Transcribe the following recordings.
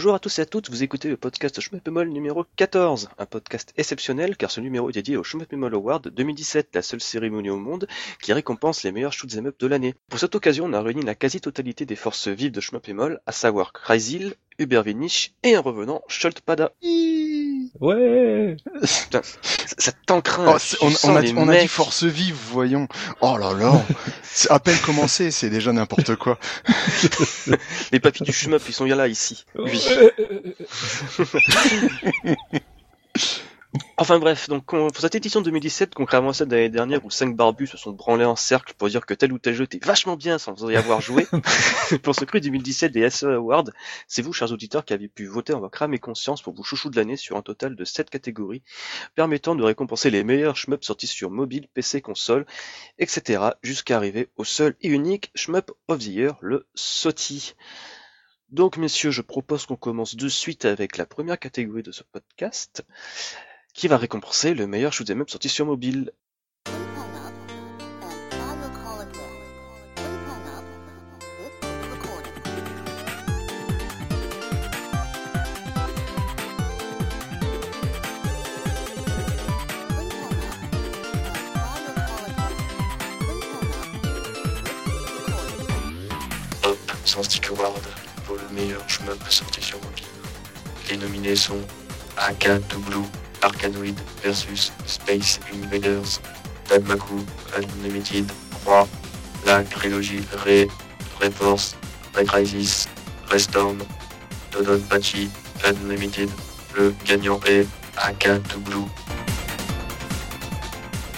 Bonjour à tous et à toutes, vous écoutez le podcast Schmuppemol numéro 14, un podcast exceptionnel car ce numéro est dédié au Schmuppemol Award 2017, la seule cérémonie au monde qui récompense les meilleurs shoot'em up de l'année. Pour cette occasion, on a réuni la quasi-totalité des forces vives de Schmuppemol, à savoir Kreisil, Hubert Vinich et un revenant, Scholtpada. Ouais Putain, ça, ça t'encraint. Oh, on, on a, les on a dit force vive, voyons. Oh là là, c'est à peine commencé, c'est déjà n'importe quoi. Les papis du shmup, ils sont là, ici. Oui. Enfin bref, donc on- pour cette édition 2017, contrairement à celle de l'année dernière où cinq barbus se sont branlés en cercle pour dire que tel ou tel jeu était vachement bien sans y avoir joué, pour ce cru 2017 des SE Awards, c'est vous, chers auditeurs, qui avez pu voter en votre âme et conscience pour vos chouchous de l'année sur un total de 7 catégories, permettant de récompenser les meilleurs shmups sortis sur mobile, PC, console, etc., jusqu'à arriver au seul et unique shmup of the year, le SOTI. Donc, messieurs, je propose qu'on commence de suite avec la première catégorie de ce podcast, qui va récompenser le meilleur shoot'em up sorti sur mobile. Stick award pour le meilleur shmup sorti sur mobile. Les nominés sont Blue, Arkanoid versus Space Invaders, Danmaku, Unlimited, Roi, la trilogie Re, Reforce, Crisis, Restorm, Dodonpachi, Unlimited. Le gagnant est AK to Blue.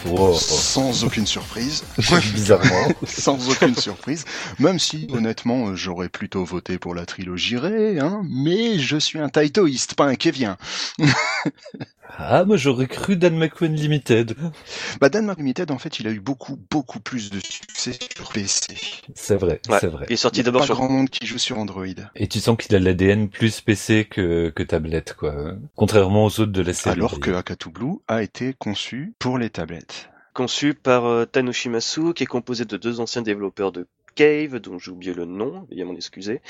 Wow. Sans aucune surprise. Bizarrement. Sans aucune surprise. Même si, honnêtement, j'aurais plutôt voté pour la trilogie Ray, hein. Mais je suis un taitoïste, pas un Kevin. Ah, moi j'aurais cru Dan McQueen Limited. Bah, Dan Limited, en fait, il a eu beaucoup, beaucoup plus de succès sur PC. C'est vrai, Ouais. c'est vrai. Il est sorti d'abord sur grand monde qui joue sur Android. Et tu sens qu'il a l'ADN plus PC que, que tablette, quoi. Contrairement aux autres de la série. Alors que Akatu Blue a été conçu pour les tablettes. conçu par euh, Tanoshimasu, qui est composé de deux anciens développeurs de Cave, dont j'ai oublié le nom, veuillez m'en excuser,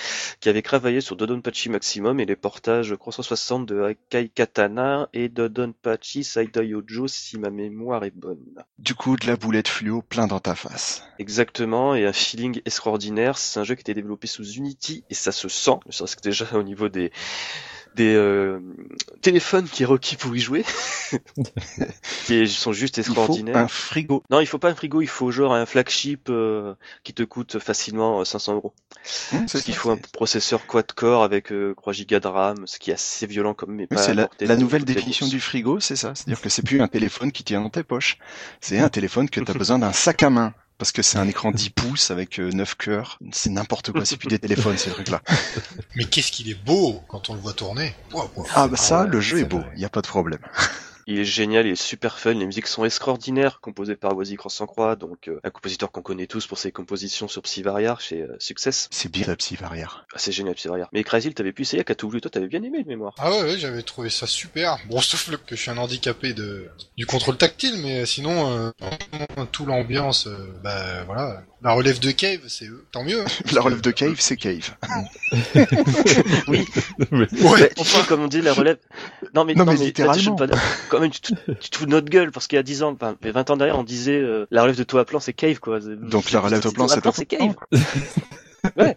qui avaient travaillé sur Dodonpachi Maximum et les portages 360 de Akai Katana et Dodonpachi Saidai Yojo, si ma mémoire est bonne. Du coup, de la boulette fluo plein dans ta face. Exactement, et un feeling extraordinaire. C'est un jeu qui été développé sous Unity et ça se sent, ne serait-ce que déjà au niveau des des euh, téléphones qui est requis pour y jouer, qui sont juste Il faut extraordinaires. un frigo. Non, il faut pas un frigo, il faut genre un flagship euh, qui te coûte facilement euh, 500 euros. Hum, c'est Parce qu'il faut un processeur quad-core avec euh, 3 Go de RAM, ce qui est assez violent comme mais Oui, c'est la, nouvelle définition du frigo, c'est ça. C'est-à-dire que c'est plus un téléphone qui tient dans tes poches. C'est un téléphone que tu as besoin d'un sac à main. Parce que c'est un écran 10 pouces avec 9 cœurs. C'est n'importe quoi, c'est plus des téléphones ces trucs-là. Mais qu'est-ce qu'il est beau quand on le voit tourner. Ah bah ça, ouais, le jeu c'est est beau, il y a pas de problème. Il est génial, il est super fun, les musiques sont extraordinaires, composées par Wazy Cross sans croix, donc euh, un compositeur qu'on connaît tous pour ses compositions sur Psyvaria chez euh, Success. C'est bien la psy varière. Ah, c'est génial Psyvaria. Mais Crazy, t'avais pu essayer à Cthulhu, toi t'avais bien aimé de mémoire. Ah ouais, ouais, j'avais trouvé ça super. Bon, sauf le- que je suis un handicapé de du contrôle tactile, mais sinon, euh, tout l'ambiance, euh, bah voilà. La relève de Cave, c'est eux. Tant mieux. hein. La relève de Cave, c'est Cave. Oui, Ouais. mais enfin, comme on dit, la relève. Non mais, Non, mais là, littéralement. tu, te- quand même, tu, te- fous de notre gueule, parce qu'il y a 10 ans, enfin, 20 ans derrière, on disait euh, la relève de toi à plan, c'est Cave, quoi. Donc la relève de plan, c'est plan, pas c'est Cave. Ouais.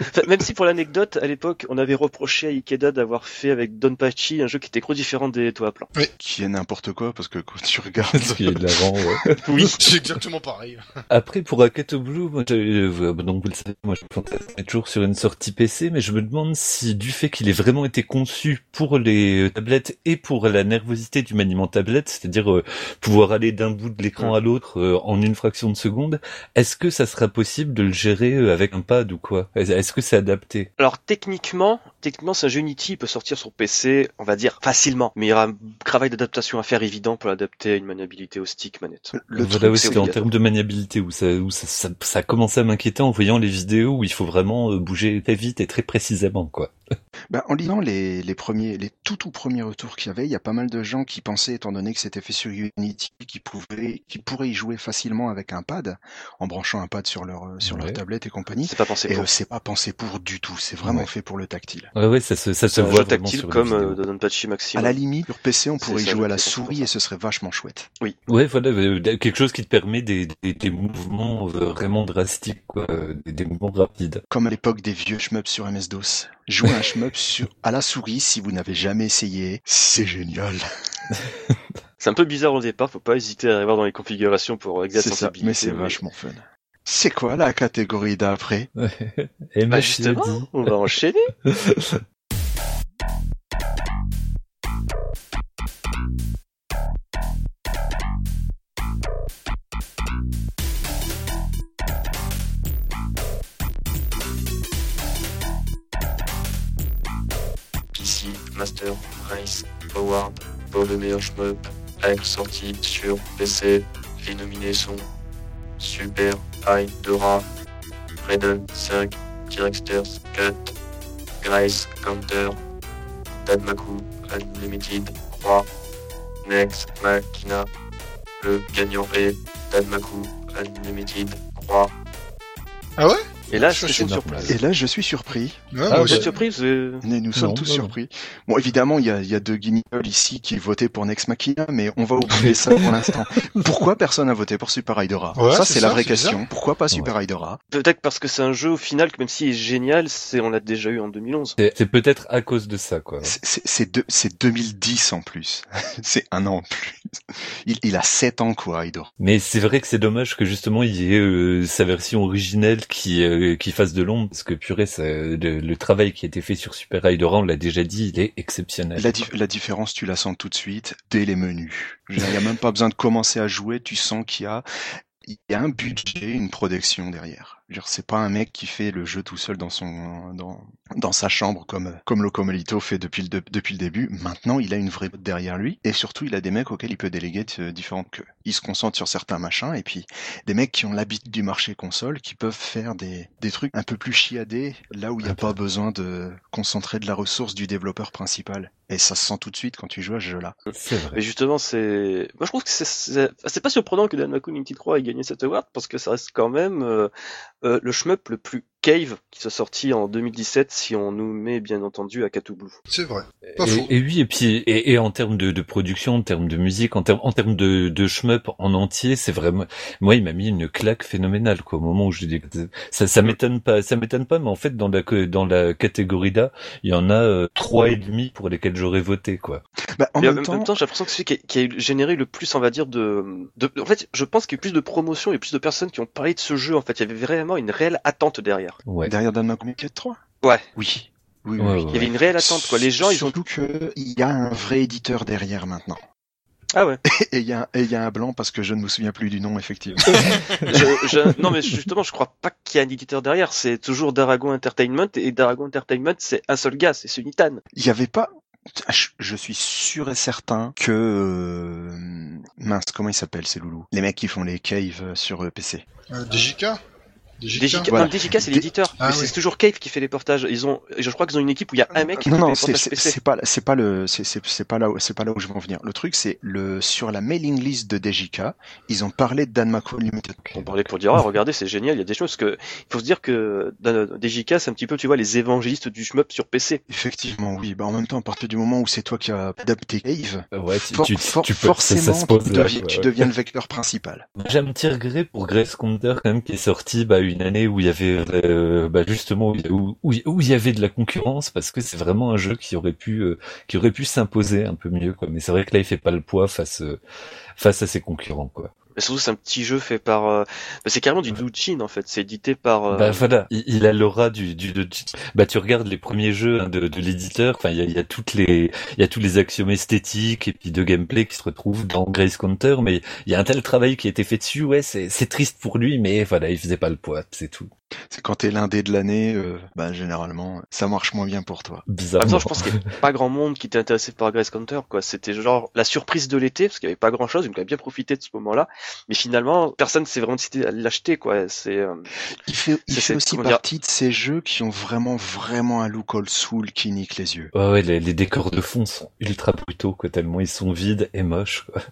Enfin, même si pour l'anecdote, à l'époque, on avait reproché à Ikeda d'avoir fait avec Donpachi un jeu qui était trop différent des toits à plan. Qui est n'importe quoi parce que quand tu regardes. Y a de l'avant, ouais. Oui, c'est exactement pareil. Après, pour Akato Blue, moi, j'ai- euh, donc vous le savez, moi, je fantasme toujours sur une sortie PC, mais je me demande si du fait qu'il ait vraiment été conçu pour les euh, tablettes et pour la nervosité du maniement tablette, c'est-à-dire euh, pouvoir aller d'un bout de l'écran à l'autre euh, en une fraction de seconde, est-ce que ça sera possible de le gérer euh, avec un ou quoi? Est-ce que c'est adapté? Alors techniquement, techniquement, c'est un jeu Unity, il peut sortir sur PC, on va dire facilement, mais il y aura un travail d'adaptation à faire évident pour l'adapter à une maniabilité au stick manette. Le voilà truc, aussi c'est en termes de maniabilité où ça, où ça, ça, ça a commencé à m'inquiéter en voyant les vidéos où il faut vraiment euh, bouger très vite et très précisément quoi. Bah, en lisant les, les premiers, les tout tout premiers retours qu'il y avait, il y a pas mal de gens qui pensaient, étant donné que c'était fait sur Unity, qui pouvaient, qui pourraient y jouer facilement avec un pad, en branchant un pad sur leur, euh, sur Ouais. leur tablette et compagnie. C'est pas pensé Et pour. euh, c'est pas pensé pour du tout, c'est vraiment Ouais. fait pour le tactile. Tactile. Ouais, ouais, ça se, ça se C'est un voit jeu vraiment tactile sur comme euh, À la limite, sur PC, on pourrait y jouer à la exactement souris et ce serait vachement chouette. Ouais, voilà, euh, quelque chose qui te permet des, des, des mouvements euh, vraiment drastiques, quoi, euh, des, des mouvements rapides. Comme à l'époque des vieux shmups sur MS-DOS. Jouer un shmup sur, à la souris si vous n'avez jamais essayé, c'est génial. C'est un peu bizarre au départ, faut pas hésiter à aller voir dans les configurations pour la C'est ça, mais c'est vachement fun. C'est quoi la catégorie d'après? Et Bah justement, on va enchaîner. PC Master Race Award pour le meilleur shmup avec sortie sur PC. Les nominés sont Super High Dora, Raiden 5, Directors Cut, Grace Counter, Dadmaku Unlimited 3, Next Machina. Le gagnant est Dadmaku Unlimited 3. Ah ouais? Et là, Je suis surprise. Et là, je suis surpris. Ouais, Ah, moi Vous êtes surprise Mais nous sommes Non, tous non, non. surpris. Bon, évidemment, il y a, il y a deux guignols ici qui votaient pour Next Machina, mais on va oublier ça pour l'instant. Pourquoi personne n'a voté pour Super Hydora Ouais, Ça, c'est la vraie question. bizarre. Pourquoi pas Super Hydora Peut-être parce que c'est un jeu au final que même s'il est génial, c'est on l'a déjà eu en 2011. C'est peut-être à cause de ça, quoi. C'est- C'est c'est deux- c'est 2010 en plus. c'est un an en plus. Il, il a 7 ans, quoi, Hydora. Mais c'est vrai que c'est dommage que justement il y ait euh, sa version originelle qui euh, qui fasse de l'ombre parce que purée ça, le, le travail qui a été fait sur Super Hydora on l'a déjà dit il est exceptionnel. La, la différence, tu la sens tout de suite dès les menus. Il n'y a même pas besoin de commencer à jouer, tu sens qu'il y a, y a un budget, une production derrière. Dire, C'est pas un mec qui fait le jeu tout seul dans son dans, dans sa chambre comme comme Locomolito fait depuis le de- depuis le début. Maintenant, il a une vraie boîte derrière lui et surtout, il a des mecs auxquels il peut déléguer euh, différentes queues. Il se concentre sur certains machins et puis des mecs qui ont l'habitude du marché console qui peuvent faire des des trucs un peu plus chiadés là où il n'y a pas besoin de concentrer de la ressource du développeur principal. Et ça se sent tout de suite quand tu joues à ce jeu-là. C'est Mais vrai. justement, c'est, moi je trouve que c'est, c'est, c'est pas surprenant que Danmaku Unity 3 ait gagné cet award parce que ça reste quand même euh, le shmup le plus cave qui soit sorti en 2017 si on nous met bien entendu à Blue. C'est vrai. Pas. Et, et oui et puis et, et en termes de, de production, en termes de musique, en termes en termes de, de shmup en entier, c'est vraiment moi il m'a mis une claque phénoménale quoi au moment où je dis ça ça m'étonne pas ça m'étonne pas mais en fait dans la dans la catégorie là il y en a euh, trois et demi pour lesquels j'aurais voté quoi. Bah, en même, temps, j'ai l'impression que c'est celui qui a, qui a généré le plus, on va dire, de, de, en fait, je pense qu'il y a eu plus de promotion et plus de personnes qui ont parlé de ce jeu. En fait, il y avait vraiment une réelle attente derrière. Ouais. derrière Danmaku Unity 3 Ouais. Oui. Oui, oui, Ouais, oui. ouais. Il y avait une réelle attente, quoi. Les gens, ils ont, Surtout que il y a un vrai éditeur derrière maintenant. ah ouais. Et il y a, et il y a un blanc parce que je ne me souviens plus du nom, effectivement. je, je- non mais justement, je crois pas qu'il y ait un éditeur derrière. C'est toujours Daragon Entertainment et Daragon Entertainment, c'est un seul gars, c'est Sunitan. Il y avait pas, je, je suis sûr et certain que, euh, mince, comment ils s'appellent ces loulous? Les mecs qui font les caves sur euh, PC. Euh, DJK DJK Voilà. c'est l'éditeur. Ah mais oui. c'est toujours Cave qui fait les portages. Ils ont, je crois qu'ils ont une équipe où il y a un mec qui Non, fait non, les c'est pas, c'est pas le, c'est c'est c'est pas là, où- c'est pas là où je veux en venir. Le truc, c'est le sur la mailing list de DJK, ils ont parlé de Danmaku Limited. On parlait pour dire, ah, regardez, c'est génial, il y a des choses que, il faut se dire que DJK, c'est un petit peu, tu vois, les évangélistes du shmup sur PC. Effectivement, oui. Bah, en même temps, à partir du moment où c'est toi qui as adapté Cave, Ouais, tu, for- tu, for- tu peux, forcément, ça, ça tu, deviens le vecteur principal. J'ai un petit regret pour Grace Counter quand même qui est sorti bah, une année où il y avait justement où il y avait de la concurrence parce que c'est vraiment un jeu qui aurait pu euh, qui aurait pu s'imposer un peu mieux quoi. Mais c'est vrai que là il fait pas le poids face euh, face à ses concurrents quoi. Mais surtout, c'est un petit jeu fait par, euh, bah, c'est carrément du Doujin, en fait. C'est édité par, euh, Bah voilà, il, il a l'aura du, du, bah tu regardes les premiers jeux hein, de, de l'éditeur, enfin il y a, il y a toutes les il y a tous les axiomes esthétiques et puis de gameplay qui se retrouvent dans Grace Counter, mais il y a un tel travail qui a été fait dessus, ouais c'est c'est triste pour lui, mais voilà il faisait pas le poids, c'est tout. C'est quand t'es l'un des de l'année, euh, bah, généralement, ça marche moins bien pour toi. En même Bizarrement. temps, je pense qu'il n'y a pas grand monde qui était intéressé par Grace Counter, quoi. C'était genre la surprise de l'été, parce qu'il n'y avait pas grand chose, donc on a bien profité de ce moment-là. Mais finalement, personne s'est vraiment décidé à l'acheter, quoi. C'est, euh, Il fait, il fait aussi dire partie de ces jeux qui ont vraiment, vraiment un look old school qui nique les yeux. Ouais, ouais, les, les décors de fond sont ultra brutaux, quoi, tellement ils sont vides et moches, quoi.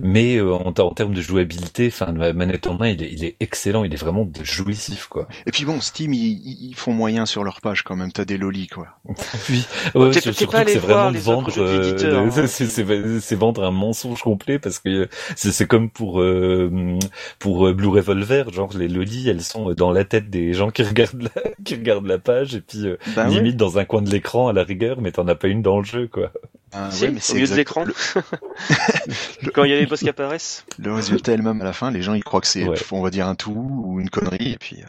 Mais euh, en, en termes de jouabilité, enfin, la manette en main, il est, il est excellent, il est vraiment jouissif, quoi. Et puis bon, Steam, ils, ils font moyen sur leur page quand même. T'as des lolis, quoi. Oui, ouais, T'es- surtout pas que c'est vraiment les vendre, euh, hein. c'est- vendre un mensonge complet parce que c'est comme pour euh, pour euh, Blue Revolver, genre les lolis, elles sont dans la tête des gens qui regardent la, qui regardent la page et puis euh, Bah ouais. limite dans un coin de l'écran à la rigueur, mais t'en as pas une dans le jeu, quoi. Ah, Si, ouais, mais au c'est milieu de l'écran. Le, Quand il y a les boss qui apparaissent. le résultat est le même à la fin. Les gens, ils croient que c'est, Ouais. on va dire un tout ou une connerie, et puis.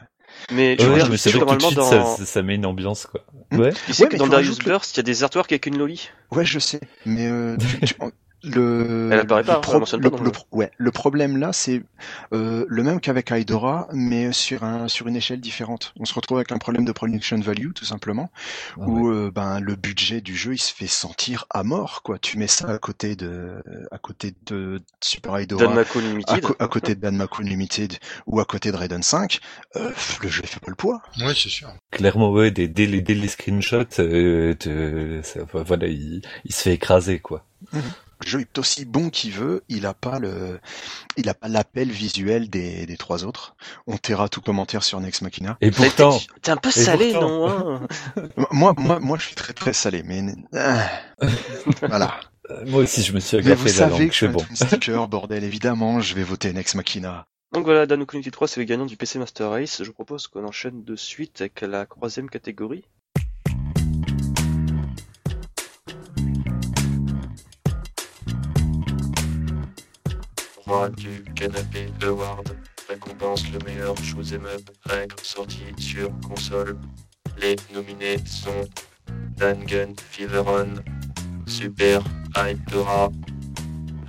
Mais je Ouais, veux dire, mais c'est que vrai que tout de normalement suite, dans... ça, ça met une ambiance, quoi. Hmm. Ouais. Tu sais Ouais, que dans Darius Burst, il y a des artworks avec une loli. Ouais, je sais, mais euh, tu- tu- le, Elle apparaît pas, le, hein, pro- mentionne le, pas dans le le- pro- ouais, le problème là, c'est euh, le même qu'avec Aidora, mais sur un sur une échelle différente. On se retrouve avec un problème de production value, tout simplement, Ah où euh, ben le budget du jeu, il se fait sentir à mort, quoi. Tu mets ça à côté de à côté de Super Aidora, à, à côté de Danmaku Limited ou à côté de Raiden 5, euh, le jeu il fait pas le poids. Oui, c'est sûr. Clairement, ouais, dès, dès, les, dès les screenshots, euh, ça- voilà, il, il se fait écraser, quoi. Le jeu est aussi bon qu'il veut, il a pas le, il a pas l'appel visuel des, des trois autres. On taira tout commentaire sur Next Machina. Et Mais pourtant, t'es- un peu salé, pourtant. non hein Moi, moi, moi, je suis très très salé, mais ah, voilà. euh, moi aussi, je me suis Mais agrafé vous la savez langue, que je suis c'est un bon. sticker, bordel. Évidemment, je vais voter Next Machina. Donc voilà, Danmaku Unity 3, c'est le gagnant du PC Master Race. Je propose qu'on enchaîne de suite avec la troisième catégorie. Du canapé Award récompense le meilleur shoot'em up règle sorti sur console. Les nominés sont Dangun Feveron, Super Hypera,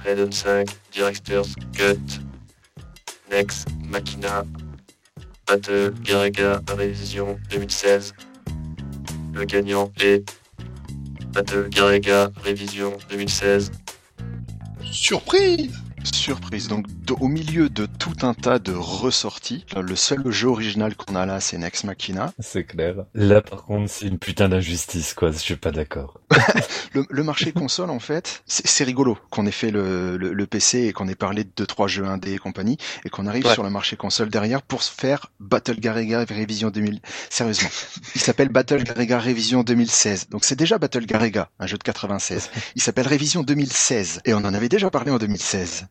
Raiden 5, Director's Cut, Next Machina, Battle Garega Révision 2016. Le gagnant est Battle Garega Révision 2016. Surprise Surprise. Donc, au milieu de tout un tas de ressorties, le seul jeu original qu'on a là, c'est Next Machina. C'est clair. Là, par contre, c'est une putain d'injustice, quoi. Je suis pas d'accord. Le, le marché console, en fait, c'est rigolo qu'on ait fait le, le, le PC et qu'on ait parlé de deux trois jeux indés et compagnie, et qu'on arrive Ouais. sur le marché console derrière pour se faire Battle Garega Révision 2000. Sérieusement, il s'appelle Battle Garega Révision 2016. Donc c'est déjà Battle Garega, un jeu de 96. Il s'appelle Révision 2016 et on en avait déjà parlé en 2016.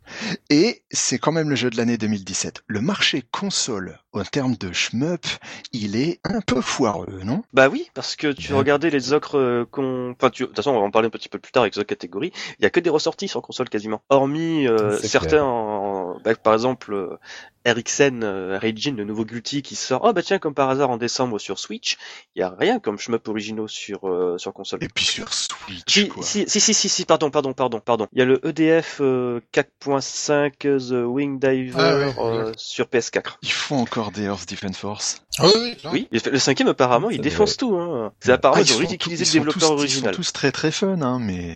Et c'est quand même le jeu de l'année 2017. Le marché console en termes de shmup, il est un peu foireux, non? Bah oui, parce que tu Ouais. regardais les ocres euh, qu'on... Enfin, tu... de toute façon, on va en parler un petit peu plus tard avec les autres catégories. Il y a que des ressorties sur console quasiment. Hormis euh, certains, en- bah, par exemple, euh, Eriksen euh, Reijin, le nouveau Guilty qui sort. Oh bah tiens, comme par hasard en décembre sur Switch. Il y a rien comme shmup originaux sur sur, euh, sur console. Et puis sur Switch, Si, quoi. si, si, si, si, si, pardon, pardon, pardon, pardon. Il y a le EDF euh, 4.5 The Wing Diver Ah ouais, euh, ouais. sur PS4. Ils font encore des Earth Defense Force. Ah oui, oui. Oui, le cinquième apparemment, il défonce tout. Hein. C'est apparemment Ah, ils ont ridiculisé le développeur tous- original. Ils sont tous très très fun, hein, mais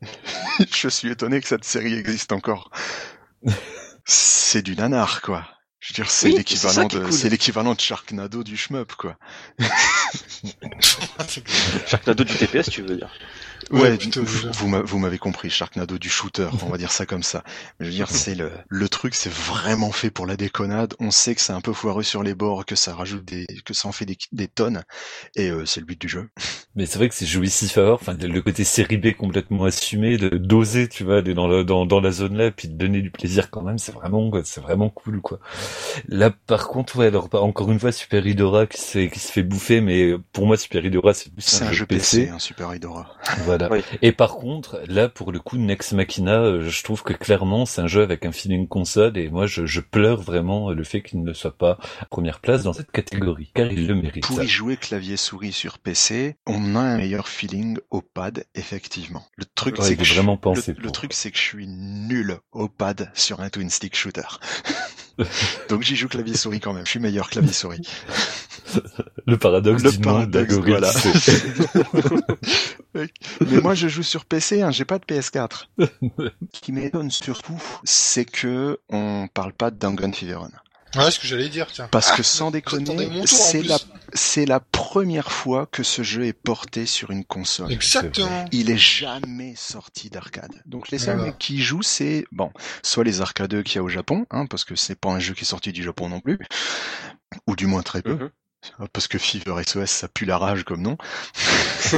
je suis étonné que cette série existe encore. C'est du nanar, quoi. Je veux dire, c'est Oui, l'équivalent de, cool. c'est l'équivalent de Sharknado du shmup, quoi. Sharknado du TPS, tu veux dire. Ouais, plutôt, vous, vous m'a- vous m'avez compris, Sharknado du shooter, on va dire ça comme ça. Mais je veux dire, c'est le, le truc, c'est vraiment fait pour la déconnade. On sait que c'est un peu foireux sur les bords, que ça rajoute des, que ça en fait des, des tonnes, et euh, c'est le but du jeu. Mais c'est vrai que c'est jouissif à voir. Enfin, le côté série B complètement assumé, de d'oser, tu vois, aller dans la, dans, dans la zone là, puis de donner du plaisir quand même, c'est vraiment, c'est vraiment cool, quoi. Là, par contre, ouais, alors, bah, encore une fois, Super Hidora qui se, qui se fait bouffer, mais pour moi, Super Hidora, c'est plus C'est un jeu PC, un Super Hydora. Voilà. Oui. Et par contre, là, pour le coup, Nex Machina, euh, je trouve que clairement, c'est un jeu avec un feeling console, et moi, je, je pleure vraiment le fait qu'il ne soit pas à première place dans cette catégorie, car il le mérite. Pour y jouer clavier souris sur PC, on a un meilleur feeling au pad, effectivement. Le truc, Ouais, c'est que je- vraiment le, pensé le pour. truc, c'est que je suis nul au pad sur un twin stick shooter. Donc j'y joue clavier souris quand même. Je suis meilleur clavier souris. Le paradoxe Le du paradoxe, voilà. Mais moi, je joue sur PC, hein, j'ai pas de PS4. Ce qui m'étonne surtout, c'est que on parle pas de Dangan Feveron. Ouais, ce que j'allais dire, tiens. Parce que Ah, sans déconner, c'est la, c'est la première fois que ce jeu est porté sur une console. Exactement. Il est jamais sorti d'arcade. Donc les seuls Voilà. qui jouent, c'est bon, soit les arcadeux qu'il y a au Japon, hein, parce que c'est pas un jeu qui est sorti du Japon non plus, ou du moins très peu, Mhm. Parce que Fever SOS ça pue la rage comme nom.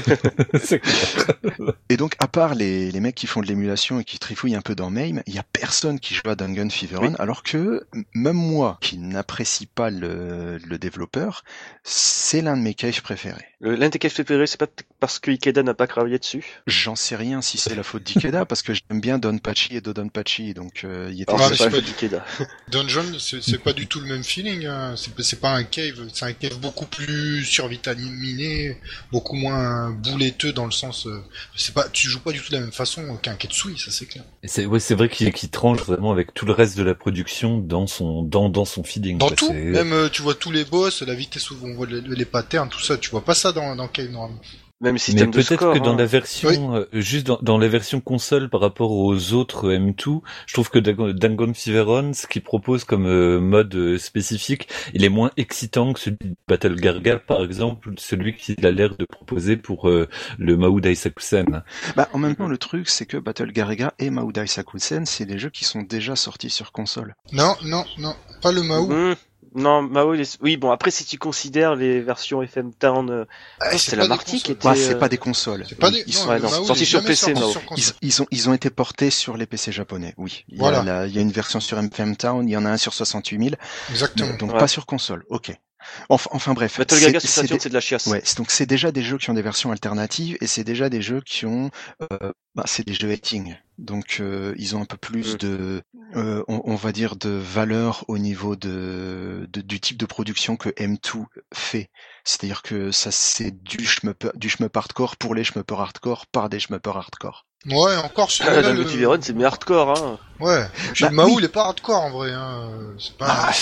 Et donc à part les, les mecs qui font de l'émulation et qui trifouillent un peu dans MAME, il y a personne qui joue à Dungeon Fever Oui. alors que même moi, qui n'apprécie pas le, le développeur, c'est l'un de mes caves préférés. Le- L'un des caves préférés, c'est pas parce que Ikeda n'a pas travaillé dessus? J'en sais rien si c'est la faute d'Ikeda, parce que j'aime bien Don Pachi et Dodonpachi, donc euh, il était Alors, mais c'est c'est pas pas d'Ikeda. Dungeon, c'est pas du tout le même feeling. Hein. C'est c'est pas un cave, c'est un cave beaucoup plus survitaminé, beaucoup moins bouletteux dans le sens. euh, c'est pas, tu joues pas du tout de la même façon qu'un Ketsui, ça c'est clair. Et C'est ouais, c'est vrai qu'il tranche vraiment avec tout le reste de la production dans son dans dans son feeling. Dans quoi. tout, même euh, tu vois tous les boss, la vitesse où on voit les, les patterns, tout ça, tu vois pas ça dans dans normalement. Même Mais système de peut-être que dans hein. la version, euh, juste dans, dans la version console par rapport aux autres M2, je trouve que Dang- Dangon Feveron, ce qu'il propose comme euh, mode euh, spécifique, il est moins excitant que celui de Battle Garga, par exemple, celui qu'il a l'air de proposer pour euh, le Mahou Daisakusen. Bah, en même temps, le truc, c'est que Battle Garega et Maudai Sakusen, c'est des jeux qui sont déjà sortis sur console. Non, non, non, pas le Mao. Mmh. Non, Mao, il est- oui, bon, après, si tu considères les versions FM Town, euh, Ah, c'est pas la des Marty qui consoles. était- Bah, c'est pas des consoles. C'est pas des. Ils non, sont, ouais, le non, Mao, sorti il est sur PC, sorti Mao. sur ils, ont, ils ont été portés sur les PC japonais, oui. Il y, Voilà. a, la- il y a une version sur FM Town, il y en a un sur 68 000, Exactement. donc Ouais. pas sur console, ok. Enfin, enfin bref. Battle c'est- Gaga sur c'est Saturn, des- c'est de la chiasse. Ouais, donc c'est déjà des jeux qui ont des versions alternatives et c'est déjà des jeux qui ont, euh, bah, c'est des jeux hating. Donc euh, ils ont un peu plus Mm. de, euh, on, on va dire de valeur au niveau de, de- du type de production que M2 fait. C'est-à-dire que ça c'est du shmup, du shmup hardcore pour les shmuppers hardcore par des shmuppers hardcore. Ouais, encore Ah, celui-là. dans le... c'est mieux hardcore, hein. Ouais. Bah, le Mao, oui. il est pas hardcore en vrai. Hein. C'est pas. Ah,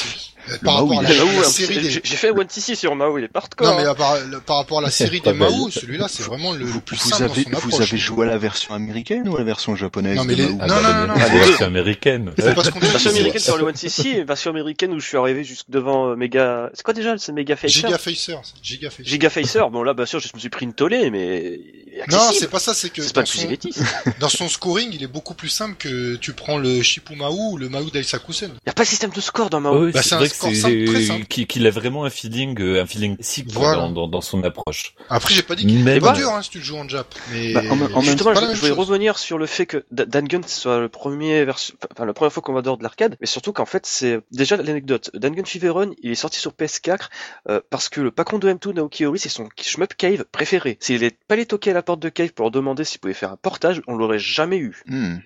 le par Mao, rapport à la, la série j'ai des. j'ai fait One TC sur Mao, il est pas hardcore. Non, mais hein. le- par rapport à la série des. Mao, celui-là, c'est vraiment le, le Vous, plus vous simple avez, dans son vous avez joué à la version américaine ou à la version japonaise Non, mais les- Mao Ah, Non, bah, non, non, la non. version américaine. C'est parce qu'on te Version américaine c'est- sur le One TC et version américaine où je suis arrivé jusque devant euh, Mega. C'est quoi déjà C'est Mega Facer? Giga Facer. Giga Facer. Giga Facer. Bon là, bien sûr, je me suis pris une tollée, mais. Non, c'est pas ça, c'est que C'est pas dans son scoring, il est beaucoup plus simple que tu prends le Shipumao ou le Mao Daisakusen. Y a pas de système de score dans Mao. Oui, Bah, c'est vrai que c'est simple. qu'il a vraiment un feeling, euh, un feeling Voilà. dans, dans, dans son approche. Après, j'ai pas dit qu'il Mais était pas bah- dur, hein, si tu le joues en Jap. Mais Bah, en Justement, je, voulais revenir sur le fait que Da- Dangun soit le premier version, enfin la première fois qu'on va dehors de l'arcade, mais surtout qu'en fait c'est déjà l'anecdote. Dangun Feveron, il est sorti sur PS4 euh, parce que le patron de M2 Naoki Ori, c'est son shmup cave préféré. S'il est pas allé toquer à la porte de cave pour leur demander s'il pouvait faire un portage, on l'aurait jamais eu. Hmm.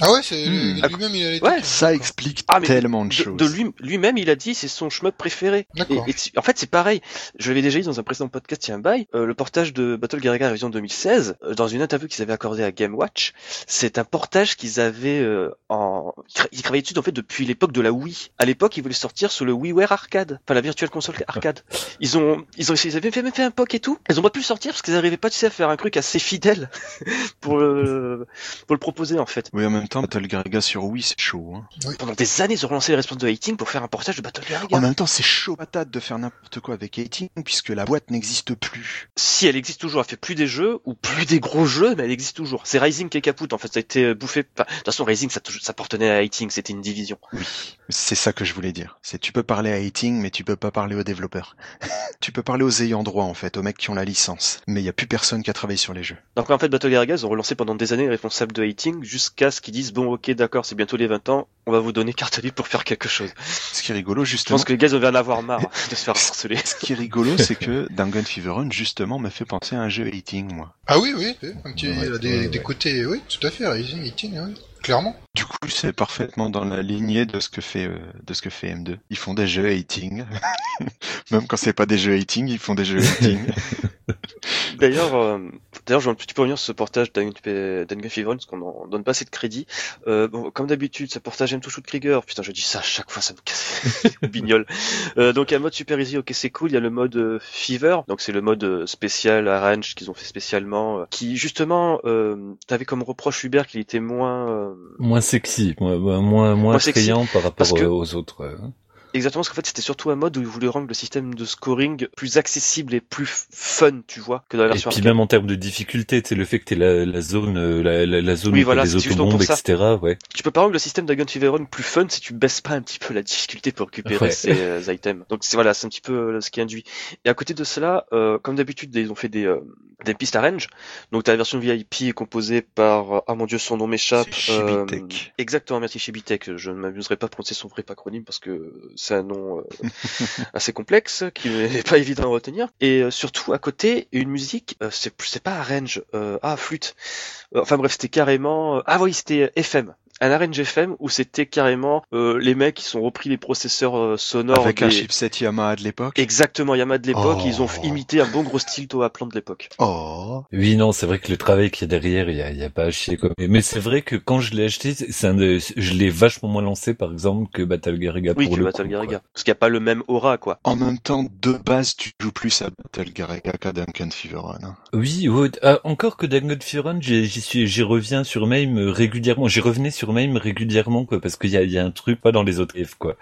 Ah ouais, c'est Hmm. lui-même, il allait Ouais, toquer. Ça explique Ah, tellement de De, choses. de lui, lui-même, il a dit c'est son shmup préféré. Et, D'accord. et en fait, c'est pareil. Je l'avais déjà dit dans un précédent podcast il y a un bail. euh, le portage de Battle Garega Révision 2016, euh, dans une interview qu'ils avaient accordée à Game Watch, c'est un portage qu'ils avaient euh, en. Ils tra- Ils travaillaient dessus en fait depuis l'époque de la Wii. À l'époque, ils voulaient sortir sur le WiiWare Arcade, enfin la Virtual Console Arcade. Ils ont, ils ont, ils avaient fait, même fait un POC et tout. Ils ont pas pu le sortir parce qu'ils arrivaient pas, tu sais, à faire un truc assez fidèle pour le, pour le proposer en fait. Oui, en même temps, Battle Garega sur Wii, c'est chaud. Hein. Pendant des années, ils ont relancé les responses de Hating pour faire un portage de Battle Garega. En même temps, c'est chaud patate de faire n'importe quoi avec 18 puisque la boîte n'existe plus. si elle existe toujours, elle fait plus des jeux ou plus des gros jeux, mais elle existe toujours. C'est Rising qui est capoute. En fait, ça a été bouffé. Enfin, de toute façon, Rising, ça, ça appartenait à Hating, c'était une division. Oui, c'est ça que je voulais dire. C'est tu peux parler à 18, mais tu peux pas parler aux développeurs. tu peux parler aux ayants droit en fait, aux mecs qui ont la licence. Mais il y a plus personne qui a travaillé sur les jeux. Donc en fait, Battle Garega, ils ont relancé pendant des années les responsables de Hating jusqu'à qu'ils disent bon, ok, d'accord, c'est bientôt les 20 ans, on va vous donner carte libre pour faire quelque chose. Ce qui est rigolo Je justement. pense que les gars, ils vont en avoir marre de se faire harceler. Ce qui est rigolo, c'est que Dangan Fever Run justement me fait penser à un jeu 18 moi. Ah oui, oui, oui, un petit, Ouais, il a des, ouais, des ouais. côtés, oui, tout à fait, Eating, oui, clairement. Du coup, c'est parfaitement dans la lignée de ce que fait euh, de ce que fait M2. Ils font des jeux 18. Même quand c'est pas des jeux 18, ils font des jeux 18. D'ailleurs, euh, d'ailleurs, je vais un petit peu revenir sur ce portage Fever, parce qu'on en donne pas assez de crédit. Euh, bon, comme d'habitude, ce portage M2 Shoot Krieger. Putain, je dis ça à chaque fois, ça me casse. Euh, donc, il y a le mode Super Easy, ok, c'est cool. Il y a le mode euh, Fever, donc c'est le mode spécial Arrange qu'ils ont fait spécialement, euh, qui justement, euh, t'avais comme reproche Hubert qu'il était moins. Euh, Moins sexy, moins, moins, moins attrayant par rapport que- euh, aux autres. Euh. Exactement, parce qu'en fait, c'était surtout un mode où ils voulaient rendre le système de scoring plus accessible et plus fun, tu vois, que dans la Et version puis arcade. même en termes de difficulté, c'est le fait que t'aies la, la zone, euh, la, la, la zone Oui, où voilà, des c'est justement autobombes, pour ça. etc. Ouais. Tu peux pas rendre le système d'Agon Fever Run plus fun si tu baisses pas un petit peu la difficulté pour récupérer Ouais. ces euh, items. Donc c'est voilà, c'est un petit peu euh, ce qui induit. Et à côté de cela, euh, comme d'habitude, ils ont fait des euh, des pistes à range. Donc t'as la version VIP composée par euh, ah mon dieu, son nom m'échappe. Exactement, merci Chibitek. Je ne m'amuserai pas à prononcer son vrai acronyme parce que c'est un nom euh, assez complexe qui n'est pas évident à retenir. Et euh, surtout à côté, une musique, euh, c'est pas arrange, ah flûte. Enfin bref, c'était carrément, ah oui, c'était FM. Un arrange FM où c'était carrément euh, les mecs qui sont repris les processeurs euh, sonores Avec un chipset Yamaha de l'époque. Exactement, Yamaha de l'époque, Oh. ils ont f- imité un bon gros style Toa Plant de l'époque. Oh. Oui, non, c'est vrai que le travail qu'il y a derrière, il y a, il y a pas à chier quoi. Mais, c'est vrai que quand je l'ai acheté, c'est un de- je l'ai vachement moins lancé, par exemple, que Battle Gariga Oui, pour que le Battle coup, Gariga. quoi. Parce qu'il n'y a pas le même aura, quoi. En même temps, de base, tu joues plus à Battle Garaga qu'à Duncan Fever Run. hein. Oui, ouais, ah, encore que Dangot Furon, j'y j'y suis, j'y reviens sur Mame euh, régulièrement. J'y revenais sur Mame régulièrement, quoi, parce qu'il y a, y a un truc pas dans les autres F, quoi.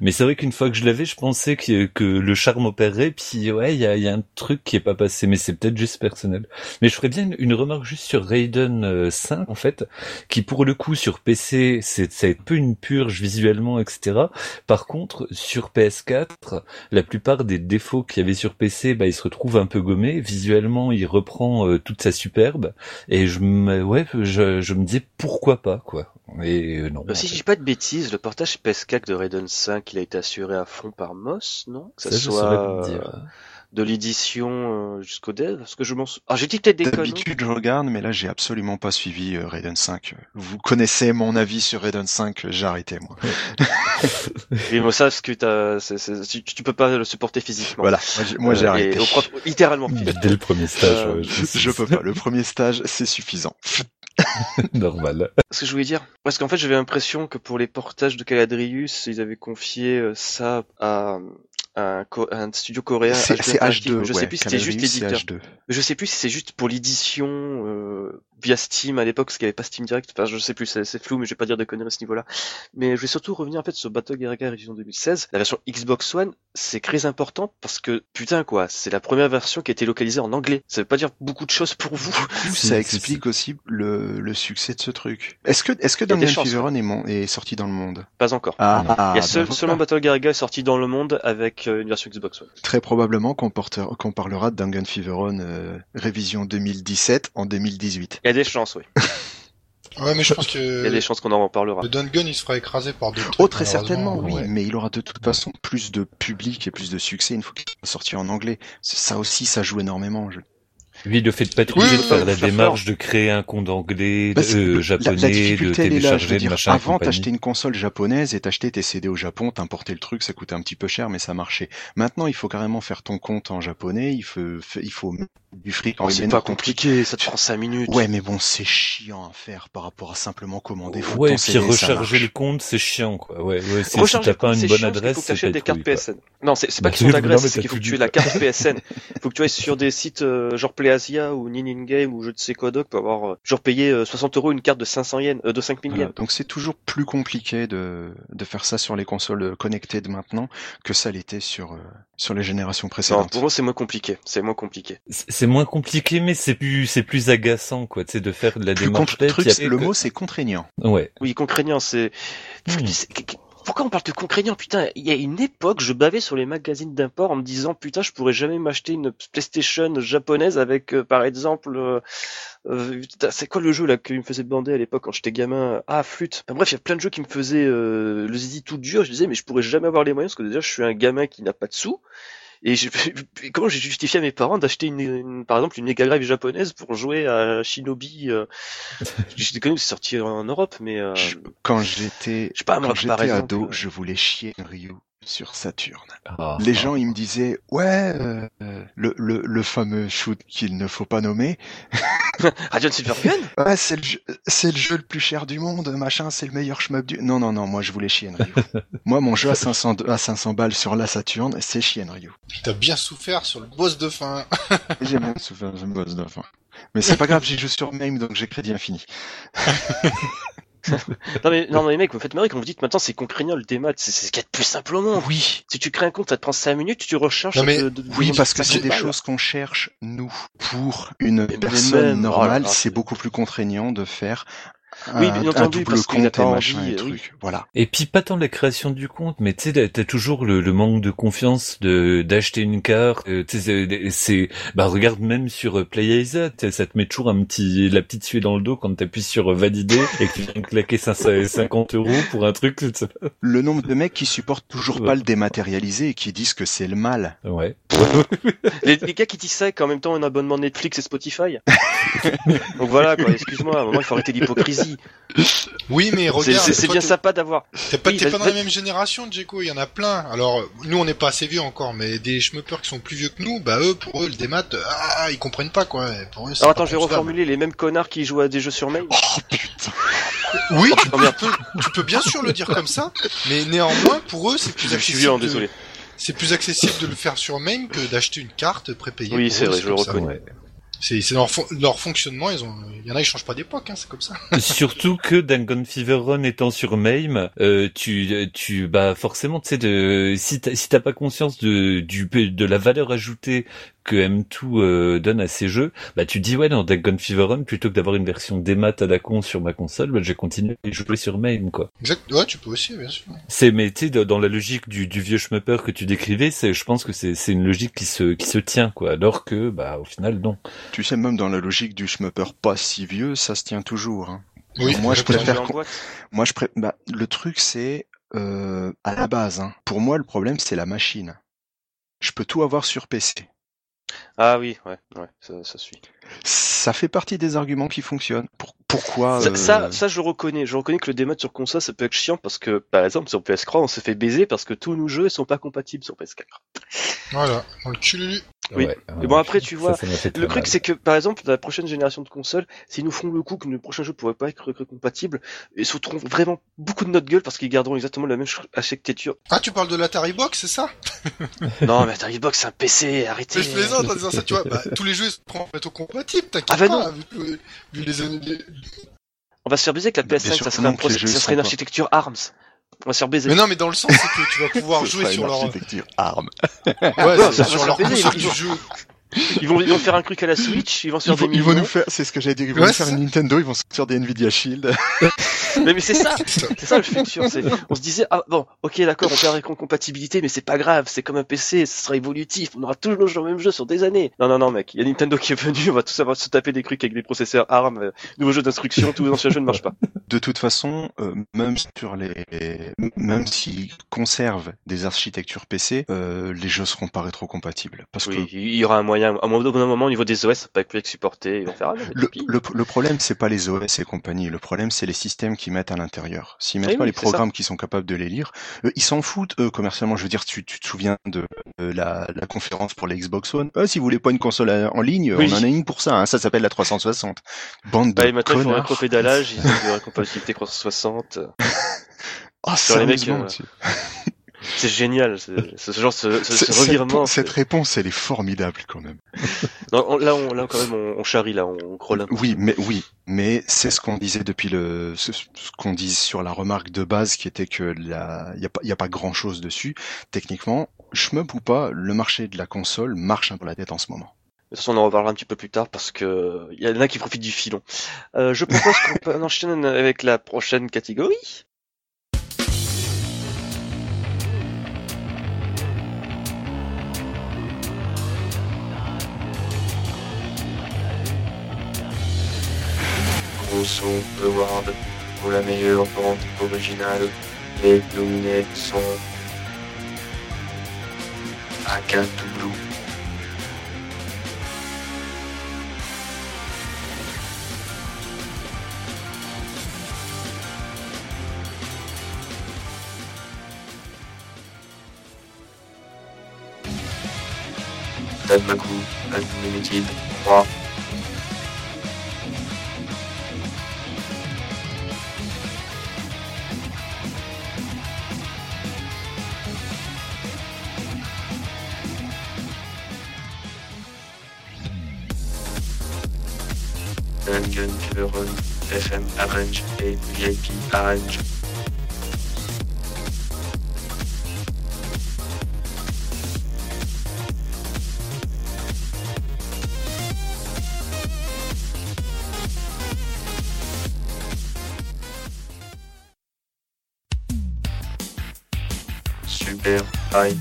Mais c'est vrai qu'une fois que je l'avais, je pensais que, que le charme opérerait, puis ouais, il y a, y a un truc qui est pas passé, mais c'est peut-être juste personnel. Mais je ferais bien une, remarque juste sur Raiden euh, 5, en fait, qui pour le coup sur PC, c'est, un peu une purge visuellement, etc. Par contre, sur PS4, la plupart des défauts qu'il y avait sur PC, bah, il se retrouve un peu gommé. Visuellement, il reprend euh, toute sa superbe. Et je me, ouais, je, je me disais pourquoi pas, quoi. Et euh, non. Euh, si je dis pas de bêtises, le portage PS4 de Raiden 5, il a été assuré à fond par Moss, non? Que ça, Ça, je soit dire. euh, de l'édition euh, jusqu'au dev, parce que je m'en Ah, j'ai dit peut-être des. D'habitude, je regarde, mais là, j'ai absolument pas suivi euh, Raiden 5. Vous connaissez mon avis sur Raiden 5, j'ai arrêté, moi. Et moi, ça, parce que t'as, c'est- c'est- tu, tu peux pas le supporter physiquement. Voilà, moi, j'ai- Euh, arrêté. et au propre- littéralement. Dès le premier stage, Euh, ouais, Je, je, je peux pas. Le premier stage, c'est suffisant. normal. Ce que je voulais dire, parce qu'en fait, j'avais l'impression que pour les portages de Caladrius, ils avaient confié euh, ça à, à un, un studio coréen. C'est HD c'est Interactive, H2. mais Je sais plus si c'était juste c'est l'éditeur. H2. Je sais plus si c'est juste pour l'édition euh, via Steam à l'époque, parce qu'il n'y avait pas Steam Direct. Enfin, je sais plus, c'est c'est flou, mais je vais pas dire de conneries à ce niveau-là. Mais je vais surtout revenir en fait sur Battle Garaga Révision 2016. La version Xbox One, c'est très important parce que putain quoi, c'est la première version qui a été localisée en anglais. Ça veut pas dire beaucoup de choses pour vous. Ça explique aussi le, le succès de ce truc. Est-ce que, est-ce que Dungeon Fever Run est, est sorti dans le monde? Pas encore. Ah, ah, Il y a seul- voilà. seulement Battle Garaga est sorti dans le monde avec euh, une version Xbox One. Très probablement qu'on portera- qu'on parlera de Dungeon Fever Run euh, révision 2017 en 2018. Il y a des chances, oui. Ouais, mais je pense Il y a que des chances qu'on en reparlera. le Dungun il se fera écraser par d'autres. Oh, très certainement, oui, ouais. mais il aura de toute façon plus de public et plus de succès une fois qu'il sera sorti en anglais. Ça aussi, ça joue énormément. Je... Oui, le fait de pas être obligé de faire la démarche de créer un compte anglais, Bah, euh, japonais, la, de télécharger, de machin avant, t'achetais une console japonaise et t'achetais tes CD au Japon, t'importais le truc, ça coûtait un petit peu cher, mais ça marchait. Maintenant, il faut carrément faire ton compte en japonais, il faut, il faut du fric en Oh, c'est pas compliqué, ça te prend 5 minutes. Ouais, mais bon, c'est chiant à faire par rapport à simplement commander. Faut Ouais, et puis recharger le compte, c'est chiant, quoi. Ouais, ouais, c'est- si t'as pas une bonne chiant adresse, que c'est des cartes. PSN. Non, c'est c'est pas qu'ils sont mais c'est qu'il faut que tu aies la carte PSN. faut que tu ailles sur des sites euh, genre PlayAsia ou Ninin Game ou je ne sais quoi d'autre pour avoir euh, genre payé euh, 60 euros une carte de 500 yens, euh, de 5000 Voilà. yens. Donc c'est toujours plus compliqué de, de faire ça sur les consoles connectées de maintenant que ça l'était sur, euh, sur les générations Non, précédentes. pour moi c'est moins compliqué, c'est moins compliqué. C'est moins compliqué, mais c'est plus, c'est plus agaçant, quoi, tu sais, de faire de la Plus démarche. truc, le mot c'est contraignant. Ouais. Oui, contraignant, c'est... Pourquoi on parle de contraignant Putain, il y a une époque, je bavais sur les magazines d'import en me disant putain, je pourrais jamais m'acheter une PlayStation japonaise avec, euh, par exemple, euh, euh, c'est quoi le jeu là qui me faisait bander à l'époque quand j'étais gamin? Ah, flûte. Bref, il y a plein de jeux qui me faisaient le zizi tout dur. Je disais mais je pourrais jamais avoir les moyens parce que déjà je suis un gamin qui n'a pas de sous. Et je- comment j'ai justifié à mes parents d'acheter une, une- par exemple une Mega Drive japonaise pour jouer à Shinobi euh... Je déconne, c'est sorti en Europe, mais euh... Je- Quand j'étais je sais pas, moi, quand j'étais ado, je voulais chier Ryu sur Saturne. Ah, Les ah. gens, ils me disaient, ouais, euh, le, le, le fameux shoot qu'il ne faut pas nommer, Radiant Silvergun ouais, c'est le, jeu- c'est le jeu le plus cher du monde, machin, c'est le meilleur shmup du... Non, non, non, moi je voulais chier Ryu. moi, mon jeu à 500, à 500 balles sur la Saturne, c'est chier Ryu. T'as bien souffert sur le boss de fin. J'ai même souffert de boss de fin. Mais c'est pas grave, j'ai joué sur MAME, donc j'ai crédit infini. Non mais non mais mec, vous me faites marrer quand vous dites maintenant c'est contraignant le démat, c'est c'est ce qu'il y a de plus simple au monde. Oui, Si tu crées un compte, ça te prend 5 minutes, tu. Non, mais- de- oui, de- parce que c'est des choses qu'on cherche nous pour une Mais personne même, normale. c'est- beaucoup plus contraignant de faire Oui, un, bien un entendu, double parce compte et machin et euh, oui. trucs. Voilà. Et puis pas tant la création du compte, mais tu sais, t'as- toujours le, le manque de confiance de d'acheter une carte. euh, tu sais, c'est- bah regarde même sur euh, PlayAsia, ça te met toujours un petit, la petite suée dans le dos quand t'appuies sur euh, valider et que tu viens de claquer 550 euros pour un truc. Le nombre de mecs qui supportent toujours Ouais. pas le dématérialisé et qui disent que c'est le mal. Ouais. Les, les gars qui disent ça, qu'en même temps un abonnement Netflix et Spotify. Donc voilà, quoi, excuse-moi, à un moment il faut arrêter l'hypocrisie. Oui, mais regarde, C'est bien t'es- sympa d'avoir. T'es pas, Oui, pas dans la même génération, Djeko, il y en a plein. Alors, nous, on n'est pas assez vieux encore, mais des schmuppers qui sont plus vieux que nous, bah eux, pour eux, le démat, euh, ah, ils comprennent pas, quoi. Pour eux, c'est Alors attends, je vais reformuler les mêmes connards qui jouent à des jeux sur mail. Oh putain. Oui, tu Oh, peux, tu peux- tu peux bien sûr le dire comme ça, mais néanmoins, pour eux, c'est plus Je suis accessible. violent, de- désolé. C'est plus accessible de le faire sur MAME que d'acheter une carte prépayée. Oui, c'est vrai, je le reconnais. Ouais. C'est leur, leur fonctionnement, ils ont, il y en a, ils changent pas d'époque, hein, c'est comme ça. Surtout que Dangon Fever Run étant sur MAME, euh, tu, tu, bah forcément, tu sais, de, si t'as, si pas conscience de, du, de la valeur ajoutée que M2 euh, donne à ces jeux, bah tu te dis ouais dans Dangon Fever Run plutôt que d'avoir une version démat à la con sur ma console, bah je vais continuer à jouer sur MAME quoi. Exact. Ouais, tu peux aussi, bien sûr. C'est mais tu sais dans la logique du, du vieux schmupper que tu décrivais, c'est je pense que c'est c'est une logique qui se qui se tient quoi, alors que bah au final non. Tu sais, même dans la logique du schmupper pas si vieux, ça se tient toujours. hein. Oui, Moi, je préfère. Moi, je pré... bah, le truc, c'est euh, à la base. Hein. Pour moi, le problème, c'est la machine. Je peux tout avoir sur PC. Ah oui, ouais, ouais, ça, ça suit. Ça fait partie des arguments qui fonctionnent. Pour... Pourquoi Ça, euh, ça, ça, je reconnais. Je reconnais que le démat sur console, ça peut être chiant parce que, par exemple, sur PS3, on se fait baiser parce que tous nos jeux sont pas compatibles sur PS4. Voilà, dans le cul. Oui. Ouais, Mais bon, après, tu vois, ça Le truc, c'est que, par exemple, dans la prochaine génération de consoles, s'ils nous font le coup que le prochain jeu pourrait pas être compatible, ils se trouveront vraiment beaucoup de notre gueule parce qu'ils garderont exactement la même ch- architecture. Ah, tu parles de l'Atari Box, c'est ça? Non, mais Atari Box, c'est un PC, arrêtez. Mais je plaisante en disant ça, tu vois. Bah, tous les jeux seront bientôt compatibles, t'inquiète Ah, bah pas. non. Vu, vu les On va se faire baiser avec la Bien PS5, sûr ça serait, un process- ça serait une architecture ARMS. On va se faire baiser. Mais non, mais dans le sens, c'est que tu vas pouvoir jouer sur leur. architecture ARM. Ouais, sur leur vont- de jeu. Ils vont, ils vont faire un truc à la Switch, ils vont se Ils faire vont, des ils vont nous faire, c'est ce que j'allais dire, ils vont Ouais, nous faire une Nintendo, ils vont sortir des Nvidia Shield. Mais, mais c'est ça, c'est ça le futur. On se disait, ah bon, ok, d'accord, on perd la compatibilité, mais c'est pas grave, c'est comme un PC, ce sera évolutif, on aura toujours le même jeu sur des années. Non, non, non, mec, il y a Nintendo qui est venu, on va tous savoir se taper des trucs avec des processeurs ARM, euh, nouveaux jeux d'instruction, tous les anciens jeux ne marchent pas. De toute façon, euh, même sur les, même s'ils conservent des architectures PC, euh, les jeux seront pas rétrocompatibles. Parce Oui, il y aura un moyen, un au moment, au niveau des OS, ça peut plus être supporté, ils vont faire, ah, le, le, le problème, c'est pas les OS et compagnie. Le problème, c'est les systèmes qu'ils mettent à l'intérieur. S'ils mettent pas oui, les programmes qui sont capables de les lire, ils s'en foutent, eux, commercialement. Je veux dire, tu, tu te souviens de, de la, la conférence pour la Xbox One? Euh, si vous voulez pas une console à- en ligne, Oui. on en a une pour ça. Hein, ça s'appelle la 360. Bande de Bah, et maintenant, il faut un connards. ils ont de la compatibilité 360. Ah, sur les mecs, euh, C'est génial, ce, ce genre, ce, revirement. cette réponse, elle est formidable quand même. Non, on- là, on, là, quand même, on, on charrie, là, on crolle un peu. Oui, mais oui, mais c'est ce qu'on disait depuis le, ce, qu'on dit sur la remarque de base, qui était que la, y a pas, y a pas grand chose dessus. Techniquement, schmup ou pas, le marché de la console marche un peu la tête en ce moment. De toute façon, on en reparlera un petit peu plus tard parce que il y en a qui profitent du filon. Euh, je propose qu'on enchaîne avec la prochaine catégorie. Grosso Award pour la meilleure bande originale. Les nominés sont Aka Blue, Danmaku Unlimited 3, Dungeon Run FM Arrange et VIP Arrange. Super High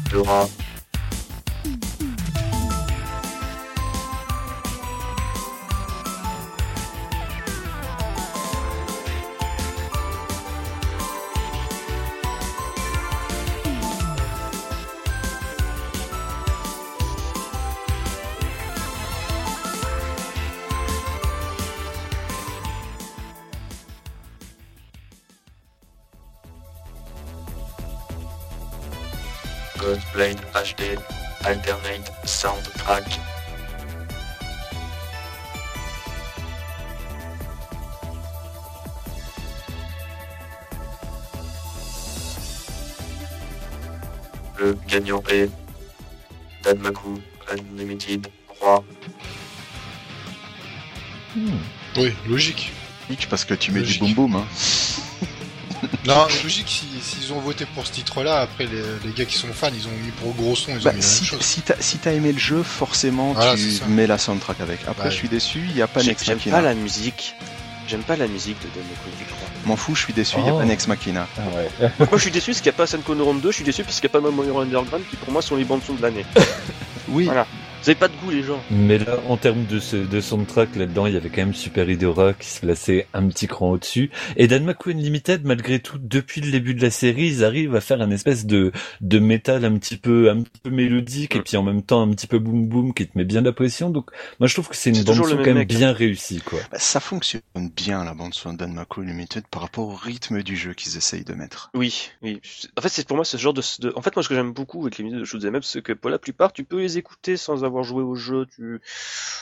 Alternate Soundtrack. Le gagnant est Danmaku Unlimited 3. Hmm. Oui, logique. Parce que tu mets Logique. du boom boom. Hein. Non, logique, si- s'ils ont voté pour ce titre-là, après les, les gars qui sont fans, ils ont mis pour gros son, ils ont Bah, mis la si même chose. si t'as si t'as aimé le jeu, forcément Voilà, tu mets la soundtrack avec. Après, Ouais. je suis déçu, il n'y a pas J'aime Nex j'aime Machina. pas la musique. J'aime pas la musique de 3. M'en fous, je suis déçu, il n'y a Oh. pas Nex Machina. Ah ouais. Moi je suis déçu parce qu'il n'y a pas Senko no Ron 2, je suis déçu parce qu'il n'y a pas Memory Underground qui pour moi sont les bandes son de l'année. Oui, Voilà. Vous avez pas de goût les gens. Mais là, en termes de, ce, de soundtrack, là-dedans, il y avait quand même Super Idora qui se plaçait un petit cran au-dessus. Et Danmaku Unlimited, malgré tout, depuis le début de la série, ils arrivent à faire un espèce de, de métal un petit peu, un petit peu mélodique et puis en même temps un petit peu boom boom qui te met bien la pression. Donc, moi, je trouve que c'est une bande son quand même mec, hein. bien réussie, quoi. Bah, ça fonctionne bien la bande son d'Anmako Limited par rapport au rythme du jeu qu'ils essayent de mettre. Oui, oui. En fait, c'est pour moi ce genre de, de- En fait, moi, ce que j'aime beaucoup avec les musiques de shoot'em up, c'est que pour la plupart, tu peux les écouter sans avoir joué au jeu. Tu...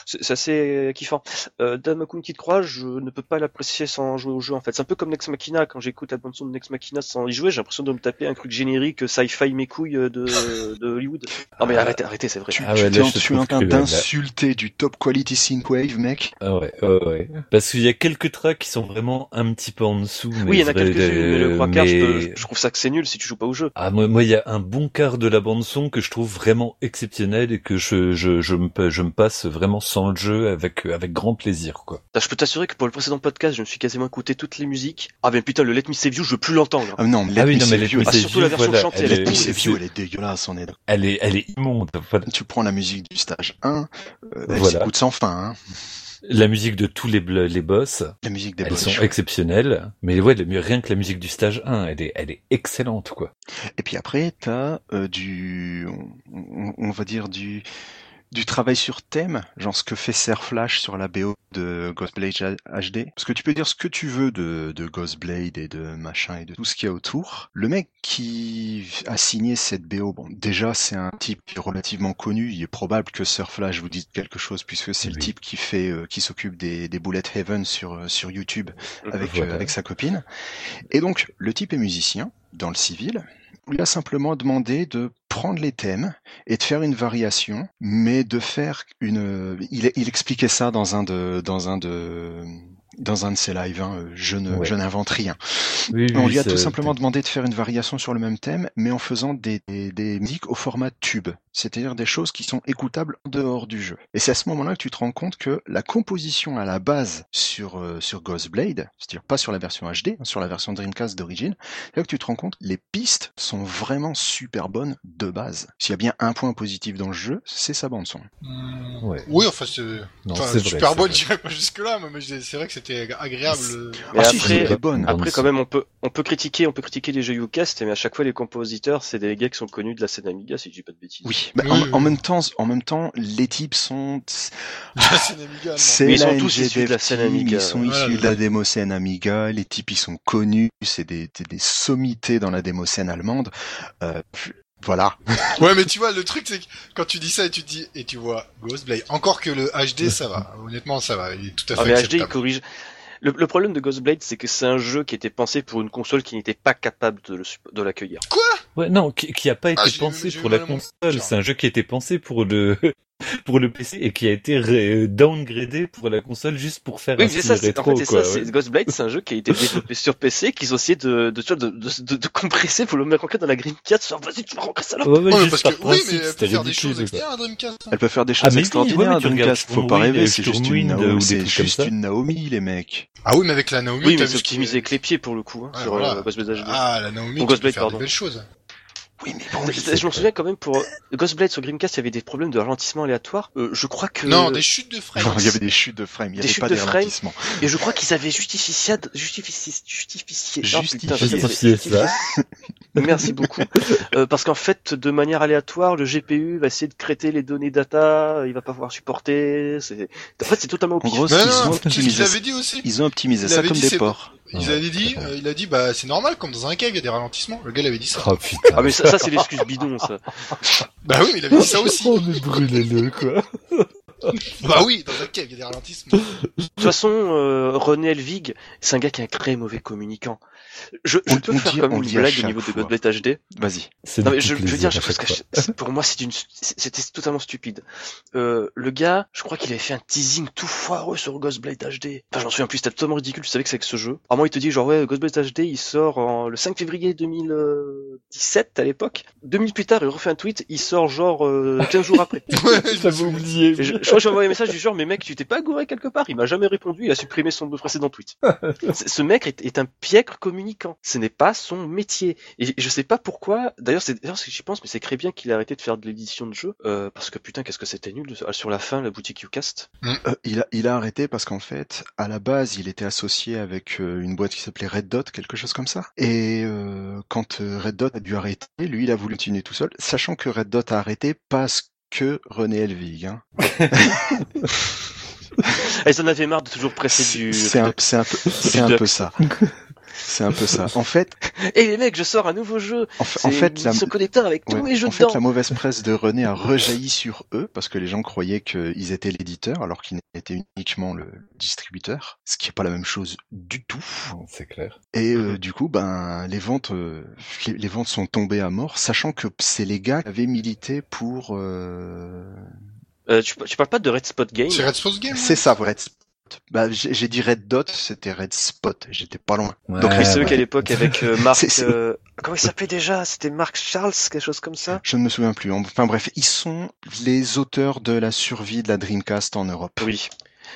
C'est c'est assez kiffant. Euh, Danmaku Kid Croix, je ne peux pas l'apprécier sans jouer au jeu. En fait, c'est un peu comme Nex Machina. Quand j'écoute la bande son de Nex Machina sans y jouer, j'ai l'impression de me taper un truc générique sci-fi mes couilles de, de Hollywood. Non mais Ah. arrêtez, arrêtez, c'est vrai. Tu, Ah tu ouais, t'es là, te tu es en train d'insulter du top quality synthwave, mec. Ah ouais, ouais, ouais. Parce qu'il y a quelques tracks qui sont vraiment un petit peu en dessous. Mais Oui, il y en a quelques-unes, mais le euh, trois quarts, je, peux- mais- je trouve ça que c'est nul si tu joues pas au jeu. Ah moi, moi, il y a un bon quart de la bande son que je trouve vraiment exceptionnel et que je je je me je me passe vraiment sans le jeu avec avec grand plaisir quoi. Je peux t'assurer que pour le précédent podcast, je me suis quasiment écouté toutes les musiques. Ah ben putain, le Let Me Save You, je veux plus l'entendre. Ah non, Let ah oui Me non mais Save Let You, Ah, surtout You, la version voilà, chantée, Let est- Me est- Save You, elle est dégueulasse, on est elle est elle est immonde. Voilà. Tu prends la musique du stage 1, euh, elle Voilà. s'écoute sans fin. Hein. La musique de tous les les boss, La musique des elles boss. sont exceptionnelles. Mais ouais, le mieux rien que la musique du stage 1, elle est elle est excellente quoi. Et puis après, t'as euh, du, on, on- on va dire du, du travail sur thème, genre ce que fait Serflash sur la BO de Ghostblade HD. Parce que tu peux dire ce que tu veux de, de Ghostblade et de machin et de tout ce qu'il y a autour. Le mec qui a signé cette BO, bon, déjà c'est un type qui est relativement connu. Il est probable que Surflash vous dise quelque chose puisque c'est le type qui fait, euh, qui s'occupe des, des Bullet Heaven sur euh, sur YouTube avec Voilà. euh, avec sa copine. Et donc le type est musicien dans le civil. Lui a simplement demandé de prendre les thèmes et de faire une variation, mais de faire une. Il, il expliquait ça dans un de dans un de dans un de ses lives. hein, Je ne Ouais. je n'invente rien. Oui, On lui a tout simplement demandé de faire une variation sur le même thème, mais en faisant des, des, des musiques au format tube, c'est-à-dire des choses qui sont écoutables en dehors du jeu. Et c'est à ce moment-là que tu te rends compte que la composition à la base sur euh, sur Ghostblade, c'est-à-dire pas sur la version HD, hein, sur la version Dreamcast d'origine, c'est là que tu te rends compte que les pistes sont vraiment super bonnes de base. S'il y a bien un point positif dans le jeu, c'est sa bande son. Hmm. Ouais. Oui, enfin, c'est enfin, super c'est bon, vrai. je dirais pas jusque-là, mais c'est c'est vrai que c'était agréable. euh, Mais Ah si, après- bonne. Son. quand même, on peut, on peut critiquer, on peut critiquer les jeux Ucast, mais à chaque fois, les compositeurs, c'est des gars qui sont connus de la scène Amiga, si je dis pas de bêtises. Oui, mais Oui, en, oui, en oui. même temps, en même temps, les types sont c'est ils sont tous issus de la scène Amiga. Ils sont issus le- de la démo scène Amiga. Les types, ils sont connus. C'est des, des, des sommités dans la démo scène allemande. Voilà. Ouais, mais tu vois, le truc, c'est que quand tu dis ça et tu te dis, et tu vois Ghostblade, encore que le HD, ça va. Honnêtement, ça va. Il est tout à fait Ah, mais HD, il corrige. Le, le problème de Ghostblade, c'est que c'est un jeu qui était pensé pour une console qui n'était pas capable de le sup- de l'accueillir. Ouais, non, qui, qui a pas été Ah, j'ai- pensé pour la console. C'est un jeu qui a été pensé pour le pour le PC et qui a été ré- downgradé pour la console juste pour faire Oui, un c'est ça, c'est, en rétro, fait, c'est quoi. ça, ouais. c'est Ghostblade, c'est un jeu qui a été développé sur PC, qu'ils ont essayé de, de, tu vois, de, de, de, de compresser pour le mettre en dans la Dreamcast, genre, vas-y, tu vas rentrer ça là. Ouais, ouais, Ouais, juste parce par que oui, mais elle peut faire des ridicule, choses extraordinaires, Dreamcast. hein. Elle peut faire des Ah, choses extraordinaires, Dreamcast. Faut pas rêver, c'est juste une Naomi, des c'est juste une Naomi, les mecs. Ah oui, mais avec la Naomi, Oui, mais c'est optimisé avec les pieds pour le coup, hein, sur euh, Ghostblade HD. Ah, la Naomi, tu peux faire pardon. des belles choses. Oui, mais Je- je m'en souviens quand même pour euh, Ghostblade sur Dreamcast, il y avait des problèmes de ralentissement aléatoire. Euh, je crois que Non, des chutes de frames. Non, il y avait des chutes de frame, il y Des avait chutes pas de des ralentissements. et je crois qu'ils avaient justifié justifié justifié oh, putain, Justifié. Justifié, justifié. ça. Merci beaucoup. Euh, parce qu'en fait, de manière aléatoire, le GPU va essayer de créer les données data, il va pas pouvoir supporter. C'est, en fait, c'est totalement au En pif. gros, Non, ils non, ont optimisé, avait dit aussi. ils ont optimisé ça comme des ports. Il Ouais, avait dit, euh, il a dit, bah c'est normal, comme dans un cave, il y a des ralentissements. Le gars, il avait dit ça. Oh putain. Ah mais ça, ça c'est l'excuse bidon ça. Bah oui, mais il avait dit ça aussi. On est brûlé-le, quoi. bah oui, dans un cave, il y a des ralentissements. De toute façon, euh, René Elvig, c'est un gars qui est un très mauvais communicant. Je, je On- peux on faire dit- comme une blague au niveau de fois. Ghostblade HD. Vas-y. Non mais je, je veux dire, chaque que je- pour moi c'est c'était totalement stupide. Euh, le gars, je crois qu'il avait fait un teasing tout foireux sur Ghostblade HD. Enfin, j'en souviens plus, c'était totalement ridicule. Tu savais que c'est avec ce jeu. À moi, il te dit genre ouais, Ghostblade HD, il sort en- le 5 février 2017 à l'époque. Deux minutes plus tard, il refait un tweet, il sort genre euh, 15 jours après. Ouais, je J'avais oublié. Je, je crois que j'ai envoyé un message du genre, mais mec, tu t'es pas gouré quelque part Il m'a jamais répondu, il a supprimé son précédent tweet. Ce mec est, est un piègre communicant. Ce n'est pas son métier. Et je sais pas pourquoi. D'ailleurs, c'est d'ailleurs si j'y pense, mais c'est très bien qu'il a arrêté de faire de l'édition de jeu, euh, parce que putain, qu'est-ce que c'était nul de- sur la fin, la boutique Ucast. Euh, il, a, il a arrêté parce qu'en fait, à la base, il était associé avec euh, une boîte qui s'appelait Red Dot, quelque chose comme ça. Et euh, quand euh, Red Dot a dû arrêter, lui, il a voulu continuer tout seul, sachant que Red Dot a arrêté parce que René Elvig. Hein. Ils en avaient marre de toujours presser du. C'est un, c'est un peu, c'est un peu ça. C'est un peu ça. En fait, Et les mecs, je sors un nouveau jeu. en, fait, la, ce connecteur avec tous mes jeux en fait, dedans. la mauvaise presse de René a rejailli sur eux parce que les gens croyaient qu'ils étaient l'éditeur alors qu'ils étaient uniquement le distributeur, ce qui est pas la même chose du tout. C'est clair. Et euh, du coup, ben les ventes, euh, les, les ventes sont tombées à mort, sachant que c'est les gars qui avaient milité pour. euh, Euh, tu, tu parles pas de Red Spot Game C'est Red Sports Game. C'est ça, Red Spot. Bah, j'ai dit Red Dot, c'était Red Spot. J'étais pas loin. Ouais, Donc, Oui, c'est eux qu'à l'époque avec euh, Marc. Euh, Comment il s'appelait déjà? C'était Marc Charles, quelque chose comme ça? Je ne me souviens plus. Enfin bref, ils sont les auteurs de la survie de la Dreamcast en Europe. Oui.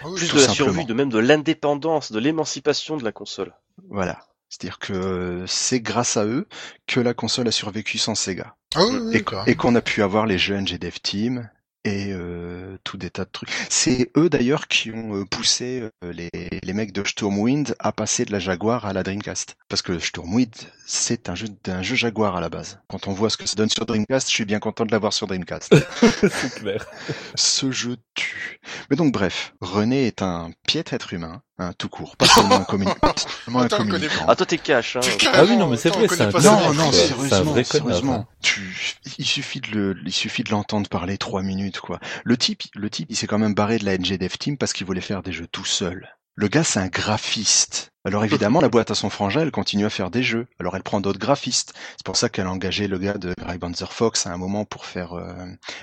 Ah oui, Plus tout de la simplement. survie, de même de l'indépendance, de l'émancipation de la console. Voilà. C'est-à-dire que c'est grâce à eux que la console a survécu sans Sega. Ah oui, oui, et, d'accord. et qu'on a pu avoir les jeunes GDF Team et euh, tout des tas de trucs. C'est eux d'ailleurs qui ont euh, poussé euh, les, les mecs de Stormwind à passer de la Jaguar à la Dreamcast. Parce que Stormwind, c'est un jeu, un jeu Jaguar à la base. Quand on voit ce que ça donne sur Dreamcast, je suis bien content de l'avoir sur Dreamcast. C'est clair. ce jeu tue. Mais donc bref, René est un piètre être humain, hein, tout court, pas seulement un, communi- pas seulement un communicant. Ah, toi t'es cash, hein. Ah oui, non, mais c'est vrai, ça. Non, non, sérieusement, sérieusement. Tu, il suffit de le, il suffit de l'entendre parler trois minutes, quoi. Le type, le type, il s'est quand même barré de la NG Dev Team parce qu'il voulait faire des jeux tout seul. Le gars, c'est un graphiste. Alors évidemment, la boîte à son frangin, elle continue à faire des jeux. Alors elle prend d'autres graphistes. C'est pour ça qu'elle a engagé le gars de Banzer Fox à un moment pour faire euh,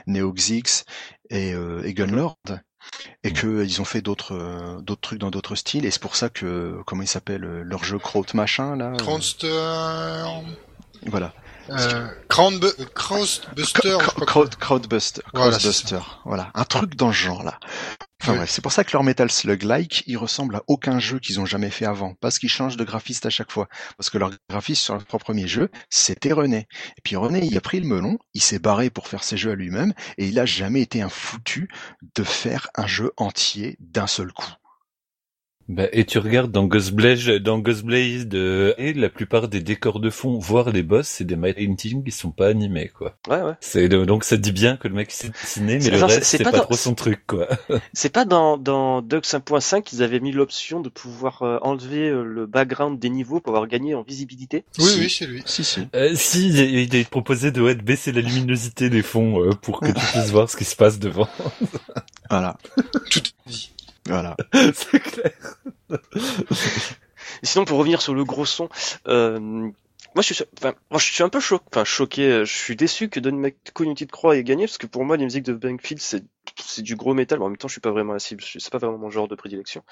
Neo Xix et, euh, et Gunlord. Et que ils ont fait d'autres euh, d'autres trucs dans d'autres styles. Et c'est pour ça que comment il s'appelle euh, leur jeu Kraut machin là. euh. Voilà. Euh, Crownbu- Crossbuster... Cro- Crowd, Crowdbuster. Voilà, Crowdbuster. Voilà. Un truc dans ce genre-là. Enfin bref, c'est pour ça que leur Metal Slug-like, il ressemble à aucun jeu qu'ils ont jamais fait avant. Parce qu'ils changent de graphiste à chaque fois. Parce que leur graphiste sur leur premier jeu, c'était René. Et puis René, il a pris le melon, il s'est barré pour faire ses jeux à lui-même, et il a jamais été un foutu de faire un jeu entier d'un seul coup. Bah, et tu regardes dans Ghostblade, dans Ghostblade, euh, et la plupart des décors de fond, voire les boss, c'est des paintings qui sont pas animés, quoi. Ouais, ouais. C'est donc ça dit bien que le mec s'est dessiné, mais le c'est- reste c'est pas pas, dans- trop son truc, quoi. C'est pas dans, dans Dux 1.5 qu'ils avaient mis l'option de pouvoir euh, enlever euh, le background des niveaux pour avoir gagné en visibilité? Oui, Si. oui, c'est lui. Si, si. Euh, si, il est- il est proposé de ouais, de baisser la luminosité des fonds euh, pour que tu puisses voir ce qui se passe devant. Voilà. Tout dit. Voilà. c'est clair. Sinon, pour revenir sur le gros son, euh, moi je suis, enfin, moi, je suis un peu choqué, choqué, euh, je suis déçu que Don McCoy United Croix ait gagné parce que pour moi les musiques de Bankfield c'est c'est du gros métal. Bon, en même temps, je suis pas vraiment la cible. C'est pas vraiment mon genre de prédilection.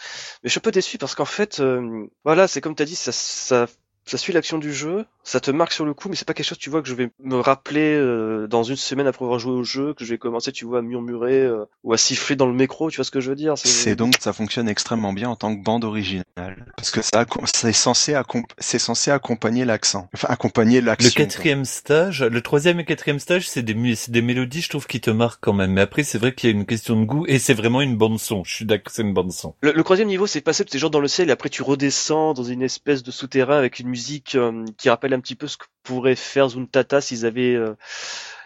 Mais je suis un peu déçu parce qu'en fait, euh, voilà, c'est comme t'as dit, ça, ça, ça suit l'action du jeu, ça te marque sur le coup, mais c'est pas quelque chose, tu vois, que je vais me rappeler euh, dans une semaine après avoir joué au jeu, que je vais commencer, tu vois, à murmurer euh, ou à siffler dans le métro. Tu vois ce que je veux dire C'est donc ça fonctionne extrêmement bien en tant que bande originale parce que ça c'est censé accom- c'est censé accompagner l'accent, enfin accompagner l'action. Le quoi. quatrième stage, le troisième et quatrième stage, c'est des, c'est mélodies, je trouve, qui te marquent quand même. Mais après, c'est vrai qu'il y a une question de goût et c'est vraiment une bande son. Je suis d'accord, c'est une bande son. Le, le troisième niveau, c'est passé, t'es genre dans le ciel, et après tu redescends dans une espèce de souterrain avec une musique euh, qui rappelle un petit peu ce que pourrait faire Zuntata s'ils avaient, euh,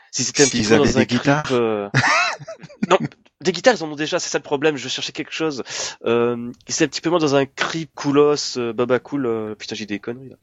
si c'était un petit peu dans des un clip, guitares. euh, non, des guitares, ils en ont déjà, c'est ça le problème. Je cherchais quelque chose. Euh, c'est un petit peu moins dans un clip coolos, euh, baba cool. putain, j'ai des conneries là.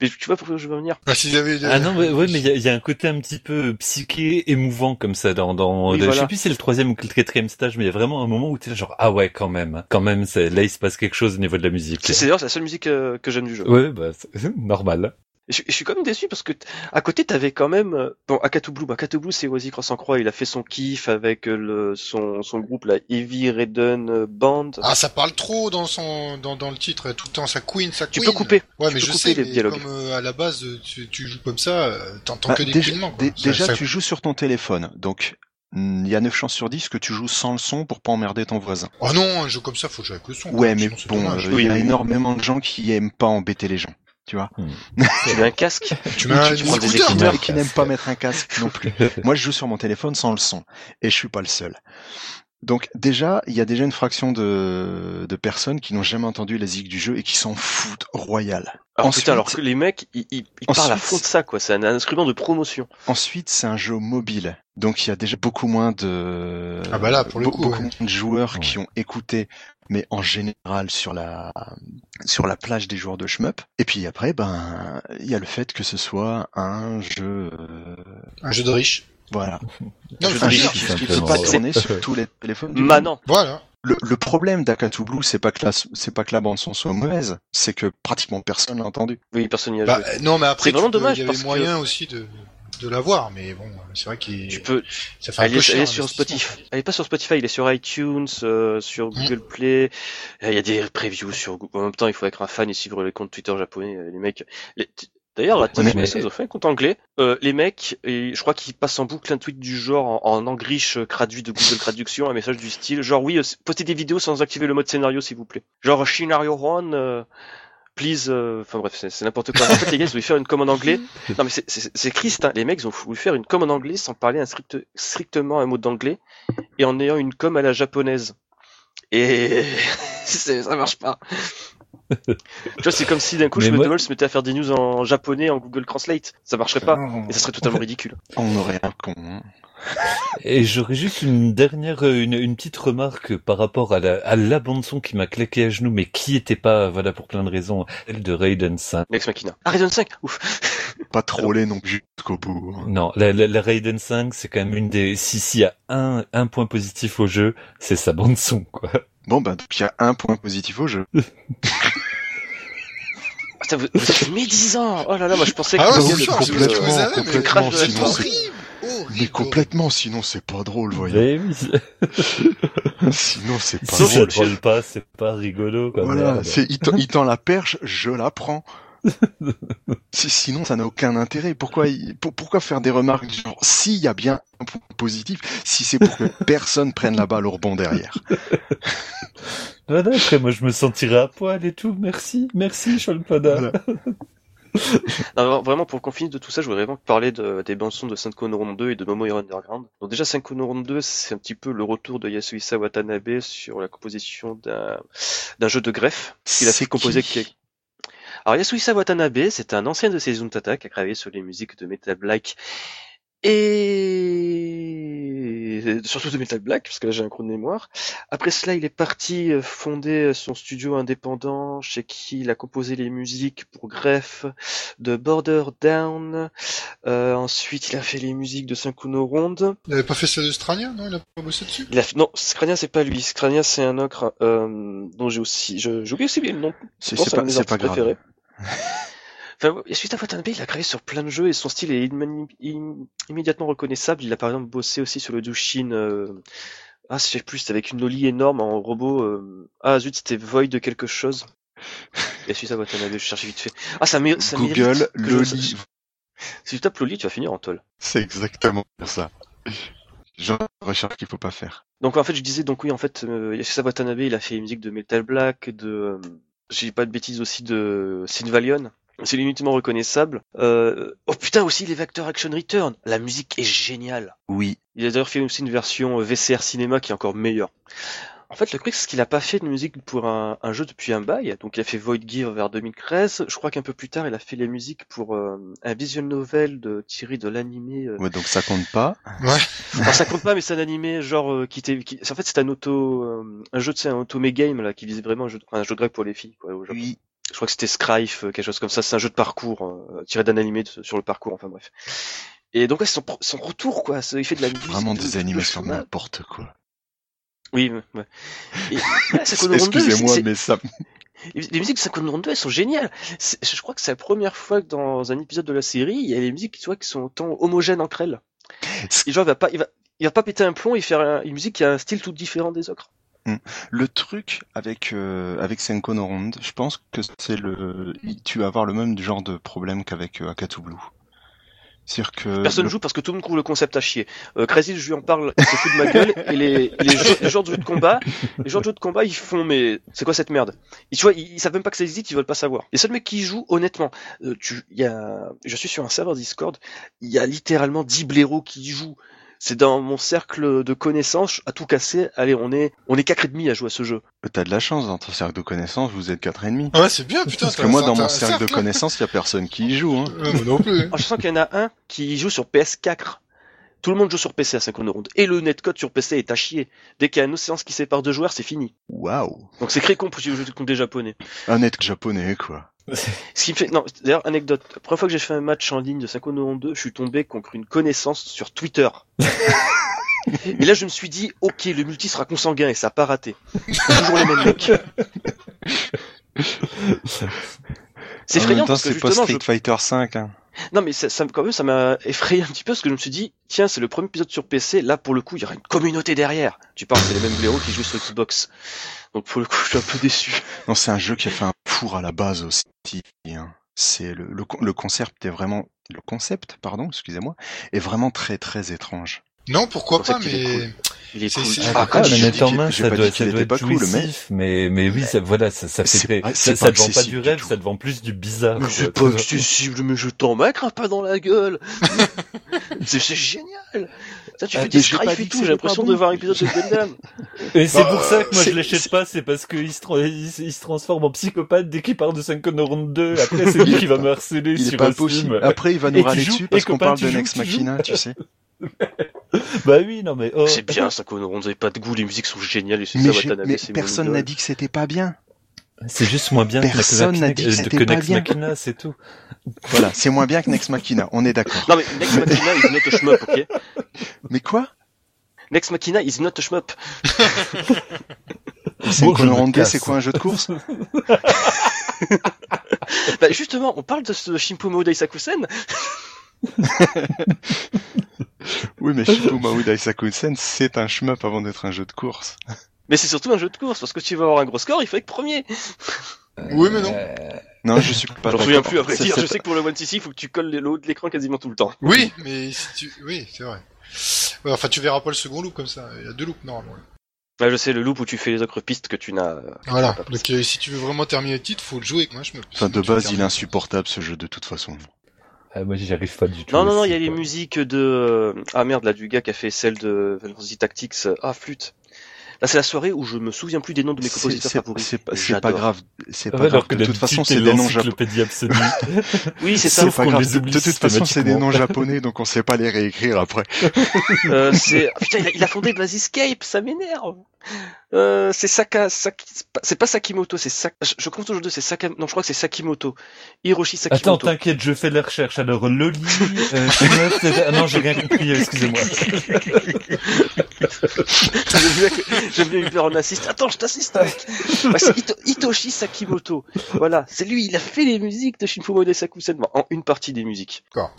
Mais tu vois pourquoi je veux venir Ah, s'ils avaient des- Ah non, ouais, ouais, mais il y a, il y a un côté un petit peu psyché, émouvant comme ça dans, dans Oui, je sais plus si c'est le troisième ou le quatrième stage, mais il y a vraiment un moment où t'es genre, ah ouais, quand même, quand même, c'est, là il se passe quelque chose au niveau de la musique. C'est d'ailleurs c'est la seule musique euh, que j'aime du jeu. Ouais, bah, c'est normal. Je, je suis quand même déçu parce que à côté t'avais quand même euh, bon Akatu Blue, bah, Akatu Blue c'est Oasis Cross en Croix, il a fait son kiff avec euh, le son son groupe la Heavy Redden euh, Band. Ah, ça parle trop dans son dans, dans le titre, tout le temps sa queen, sa tu queen. peux couper. Ouais, tu mais peux je couper sais, les mais dialogues. comme euh, à la base tu, tu joues comme ça, t'entends Bah, que des déjà, quoi. Ça- déjà ça- tu joues sur ton téléphone, donc mm, il y a 9 chances sur 10 que tu joues sans le son pour pas emmerder ton voisin. Oh non, un jeu comme ça, faut jouer avec le son. Ouais, quoi, mais bon, euh, il Oui, y a oui. énormément de gens qui aiment pas embêter les gens, tu vois. Tu mets un casque. tu mets un tu prends des écouteur, écouteurs. qui n'aiment pas mettre un casque non plus. Moi, je joue sur mon téléphone sans le son, et je suis pas le seul. Donc déjà, il y a déjà une fraction de, de personnes qui n'ont jamais entendu la zig du jeu et qui s'en foutent royal. Alors Ensuite- putain, alors que les mecs, ils, ils, ils parlent à fond de ça quoi. C'est un instrument de promotion. Ensuite, c'est un jeu mobile, donc il y a déjà beaucoup moins de Ah bah là, pour le be- coup, beaucoup ouais. moins de joueurs Ouais. qui ont écouté, mais en général sur la sur la plage des joueurs de shmup. Et puis après, ben il y a le fait que ce soit un jeu, euh, Un jeu de riche. voilà, Non, jeu mais de un riche, jeu dire. qui qui peut pas tourner sur tous les téléphones. du monde. Manant. Voilà. Le, le problème d'Akatu Blue, c'est pas que la c'est pas que la bande son soit mauvaise, c'est que pratiquement personne l'a entendu. Oui, personne n'y a Bah, joué. non, mais après, C'est vraiment dommage il y parce avait que- moyen aussi de de l'avoir, mais bon, c'est vrai qu'il Tu peux. ça fait un peu cher. est sur. Spotify. Elle est pas sur Spotify, il est sur iTunes, euh, sur Google Play. Il y a des previews sur Google. En même temps, il faut être un fan et suivre les comptes Twitter japonais. euh, Les mecs. les- D'ailleurs, la Mais- TF ils ont fait un compte anglais. Euh, les mecs, et je crois qu'ils passent en boucle un tweet du genre en, en angriche traduit de Google Traduction, un message du style genre oui, postez des vidéos sans activer le mode scénario s'il vous plaît. Genre scenario one, euh, please. euh, Enfin bref, c'est n'importe quoi. En fait, les gars, ils voulaient faire une commande anglais. Non mais c'est- Christ. Hein. Les mecs, ils ont voulu faire une com en anglais sans parler un strict, strictement un mot d'anglais et en ayant une com à la japonaise. Et ça marche pas. Tu vois, c'est comme si d'un coup, Mais je moi- se mettait à faire des news en japonais en Google Translate. Ça marcherait pas. Et ça serait totalement ridicule. On aurait un con. hein. Et j'aurais juste une dernière, une, une petite remarque par rapport à la, à la bande son qui m'a claqué à genoux, mais qui était pas, voilà, pour plein de raisons, celle de Raiden 5. Lex Machina. Ah, Raiden 5 Ouf Pas troller non plus jusqu'au bout. hein. Non, la, la, la Raiden 5, c'est quand même une des, si, s'il y a un, un point positif au jeu, c'est sa bande son, quoi. Bon, bah, donc il y a un point positif au jeu. Putain, vous, vous êtes médisant Oh là là, moi je pensais que Ah ouais, c'est sûr, que vous avez, mais complètement, de la sinon c'est-. Mais complètement, sinon c'est pas drôle. Mais oui, Sinon c'est pas si ça drôle. pas, c'est pas rigolo, quoi. Voilà, c'est il tend la perche, je la prends. Si- Sinon, ça n'a aucun intérêt. Pourquoi, il- pour- pourquoi faire des remarques du genre s'il y a bien un point positif, si c'est pour que personne prenne la balle au rebond derrière? Voilà, après, moi, je me sentirais à poil et tout. Merci, merci, Sholpada. Voilà. Non, vraiment, pour qu'on finisse de tout ça, je voudrais vraiment parler de, des bandes son de Senko no Ron 2 et de Momo Hero Underground. Donc déjà, Senko no Ron 2, c'est un petit peu le retour de Yasuhisa Watanabe sur la composition d'un jeu de greffe. Il a fait composer... qui qui- Alors Yasuhisa Watanabe, c'est un ancien de Seizun Tata qui a travaillé sur les musiques de Metal Black et surtout de Metal Black, parce que là j'ai un gros de mémoire. Après cela, il est parti euh, fonder son studio indépendant, chez qui il a composé les musiques pour Grefg, de Border Down. Euh, ensuite, il a fait les musiques de Syncuno Ronde. Il avait pas fait ça de Strania, non? Il a pas bossé dessus? Il a fait... Non, Scrania, c'est pas lui. Scrania, c'est un euh, dont j'ai aussi... je- J'oublie aussi bien le nom. C'est pas, pas artistes grave. Enfin, suite à Watanabe, il a travaillé sur plein de jeux et son style est immédiatement reconnaissable. Il a par exemple bossé aussi sur le Dushin euh, Ah, je sais plus, c'était avec une loli énorme en robot. euh, Ah zut, c'était Void de quelque chose. Et Watanabe, je cherche vite fait. Ah, ça mérite. Ça Google, je- Loli. Si tu tapes loli, tu vas finir en toll. C'est exactement ça. Genre de recherche qu'il faut pas faire. Donc en fait, je disais donc oui, en fait, euh, Yasusa Watanabe, il a fait les musiques de Metal Black, de, euh, j'ai pas de bêtises aussi de Sinvalion. C'est inutilement reconnaissable. Euh, oh putain aussi les Vector Action Return. La musique est géniale. Oui. Il a d'ailleurs fait aussi une version euh, VCR cinéma qui est encore meilleure. En fait, le truc, c'est qu'il a pas fait de musique pour un, un jeu depuis un bail. Donc, il a fait Void Gear vers 2013. Je crois qu'un peu plus tard, il a fait les musiques pour euh, un visual novel de tiré de l'animé. euh, Ouais, donc ça compte pas. Enfin, ça compte pas, mais c'est un animé genre euh, qui était. Qui... En fait, c'est un auto, euh, un jeu de c'est un automé game là qui visait vraiment un jeu, de... enfin, un jeu de grec pour les filles. Quoi, au Japon. Oui. Je crois que c'était Scrife, euh, quelque chose comme ça. C'est un jeu de parcours euh, tiré d'un animé de- sur le parcours. Enfin bref. Et donc ouais, son, son retour quoi, il fait de la musique. Vraiment de- des de animations n'importe quoi. Oui, ouais. ouais. Excusez-moi, mais ça. Les musiques de Sakura Rondo, elles sont géniales. Je crois que c'est la première fois que dans un épisode de la série, il y a des musiques tu vois, qui sont autant homogènes entre elles. Et genre, il va pas, il va, il va pas péter un plomb et faire un- une musique qui a un style tout différent des autres. Le truc avec euh, avec Senko no Ronde, je pense que c'est le. Tu vas avoir le même genre de problème qu'avec euh, Akatu Blue. C'est-à-dire que. Personne le- joue parce que tout le monde trouve le concept à chier. Euh, Crazy, je lui en parle, il se fout de ma gueule, et les, et les, jeux, les de jeux de combat, les joueurs de jeux de combat, ils font, mais c'est quoi cette merde? Ils, tu vois, ils, ils savent même pas que ça existe, ils veulent pas savoir. Les seuls mecs qui y jouent, honnêtement, euh, tu, y a, je suis sur un serveur Discord, il y a littéralement 10 blaireaux qui y jouent. C'est dans mon cercle de connaissances, à tout casser, allez, on est, on est quatre et demi à jouer à ce jeu. T'as de la chance dans ton cercle de connaissances, vous êtes quatre et demi. Ouais, c'est bien, putain. Parce que moi, dans mon cercle de connaissances, il y a personne qui y joue. Hein. Ouais, moi non plus. Ah, je sens qu'il y en a un qui joue sur PS4. Tout le monde joue sur PC à 50 rondes. Et le netcode sur PC est à chier. Dès qu'il y a une séance qui sépare deux joueurs, c'est fini. Waouh. Donc c'est très con pour jouer contre des japonais. Un net japonais, quoi. Ce qui me fait, non, d'ailleurs, anecdote. La première fois que j'ai fait un match en ligne de 50 rondes 2, je suis tombé contre une connaissance sur Twitter. et là, je me suis dit, ok, le multi sera consanguin et ça a pas raté. Toujours les mêmes mecs. C'est effrayant parce que c'est pas Street je... Fighter 5. Hein. Non, mais ça, ça, quand même, ça m'a effrayé un petit peu parce que je me suis dit, tiens, c'est le premier épisode sur PC. Là, pour le coup, il y aura une communauté derrière. Tu parles, c'est les mêmes blaireaux qui jouent sur Xbox. Donc, pour le coup, je suis un peu déçu. Non, c'est un jeu qui a fait un four à la base aussi. hein. C'est le, le, le concept est vraiment le concept, pardon, excusez-moi, est vraiment très très étrange. Non, pourquoi pas, mais. Il est C'est- cool. Ah, dit manette en main, ça doit, ça être pas cool, mais- jouissif, mais, mais oui, ça, voilà, ça, ça fait, pas- ça, ça te vend pas du rêve, ça te vend plus du bizarre. Mais c'est pas accessible, mais je t'en m'accroche pas dans la gueule. c'est c'est génial. Ça, tu Ah, fais des dit et tout. J'ai l'impression de voir un épisode de Gundam. Et c'est Bah, pour ça que moi je l'achète pas, c'est parce qu'il se, transforme en psychopathe dès qu'il parle de 5 Round 2. Après, c'est lui qui va me harceler sur pas Steam. possible. Après, il va nous râler dessus parce qu'on parle de joues, Nex tu Machina, tu sais. Bah oui, non mais oh. C'est bien, ça, qu'on on n'avait pas de goût. Les musiques sont géniales. Et c'est Mais, ça, Watanabe, mais personne n'a dit que c'était pas bien. C'est juste moins bien Personne que n'a dit que c'était que pas bien. Machina, c'est tout. Voilà, c'est moins bien que Nex Machina, on est d'accord. Non, mais Next Machina is not a shmup, ok? Mais quoi? Next Machina is not a shmup. C'est Bon, je casse. c'est quoi un jeu de course? Bah, justement, on parle de ce Shimpumo Daisakusen. Oui, mais Shifu Maou Daisakusen, c'est un shmup avant d'être un jeu de course. Mais c'est surtout un jeu de course, parce que tu vas avoir un gros score, il faut être premier. Oui, mais non. Non, je suis pas Je m'en souviens plus, c'est Je sais que pour le One CC, il faut que tu colles le haut de l'écran quasiment tout le temps. Oui, mais si tu. Oui, c'est vrai. Ouais, enfin, tu verras pas le second loop comme ça. Il y a deux loops normalement. Ouais, je sais, le loop où tu fais les autres pistes que tu n'as. Voilà. pas Donc, euh, si tu veux vraiment terminer le titre, faut le jouer avec moi. Je me. Enfin, de base, il est insupportable ce jeu de toute façon. Ah, moi j'y arrive pas du tout. Non, non, non, il y a les musiques de... Ah merde, là, du gars qui a fait celle de Fantasy Tactics. Ah, flûte. Là, c'est la soirée où je me souviens plus des noms de mes compositeurs c'est- favoris. c'est pas, grave. C'est Ah pas grave. alors que De toute façon, c'est des noms japonais. Oui, c'est ça. C'est pas grave. les De, toute façon, c'est des noms japonais, donc on sait pas les réécrire après. Euh, c'est... Ah, putain, il a, il a fondé Basiscape, ça m'énerve. Euh, c'est Saka, Saki- c'est pas- Sakimoto, c'est Sak... je, je compte aujourd'hui, c'est Saka, non, je crois que c'est Sakimoto. Hiroshi Attends, Sakimoto. t'inquiète, je fais la recherche. Alors, Loli, euh, ah non, j'ai rien compris, excusez-moi. J'aime bien bien Uber en assiste. Attends, je t'assiste. Ouais, c'est Hito- Hitoshi Sakimoto. Voilà. C'est lui, il a fait les musiques de Shinfumo Daisakusen. Bon, en une partie des musiques. D'accord.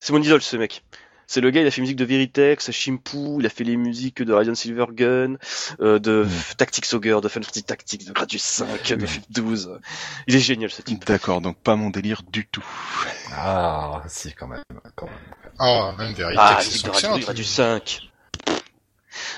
C'est mon idole, ce mec. C'est le gars, il a fait musique de Veritex, Shimpu, il a fait les musiques de Radiant Silvergun, euh, de Mm. Tactics Ogre, de Final Fantasy Tactics, de Gradius 5, de FIF 12. Il est génial ce type. D'accord, donc pas mon délire du tout. Ah, si, quand même. Quand même. Ah, même vérité, Ah, musique de Gradius 5.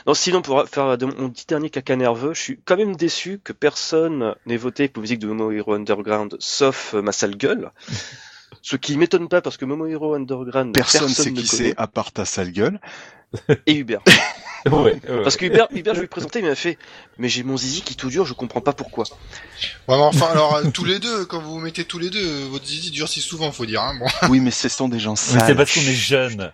Non, sinon, pour faire mon petit dernier caca nerveux, je suis quand même déçu que personne n'ait voté pour la musique de Momo Hero Underground, sauf euh, ma sale gueule. Ce qui m'étonne pas parce que Momo Hero Underground, Personne, personne, sait ne qui c'est à part ta sale gueule. Et Hubert. Ouais, ouais. Parce que Hubert, Hubert, je lui ai présenté, il m'a fait, mais j'ai mon zizi qui tout dure, je comprends pas pourquoi. Ouais, mais enfin, alors, euh, tous les deux, quand vous vous mettez tous les deux, euh, votre zizi durcit souvent, faut dire, hein, bon. Oui, mais ce sont des gens Mais sales. c'est parce qu'on est jeune.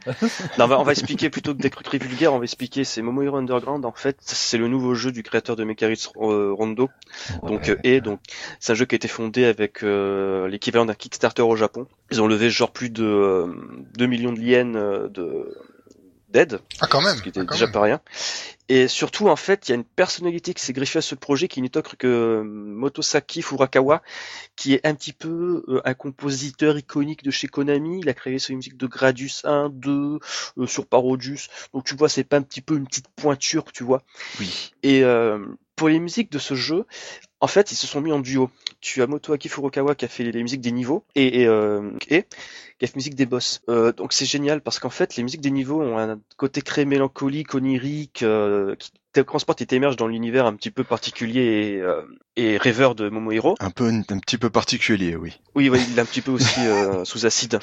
Non, on va, on va expliquer plutôt que des trucs très vulgaires, on va expliquer, c'est Momo Hero Underground, en fait, c'est le nouveau jeu du créateur de Mekaris euh, Rondo. Donc, Ouais. euh, et donc, c'est un jeu qui a été fondé avec euh, l'équivalent d'un Kickstarter au Japon. Ils ont levé genre plus de euh, 2 millions de yens euh, de Ah, quand même. ce qui était ah, déjà même. pas rien. Et surtout, en fait, il y a une personnalité qui s'est greffée à ce projet qui n'est autre que euh, Motosaki Furakawa, qui est un petit peu euh, un compositeur iconique de chez Konami. Il a créé sur les musiques de Gradius 1, 2, euh, sur Parodius. Donc tu vois, c'est pas un petit peu une petite pointure, tu vois. Oui. Et euh, pour les musiques de ce jeu, en fait, ils se sont mis en duo. Tu as Motoaki Furukawa qui a fait les musiques des niveaux et, et, euh, et qui a fait musique des boss. Euh, donc c'est génial parce qu'en fait, les musiques des niveaux ont un côté très mélancolique, onirique, euh, qui te transporte et t'émerge dans l'univers un petit peu particulier et, euh, et rêveur de Momohiro. Un peu, un petit peu particulier, oui. Oui, oui, il est un petit peu aussi euh, sous acide.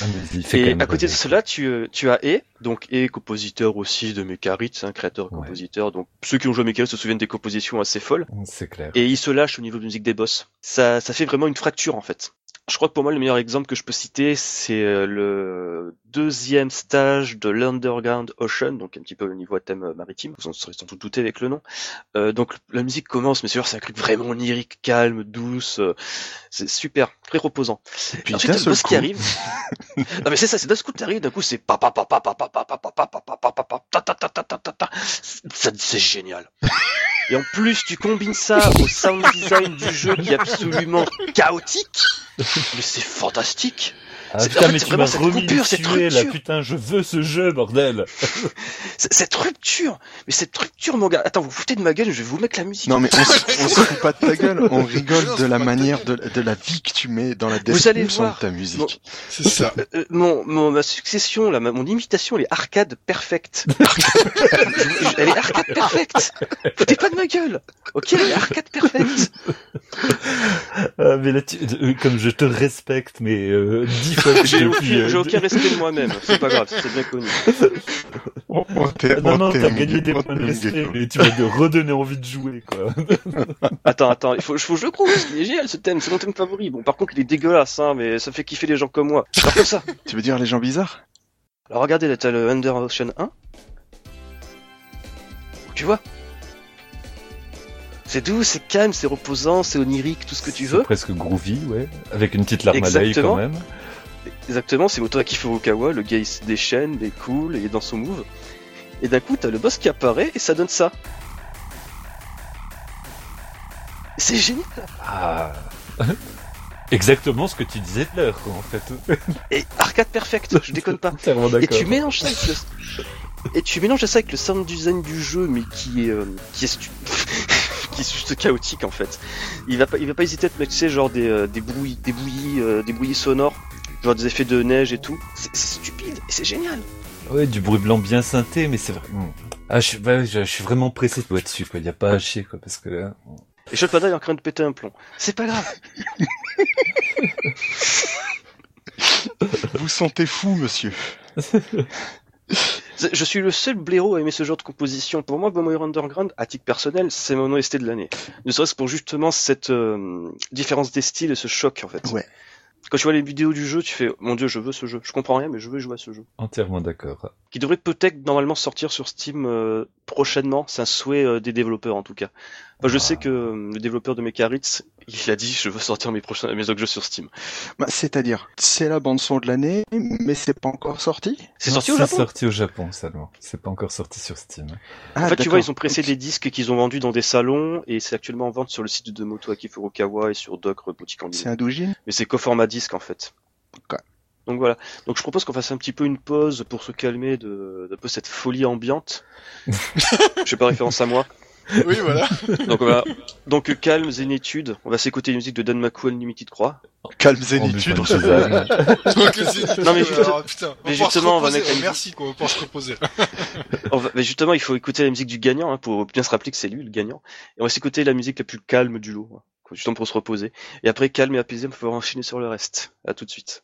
Ah, Et à côté de cela, tu, euh, tu as E, donc E, compositeur aussi de Mekarit, un créateur Ouais. compositeur. Donc ceux qui ont joué à Mekarit se souviennent des compositions assez folles. C'est clair. Et il se lâche au niveau de musique des boss. Ça, ça fait vraiment une fracture en fait. Je crois que pour moi le meilleur exemple que je peux citer c'est euh, le deuxième stage de l'Underground Ocean, donc un petit peu au niveau à thème euh, maritime. Vous en serez sans doute douté avec le nom. Euh, donc la musique commence, mais c'est un truc vraiment onirique, calme, douce. euh, c'est super, très reposant. Et puis, Ensuite, coup, qui arrive. non mais c'est ça, c'est d'un coup t'arrives, d'un coup c'est pa pa pa pa pa pa pa pa pa pa pa pa pa pa pa ta ta ta ta ta ta ta. Ça, c'est génial. Et en plus, tu combines ça au sound design du jeu qui est absolument chaotique. Mais c'est fantastique. Ah c'est- putain, en fait, mais c'est tu vraiment m'as cette remis coupure, cette tuer, là, rupture. putain, je veux ce jeu, bordel Cette rupture. Mais cette rupture, mon gars. Attends, vous foutez de ma gueule, je vais vous mettre la musique. Non mais on, se- on se fout pas de ta gueule, on rigole Non, de la manière de, la vie que tu mets dans la Vous allez description de ta musique. C'est ça. Euh, euh, mon, mon, ma succession, là, ma- mon imitation, elle est arcade perfecte. Elle est arcade perfecte. Foutez pas de ma gueule. Ok, elle est arcade perfecte. Ah, mais là, tu- euh, comme je te respecte, mais euh, dix J'ai depuis, aucun, respect de moi-même. C'est pas grave, c'est bien connu. On- on t'est- Ah, Non, on non, t'as gagné des points de respect, mais tu vas te redonner envie de jouer, quoi. Attends, attends, il faut, faut que je le trouve. Il est génial ce thème, c'est mon thème favori. Bon, par contre, il est dégueulasse, hein, mais ça fait kiffer les gens comme moi. Alors comme ça. Tu veux dire les gens bizarres? Alors regardez, là, t'as le Under Ocean 1. Tu vois C'est doux, c'est calme, c'est reposant, c'est onirique, tout ce que tu C'est veux. presque groovy, ouais. Avec une petite larme à l'œil, quand même. Exactement, c'est Motoaki Furukawa, le gars il se déchaîne, il est cool, il est dans son move. Et d'un coup, t'as le boss qui apparaît et ça donne ça. C'est génial. Ah... Exactement ce que tu disais tout à l'heure, en fait. Et arcade perfect, je déconne pas. Et tu mélanges ça avec le... Et tu mélanges ça avec le sound design du jeu, mais qui est, euh, qui est, stu- qui est juste chaotique en fait. Il va pas, il va pas hésiter à te mettre, tu sais, genre des, euh, des bruits, des bouillies, euh, des bouillies sonores, genre des effets de neige et tout. C'est stupide et c'est génial. Ouais, du bruit blanc bien synthé, mais c'est vrai. Hmm. Ah, je, ouais, je, je suis vraiment pressé de jouer dessus, quoi. Y a pas à chier, quoi, parce que là... Et Shot Panda est en train de péter un plomb. C'est pas grave. Vous sentez fou, monsieur. Je suis le seul blaireau à aimer ce genre de composition. Pour moi, Bomber Underground, à titre personnel, c'est mon OST de l'année. Ne serait-ce que pour justement cette euh, différence des styles et ce choc en fait. Ouais. Quand tu vois les vidéos du jeu, tu fais mon dieu, je veux ce jeu. Je comprends rien, mais je veux jouer à ce jeu. Entièrement d'accord. Qui devrait peut-être normalement sortir sur Steam euh, prochainement. C'est un souhait euh, des développeurs en tout cas. Enfin, je Ah. sais que euh, le développeur de Mekaritz, il a dit je veux sortir mes prochains mes autres jeux sur Steam. Bah, C'est-à-dire, c'est la bande son de l'année, mais c'est pas encore sorti? C'est sorti au C'est Japon? sorti au Japon seulement. C'est pas encore sorti sur Steam. Ah, En fait, tu vois, ils ont pressé des disques qu'ils ont vendus dans des salons et c'est actuellement en vente sur le site de Motoaki Furukawa et sur d'autres boutiques en ligne. C'est un doujin? Mais c'est qu'au format disque en fait. Ok. Donc voilà. Donc je propose qu'on fasse un petit peu une pause pour se calmer de, de peu cette folie ambiante. je fais pas référence à moi. Oui, voilà. Donc voilà. Donc calme, zénitude. On va s'écouter la musique de Dan McQueen Limited Croix. Calme zénitude. une c'est- Non, mais juste- alors, putain, mais va pouvoir se justement, on va mettre la Oh, Merci, quoi, on va pouvoir se reposer. On va- mais justement, il faut écouter la musique du gagnant hein, pour bien se rappeler que c'est lui le gagnant. Et on va s'écouter la musique la plus calme du lot, hein, justement pour se reposer. Et après, calme et apaisé, on va pouvoir enchaîner sur le reste. À tout de suite.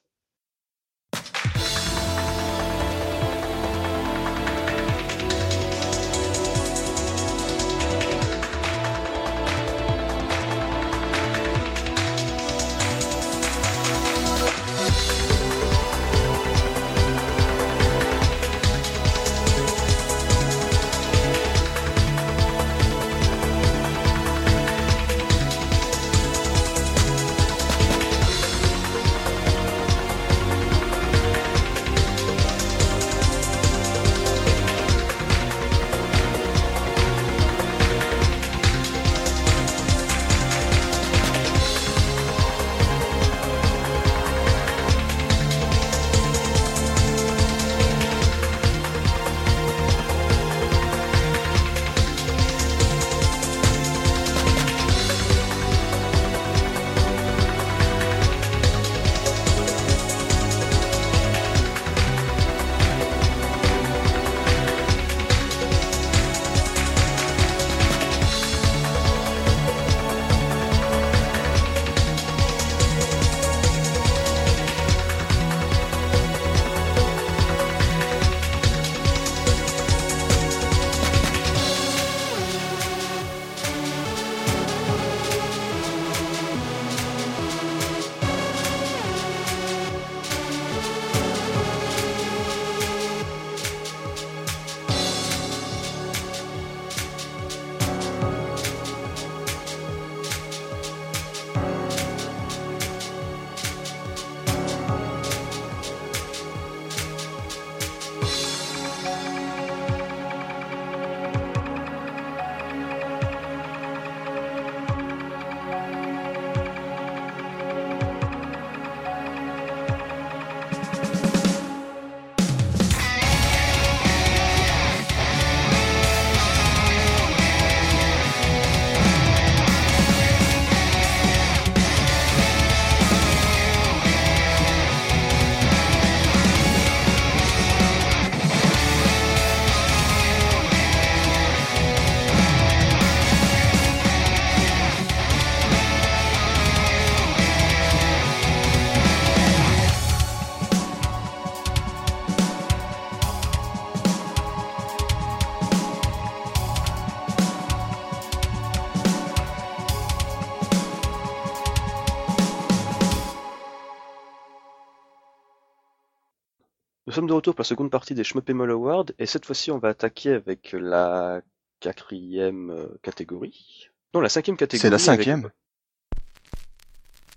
Sommes de retour pour la seconde partie des Schmuppemol Awards, et cette fois-ci on va attaquer avec la quatrième euh, catégorie. Non, la cinquième catégorie. C'est la avec- cinquième.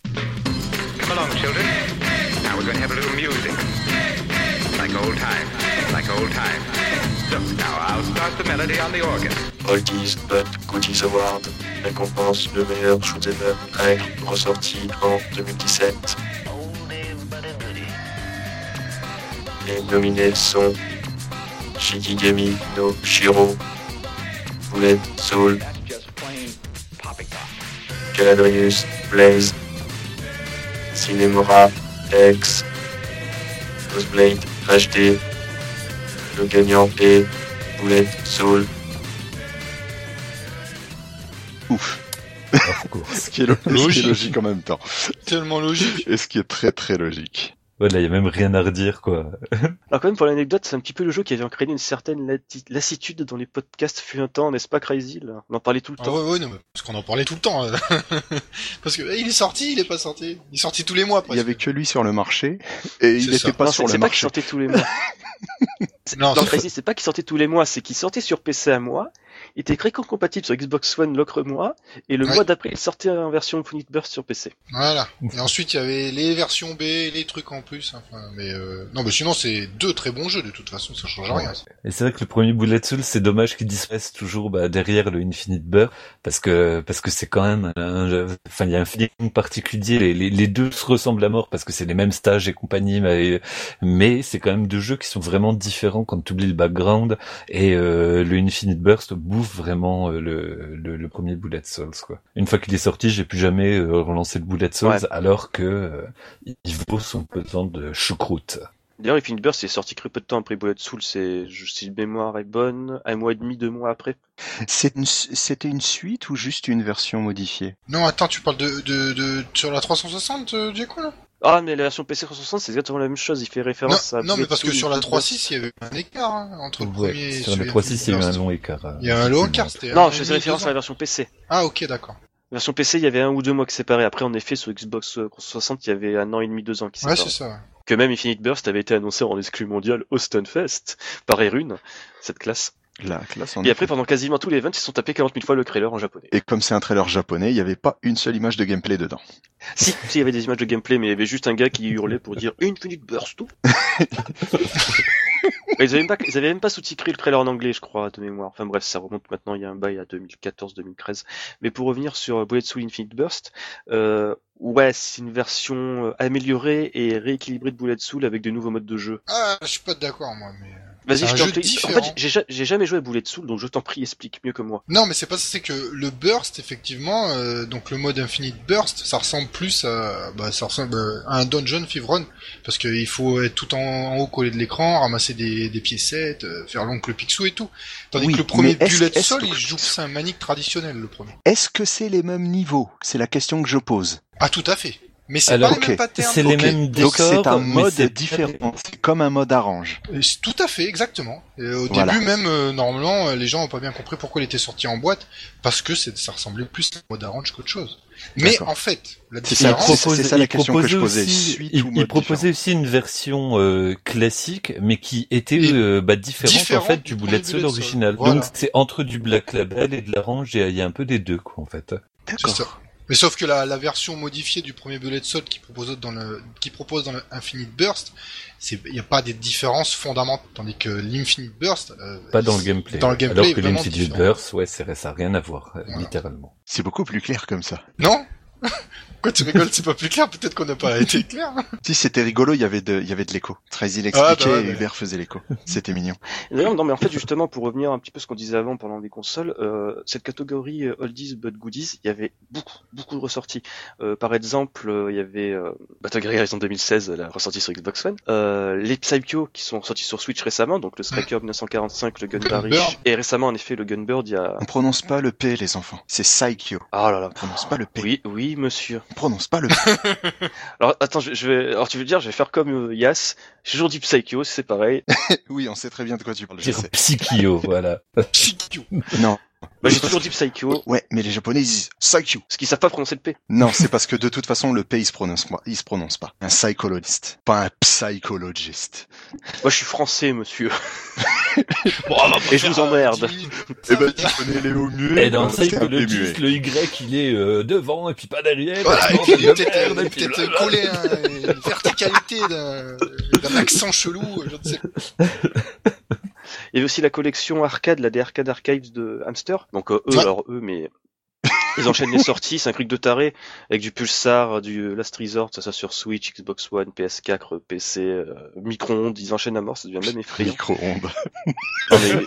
Come along, children. Now we're going to have a little music. Like old times. Like old times. So, now I'll start the melody on the organ. Oldies But Goodies Award récompense le meilleur shoot'em up ressorti en 2017. Les nominés sont Shikigami no Shiro, Bullet Soul, Caladrius Blaze, Cinemora X, Ghostblade HD. Le gagnant est Bullet Soul. Ouf. Of course. Ce qui est, ce qui est Logique. logique en même temps. Tellement logique. Et ce qui est très très logique. Voilà, il y a même rien à redire, quoi. Alors quand même pour l'anecdote, c'est un petit peu le jeu qui avait entraîné une certaine lassitude dans les podcasts fut un temps, n'est-ce pas Crazy là? On en parlait tout le Ah temps. ouais, ouais, non, parce qu'on en parlait tout le temps. euh. parce que eh, il est sorti, il est pas sorti. Il est sorti tous les mois. Il y presque. avait que lui sur le marché et il n'était pas non, sur c'est le c'est pas qu'il marché. sortait tous les mois. Non, dans Crazy, c'est pas qu'il sortait tous les mois, c'est qu'il sortait sur PC à moi, il était très compatible sur Xbox One l'autre mois, et le Ouais. mois d'après, il sortait en version Infinite Burst sur PC. Voilà. Et ensuite, il y avait les versions B, les trucs en plus. Enfin, mais euh... non, mais sinon, c'est deux très bons jeux de toute façon. Ça change rien. Et c'est vrai que le premier Bullet Soul, c'est dommage qu'il disparaisse toujours bah, derrière le Infinite Burst, parce que parce que c'est quand même, un- enfin il y a un feeling particulier. Les, les, les deux se ressemblent à mort parce que c'est les mêmes stages et compagnie, mais, mais c'est quand même deux jeux qui sont vraiment différents quand tu oublies le background. Et euh, le Infinite Burst bouffe vraiment euh, le, le, le premier Bullet Souls. Quoi. Une fois qu'il est sorti, j'ai plus jamais euh, relancé le Bullet Souls, Ouais. alors que euh, il vaut son pesant de choucroute. D'ailleurs, Infinite Burst est sorti très peu de temps après Bullet Soul, c'est, si la mémoire est bonne, un mois et demi, deux mois après. Une- C'était une suite ou juste une version modifiée? Non, attends, tu parles de, de, de sur la 360, euh, Diego, là? Ah, mais la version PC 360, c'est exactement la même chose, il fait Non, référence à non, mais parce que sur la Infinite Burst. 3.6, il y avait un écart hein, entre le Ouais, premier et sur celui 3.6, il y a eu un long écart. euh, Il y a un long écart, Non, je faisais référence à la version PC. Ah, ok, d'accord. La version PC, il y avait un ou deux mois qui séparaient. Après, en effet, sur Xbox 360, il y avait un an et demi, deux ans qui Ouais, séparaient. c'est ça. ouais. que même Infinite Burst avait été annoncé en exclu mondial au Stunfest par Erune, cette classe. La classe en Et après, pendant quasiment tous les events, ils se sont tapés 40 000 fois le trailer en japonais. Et comme c'est un trailer japonais, il n'y avait pas une seule image de gameplay dedans. Si, si, il y avait des images de gameplay, mais il y avait juste un gars qui hurlait pour dire Infinite Burst tout. ils avaient même pas, ils avaient même pas sous-titré le trailer en anglais, je crois, de mémoire. Enfin bref, ça remonte maintenant, il y a un bail à 2014-2013. Mais pour revenir sur Bullet Soul Infinite Burst, euh, ouais, c'est une version euh, améliorée et rééquilibrée de Bullet Soul avec de nouveaux modes de jeu. Ah, je suis pas d'accord, moi, mais... Vas-y, je t'en prie. En fait, j'ai ja- j'ai jamais joué à Bullet Soul, donc je t'en prie, explique mieux que moi. Non, mais c'est pas ça, c'est que le burst, effectivement, euh, donc le mode Infinite Burst, ça ressemble plus à, bah, ça ressemble euh, à un dungeon Fever Run, parce qu'il faut être tout en, en haut collé de l'écran, ramasser des, des piécettes, euh, faire l'oncle Picsou et tout. Tandis Oui, que le premier Bullet Soul, il joue un manique traditionnel, le premier. Est-ce que c'est les mêmes niveaux? C'est la question que je pose. Ah, tout à fait. Mais c'est pas les ok, mêmes patterns. c'est les mêmes Donc c'est décors, un mode c'est- différent. C'est comme un mode arrange. C'est Tout à fait, exactement. Et au Voilà. début même, euh, normalement, euh, les gens ont pas bien compris pourquoi il était sorti en boîte, parce que c'est- ça ressemblait plus à un mode arrange qu'autre chose. Mais D'accord. en fait, la différence, c'est- c'est ça la il question que je proposait posais. aussi- Suite il, ou il mode proposait aussi une version euh, classique, mais qui était euh, bah, différente en fait du Bullet Soul original. Voilà. Donc c'est entre du Black Label et de l'Arrange, il y a- il y a un peu des deux quoi en fait. c'est ça. Mais sauf que la, la version modifiée du premier Bullet Soul qui propose dans le, qui propose dans le Infinite Burst, c'est, il n'y a pas des différences fondamentales, tandis que l'Infinite Burst, euh, Pas dans le gameplay. Dans le gameplay, Alors que l'Infinite. Burst, ouais, c'est- ça a rien à voir, euh, Voilà. littéralement. C'est beaucoup plus clair comme ça. Non? Tu rigoles, c'est pas plus clair? Peut-être qu'on n'a pas été clair. Si c'était rigolo, il y avait de, il y avait de l'écho. Très il Ah, expliquait bah ouais, et mais- Hubert faisait l'écho. C'était mignon. D'ailleurs, non, mais en fait, justement, pour revenir un petit peu à ce qu'on disait avant pendant les consoles, euh, cette catégorie euh, Oldies but Goodies, il y avait beaucoup, beaucoup de ressorties. Euh, par exemple, euh, il y avait euh, Battle Gear en 2016, la ressortie sur Xbox One, euh, les Psycho qui sont sortis sur Switch récemment, donc le Striker 1945, le Gunberry, Gunbird. et récemment, en effet, le Gunbird, il y a... On prononce pas le P, les enfants. C'est Psycho. Ah là là. On prononce pas le P. Oui, oui, monsieur. On prononce pas le P. Alors, attends, je, je vais... Alors, tu veux dire, je vais faire comme euh, Yas. J'ai toujours dit Psycho, c'est pareil. oui, on sait très bien de quoi tu parles. Je sais. Psychio, voilà. Psycho. Non. Bah, j'ai toujours dit Psycho, Ouais, mais les Japonais ils disent Psycho. parce qu'ils savent pas prononcer le P. Non, c'est parce que de toute façon le P il se prononce pas. Il se prononce pas. Un psychologiste, pas un psychologiste. Moi, je suis français, monsieur. Et je vous emmerde. Eh ben, tu connais les mots muets. Et dans hein, c'est un peu Psychologist, le Y, il est euh, devant et puis pas derrière. Voilà, et puis il est de peut-être et collé à une verticalité d'un accent chelou, je ne sais Il y avait aussi la collection arcade, la des Arcade Archives de Hamster. Donc euh, eux, Ouais. alors eux, mais ils enchaînent les sorties, c'est un truc de taré, avec du Pulsar, du Last Resort, ça, ça sur Switch, Xbox One, PS4, PC, euh, micro-ondes, ils enchaînent à mort, ça devient même effrayant. Micro-ondes. Non, mais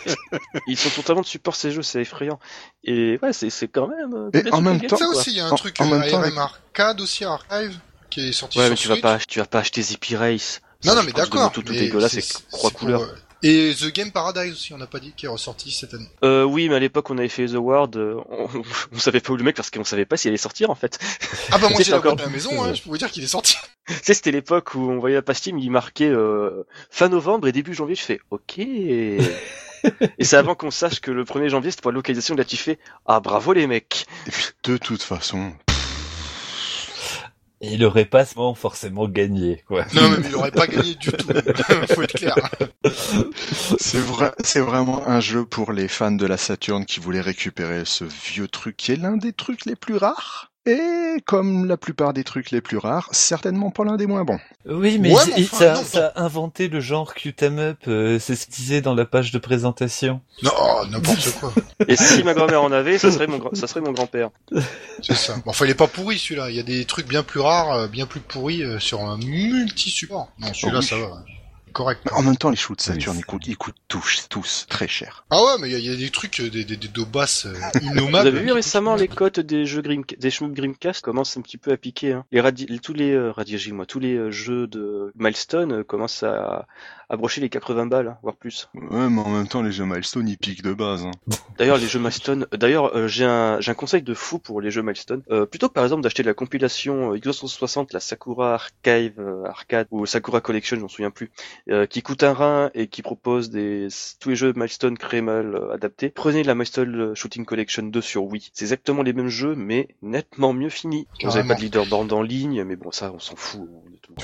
ils sont totalement de support ces jeux, c'est effrayant. Et ouais, c'est c'est quand même. euh, Et en même temps- Ça aussi, il y a un truc en euh, même temps, Arcade aussi, Archive, qui est sorti Ouais, sur mais tu vas pas, tu vas pas acheter Zippy Race. Non, Ça, non, mais d'accord. Tout, tout mais dégueulasse, c'est- c'est trois c'est couleurs. Euh, Et The Game Paradise aussi, on n'a pas dit, qui est ressorti cette année. Euh, oui, mais à l'époque, on avait fait The Ward, euh, on, on savait pas où le mec parce qu'on savait pas s'il allait sortir en fait. Ah bah moi j'ai la encore- boîte à la maison, hein, je pouvais dire qu'il est sorti. Tu sais, c'était l'époque où on voyait la Steam, il marquait euh, fin novembre et début janvier. Je fais OK. et c'est avant qu'on sache que le 1er janvier c'était pour la localisation. Là, tu fais ah bravo les mecs. Et puis de toute façon, Et il aurait pas forcément- forcément gagné, quoi. Non, mais il aurait pas gagné du tout. Faut être clair. C'est vrai, c'est vraiment un jeu pour les fans de la Saturn qui voulaient récupérer ce vieux truc qui est l'un des trucs les plus rares. Et comme la plupart des trucs les plus rares, certainement pas l'un des moins bons. Oui, mais Ouais, il- mais il- enfin, ça, non, ça a inventé le genre Q-Tam Up, euh, c'est ce qu'il disait dans la page de présentation. Non, n'importe quoi. Et si ma grand-mère en avait, ça serait mon, ça serait mon grand-père. C'est ça. Bon, enfin, il est pas pourri celui-là. Il y a des trucs bien plus rares, euh, bien plus pourris euh, sur un multi-support. Non, celui-là, Oh oui. ça va. Correct. En même temps, les shoots Oui, Saturn, c'est- ils coûtent, ils coûtent tous, tous très cher. Ah ouais, mais il y, a- il y a des trucs, euh, des, des, des dos basses euh, Vous innommables. avez vu récemment les cotes des jeux Grim, des jeux Grimcast commencent un petit peu à piquer. Hein. Les radi- tous les euh, Radiagy, moi, tous les euh, jeux de Milestone euh, commencent à, à brocher les 80 balles, voire plus. Ouais, mais en même temps, les jeux Milestone, ils piquent de base. Hein. D'ailleurs, les jeux Milestone. D'ailleurs, euh, j'ai un, j'ai un conseil de fou pour les jeux Milestone. Euh, plutôt que par exemple d'acheter la compilation euh, Xbox 360, la Sakura Archive euh, Arcade ou Sakura Collection, je m'en souviens plus, euh, qui coûte un rein et qui propose des tous les jeux Milestone créés mal euh, adaptés. Prenez la Milestone Shooting Collection 2 sur Wii. C'est exactement les mêmes jeux, mais nettement mieux finis. Vous avez pas de leaderboard en ligne, mais bon, ça, on s'en fout.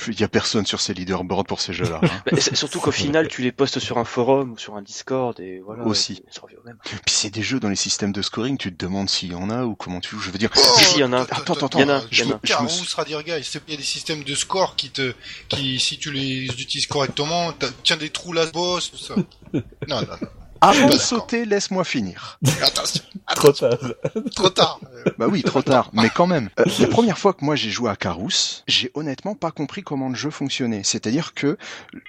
Il y a personne sur ces leaderboards pour ces jeux-là. hein. Bah, surtout qu'au final, tu les postes sur un forum ou sur un Discord et voilà. Aussi. Même. Puis c'est des jeux dans les systèmes de scoring, tu te demandes s'il y en a ou comment tu joues. Je veux dire, Oh, Si, il y en a un. Attends, attends, attends. Il y en a je me- un. je me Carous, Radir Guy, il y a des systèmes de score qui te, qui, si tu les utilises correctement, t'as- tiens des trous là, boss, tout ça. Non, non, non. Avant de D'accord. sauter, laisse-moi finir. Attention, Trop tard. trop tard. Bah oui, trop tard, mais quand même. Euh, la première fois que moi j'ai joué à Carous, j'ai honnêtement pas compris comment le jeu fonctionnait. C'est-à-dire que...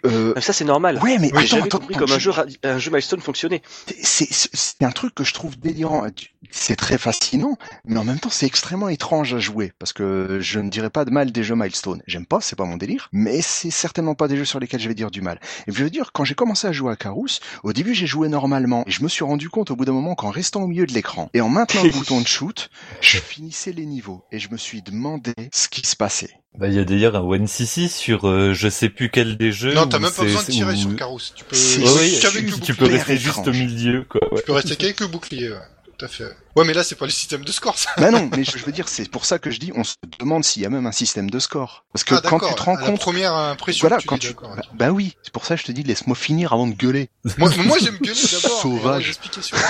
Euh... Ça, c'est normal. Ouais, mais J'ai attends, attends, compris attends, comme un je- jeu, radi- un jeu Milestone fonctionnait. c'est c'est- c'est un truc que je trouve délirant. Tu- C'est très fascinant, mais en même temps c'est extrêmement étrange à jouer parce que je ne dirais pas de mal des jeux Milestone. J'aime pas, c'est pas mon délire, mais c'est certainement pas des jeux sur lesquels je vais dire du mal. Et je veux dire, quand j'ai commencé à jouer à Carous, au début j'ai joué normalement et je me suis rendu compte au bout d'un moment qu'en restant au milieu de l'écran et en maintenant le bouton de shoot, je finissais les niveaux et je me suis demandé ce qui se passait. Bah, il y a d'ailleurs un OneCC sur euh, je sais plus quel des jeux. Non, t'as même pas besoin de tirer où- sur. Tu peux, Ouais, le tu peux rester juste au milieu, quoi. Ouais. Tu peux rester qu'avec le bouclier, ouais. Tout à fait. Ouais, mais là, c'est pas le système de score, ça. Bah non, mais je je veux dire, c'est pour ça que je dis, on se demande s'il y a même un système de score. Parce que ah, quand tu te rends à la compte première impression, Voilà, tu quand dis tu... Bah, bah oui, c'est pour ça que je te dis, laisse-moi finir avant de gueuler. Moi, moi j'aime gueuler d'abord. Sauvage.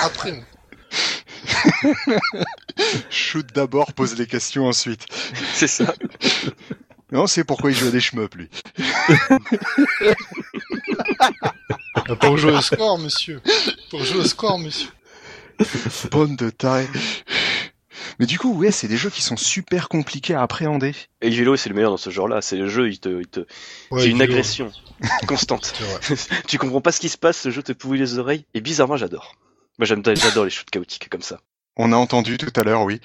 après. Shoot d'abord, pose les questions ensuite. C'est ça. Non, c'est pourquoi il joue à des shmups, lui. Pour jouer au score, monsieur. Pour jouer au score, monsieur. Bonne de taille. Mais du coup, ouais, c'est des jeux qui sont super compliqués à appréhender. Et le vélo, c'est le meilleur dans ce genre-là. C'est le jeu, il te, il te, Ouais, c'est une agression constante. tu comprends pas ce qui se passe, ce jeu te pourrit les oreilles. Et bizarrement, j'adore. Moi, j'aime, j'adore les shoots chaotiques comme ça. On a entendu tout à l'heure, oui.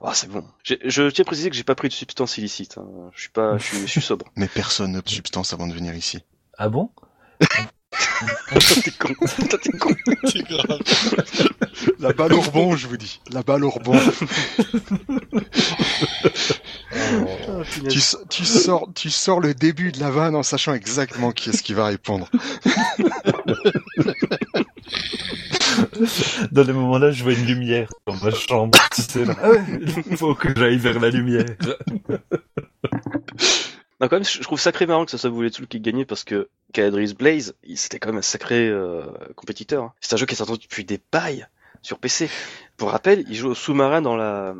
Ah, c'est bon. J'ai- Je tiens à préciser que j'ai pas pris de substance illicite. hein. Je suis pas, je suis, je suis sobre. Mais personne n'a de substance avant de venir ici. Ah bon? T'es con. T'es con. C'est grave. La balle au rebond, je vous dis. La balle au rebond. Ah, punaise. tu, sors, tu sors le début de la vanne en sachant exactement qui est-ce qui va répondre. Dans les moments-là, je vois une lumière dans ma chambre. Tu sais, là. Ah il faut que j'aille vers la lumière. Non, quand même, je trouve sacré marrant que ça soit Voulez-tout qui gagnait parce que Caladrius Blaze, c'était quand même un sacré euh, compétiteur. hein. C'est un jeu qui est attendu depuis des bails sur PC. Pour rappel, il joue au sous-marin dans la,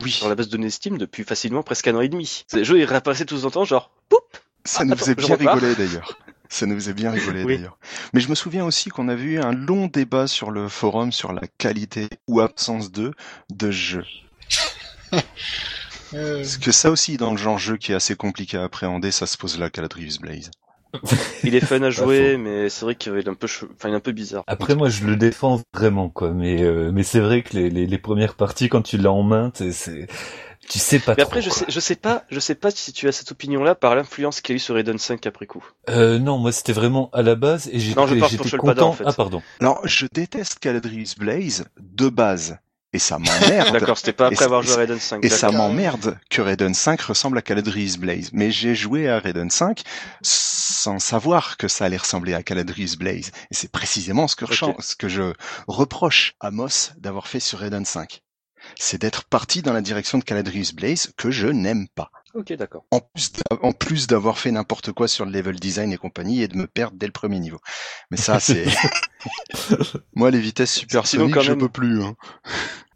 Oui, dans la base de données Steam depuis facilement presque un an et demi. Le jeu est réapparaissait tous en temps, genre, poup ça Ah, nous attends, faisait bien rigoler d'ailleurs. Ça nous faisait bien rigoler Oui. d'ailleurs. Mais je me souviens aussi qu'on avait eu un long débat sur le forum sur la qualité ou absence de de jeu. Euh, Parce que ça aussi, dans le genre jeu qui est assez compliqué à appréhender, ça se pose là, Caladrius Blaze. Il est fun à jouer, mais c'est vrai qu'il est un peu, che- enfin, il est un peu bizarre. Après, moi, je le défends vraiment, quoi. Mais, euh, mais c'est vrai que les, les, les premières parties, quand tu l'as en main, c'est, tu sais pas Mais trop. après, je quoi. sais, je sais pas, je sais pas si tu as cette opinion-là par l'influence qu'il y a eu sur Eden 5 après coup. Euh, non, moi, c'était vraiment à la base et j'étais, Non, je parle pour j'étais Shulpada, content. en fait. Ah, pardon. Alors, je déteste Caladrius Blaze de base. Et ça m'emmerde. D'accord, c'était pas Et après avoir joué à Eden 5. Et ça m'emmerde que Raiden 5 ressemble à Caladrius Blaze. Mais j'ai joué à Raiden 5 sans savoir que ça allait ressembler à Caladrius Blaze. Et c'est précisément ce que, ce je reproche à Moss d'avoir fait sur Raiden 5. c'est d'être parti dans la direction de Caladrius Blaze que je n'aime pas. Ok, d'accord. En plus, d'a- en plus d'avoir fait n'importe quoi sur le level design et compagnie et de me perdre dès le premier niveau. Mais ça, c'est... Moi, les vitesses supersoniques, quand je même- peux plus. Hein.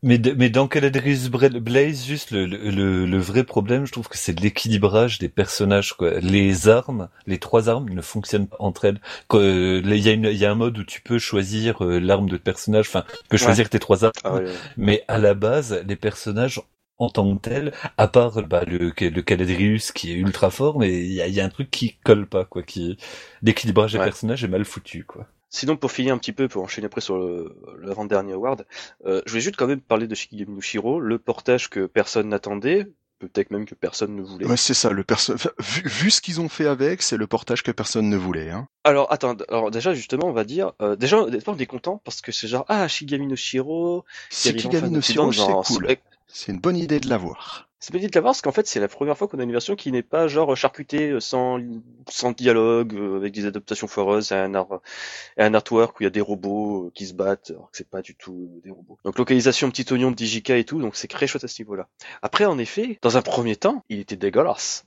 Mais, de- mais dans Caladrius Blaze, juste le, le, le- le vrai problème, je trouve que c'est l'équilibrage des personnages. Quoi. Les armes, les trois armes ne fonctionnent pas entre elles. Euh, Il y, a une- il y a un mode où tu peux choisir euh, l'arme de personnage, enfin, tu peux choisir tes trois armes. Ah ouais, ouais. Mais à la base, les personnages en tant que tels, à part bah, le, le Caladrius qui est ultra fort, mais il y a, il y a un truc qui colle pas, quoi. Qui l'équilibrage des Ouais. personnages est mal foutu, quoi. Sinon, pour finir un petit peu, pour enchaîner après sur le- l'avant-dernier award, euh, je voulais juste quand même parler de Shikigami no Shiro, le portage que personne n'attendait, peut-être même que personne ne voulait. Ouais, c'est ça, le perso... vu, vu ce qu'ils ont fait avec, c'est le portage que personne ne voulait. Hein. Alors, attends, alors déjà, justement, on va dire, euh, déjà, on est content parce que c'est genre, ah, Shigami no Shiro, enfin no Shiro, c'est genre, cool. C'est- une bonne idée de l'avoir. C'est petit de l'avoir parce qu'en fait, c'est la première fois qu'on a une version qui n'est pas genre charcutée euh, sans, sans dialogue, euh, avec des adaptations foireuses et un, art, et un artwork où il y a des robots euh, qui se battent, alors que c'est pas du tout des robots. Donc localisation petit oignon, petit JK et tout, donc c'est très chouette à ce niveau-là. Après, en effet, dans un premier temps, il était dégueulasse.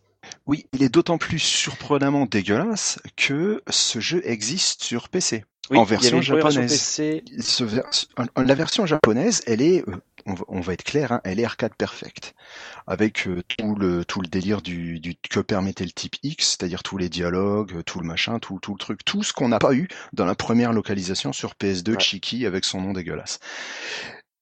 Oui, il est d'autant plus surprenamment dégueulasse que ce jeu existe sur PC. Oui, En version une japonaise. PC, Ce vers- La version japonaise, elle est, on va, on va être clair, hein, elle est arcade perfect, avec euh, tout le tout le délire du, du que permettait le type X, c'est-à-dire tous les dialogues, euh, tout le machin, tout tout le truc, tout ce qu'on n'a pas eu dans la première localisation sur PS2 Ouais. Chiki avec son nom dégueulasse.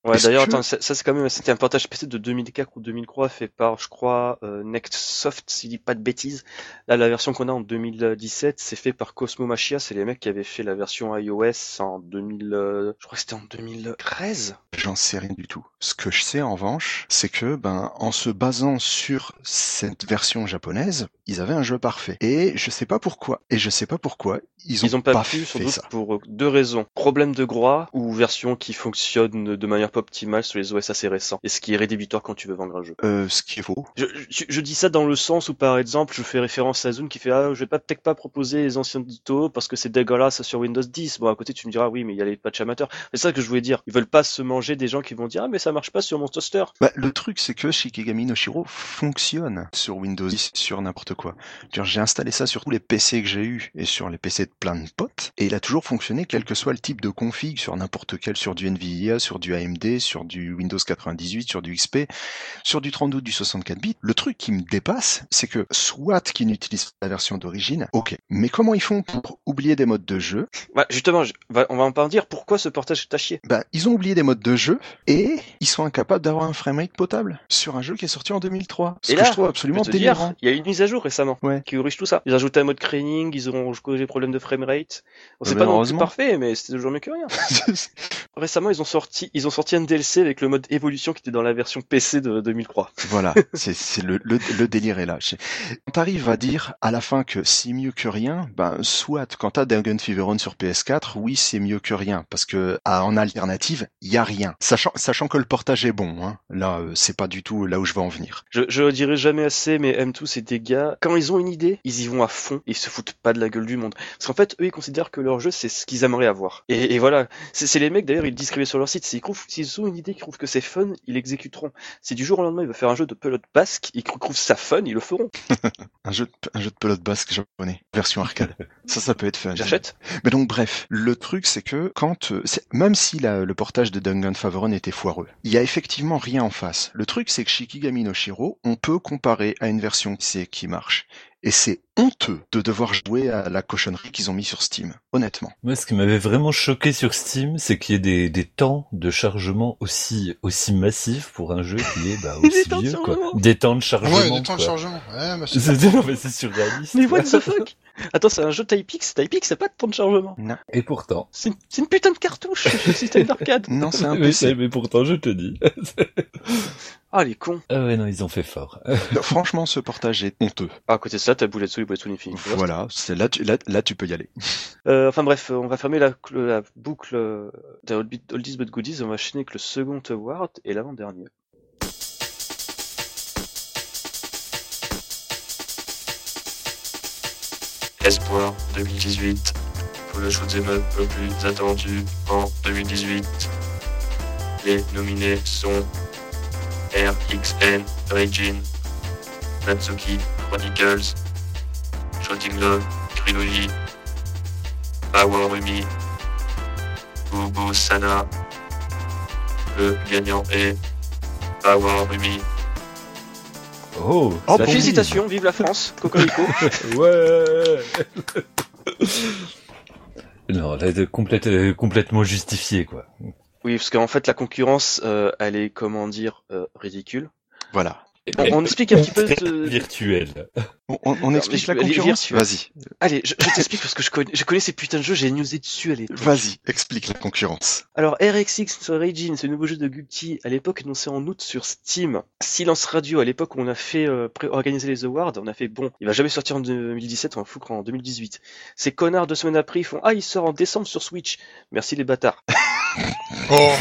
Ouais, d'ailleurs, que- attends, ça, ça, c'est quand même, c'était un partage PC de 2004 ou 2003 fait par, je crois, euh, Nextsoft, s'il dit pas de bêtises. Là, la version qu'on a en 2017, c'est fait par Cosmo Machia, c'est les mecs qui avaient fait la version iOS en 2000, euh, je crois que c'était en 2013. J'en sais rien du tout. Ce que je sais en revanche, c'est que ben en se basant sur cette version japonaise, ils avaient un jeu parfait. Et je sais pas pourquoi. Et je sais pas pourquoi ils ont, Ils ont pas, pu, sans doute, ça. pour euh, deux raisons. Problème de droit ou version qui fonctionne de manière pas optimale sur les OS assez récents. Et ce qui est rédhibitoire quand tu veux vendre un jeu. Euh, ce qui est faux. Je, je, je dis ça dans le sens où, par exemple, je fais référence à Zune qui fait Ah, je vais pas peut-être pas proposer les anciens tutos parce que c'est dégueulasse sur Windows 10. Bon, à côté, tu me diras Oui, mais il y a les patchs amateurs. C'est ça que je voulais dire. Ils veulent pas se manger des gens qui vont dire Ah, mais ça marche pas sur mon toaster. Bah, le truc, c'est que Shikigami no Shiro fonctionne sur Windows 10, sur n'importe quoi. J'ai installé ça sur tous les PC que j'ai eu et sur les PC de plein de potes, et il a toujours fonctionné quel que soit le type de config, sur n'importe quel, sur du NVIDIA, sur du AMD, sur du Windows 98, sur du XP, sur du 32, du 64 bits. Le truc qui me dépasse, c'est que soit qu'ils n'utilisent pas la version d'origine, ok, mais comment ils font pour oublier des modes de jeu? Ouais, justement, je- va- on va en dire pourquoi ce portage est à chier. Bah, ils ont oublié des modes de jeu et ils sont incapables d'avoir un framerate potable sur un jeu qui est sorti en 2003. Ce Et que là, je trouve absolument délirant. il y a eu une mise à jour récemment Ouais. qui corrige tout ça. Ils ont ajouté un mode craning, ils ont causé des problèmes de framerate. Bon, c'est Ouais, pas non plus parfait, mais c'est toujours mieux que rien. Récemment, ils ont sorti, ils ont sorti un DLC avec le mode évolution qui était dans la version PC de 2003. voilà, c'est le, le, le délire est là. Quand t'arrives à dire à la fin que c'est mieux que rien, ben soit quand t'as Dragon Fever On sur PS4, oui c'est mieux que rien parce que à- en alternative il y a rien. Sachant sachant que le portage est bon, hein. là euh, c'est pas du tout là où je veux en venir. Je, je le dirai jamais assez, mais M2, c'est des gars, quand ils ont une idée, ils y vont à fond, et ils se foutent pas de la gueule du monde. Parce qu'en fait, eux, ils considèrent que leur jeu, c'est ce qu'ils aimeraient avoir. Et, et voilà, c'est les mecs, d'ailleurs, ils disent sur leur site, s'ils s'ils ont une idée, qu'ils trouvent que c'est fun, ils l'exécuteront. Si du jour au lendemain, ils veulent faire un jeu de pelote basque, ils trouvent ça fun, ils le feront. Un jeu de, un jeu de pelote basque japonais, version arcade. ça ça peut être fun. J'achète. Mais donc bref, le truc c'est que quand euh, même si la- le portage de Dungeon Favorone était foireux, il y a effectivement rien en face. Le truc c'est que Shikigami no Shiro, on peut comparer à une version qui qui marche. Et c'est honteux de devoir jouer à la cochonnerie qu'ils ont mis sur Steam, honnêtement. Moi, ce qui m'avait vraiment choqué sur Steam, c'est qu'il y ait des, des temps de chargement aussi aussi massifs pour un jeu qui est bah, Des aussi temps de vieux, quoi. Des temps de chargement. ouais, des temps de chargement. Ouais, mais c'est- C'est non, mais c'est surréaliste. Mais what the fuck? Attends, c'est un jeu TypeX, TypeX, c'est pas de temps de chargement. Et pourtant. C'est une, c'est une putain de cartouche, le système d'arcade. Non, c'est un mais, PC. mais pourtant, je te dis. Ah, les cons. ah ouais, non, ils ont fait fort. Non, Franchement, ce portage est honteux. Ah, à côté de ça, t'as Bullet Soul et Bullet Soul Infinite. Voilà, c'est là, tu, là, là, tu peux y aller. Euh, enfin bref, on va fermer la, la boucle euh, de Oldies but Goodies, on va enchaîner avec le second award et l'avant-dernier. Espoir 2018 pour le shoot'em up le plus attendu en 2018. Les nominés sont RXN Origin, Natsuki Chronicles, Shooting Love Trilogy, Power Rumi, Ubu Sana. Le gagnant est Power Rumi. Oh, Oh, bon. Félicitations, vive la France, Cocorico. Ouais. non, là, de complète- euh, complètement justifié, quoi. Oui, parce qu'en fait, la concurrence, euh, elle est, comment dire, euh, ridicule. Voilà. On, on explique un petit peu... Très de- virtuel. On, on- on mais explique je la concurrence. Vas-y, Allez, je, je t'explique parce que je connais, je connais ces putains de jeux, j'ai newsé dessus à l'époque. vas-y, explique la concurrence. Alors, RXX Origin, c'est le nouveau jeu de Guilty, à l'époque annoncé en août sur Steam. Silence Radio, à l'époque où on a fait euh, organiser les awards, on a fait bon, il va jamais sortir en 2017, on va foutre en 2018. Ces connards deux semaines après, ils font ah, il sort en décembre sur Switch. Merci les bâtards. Oh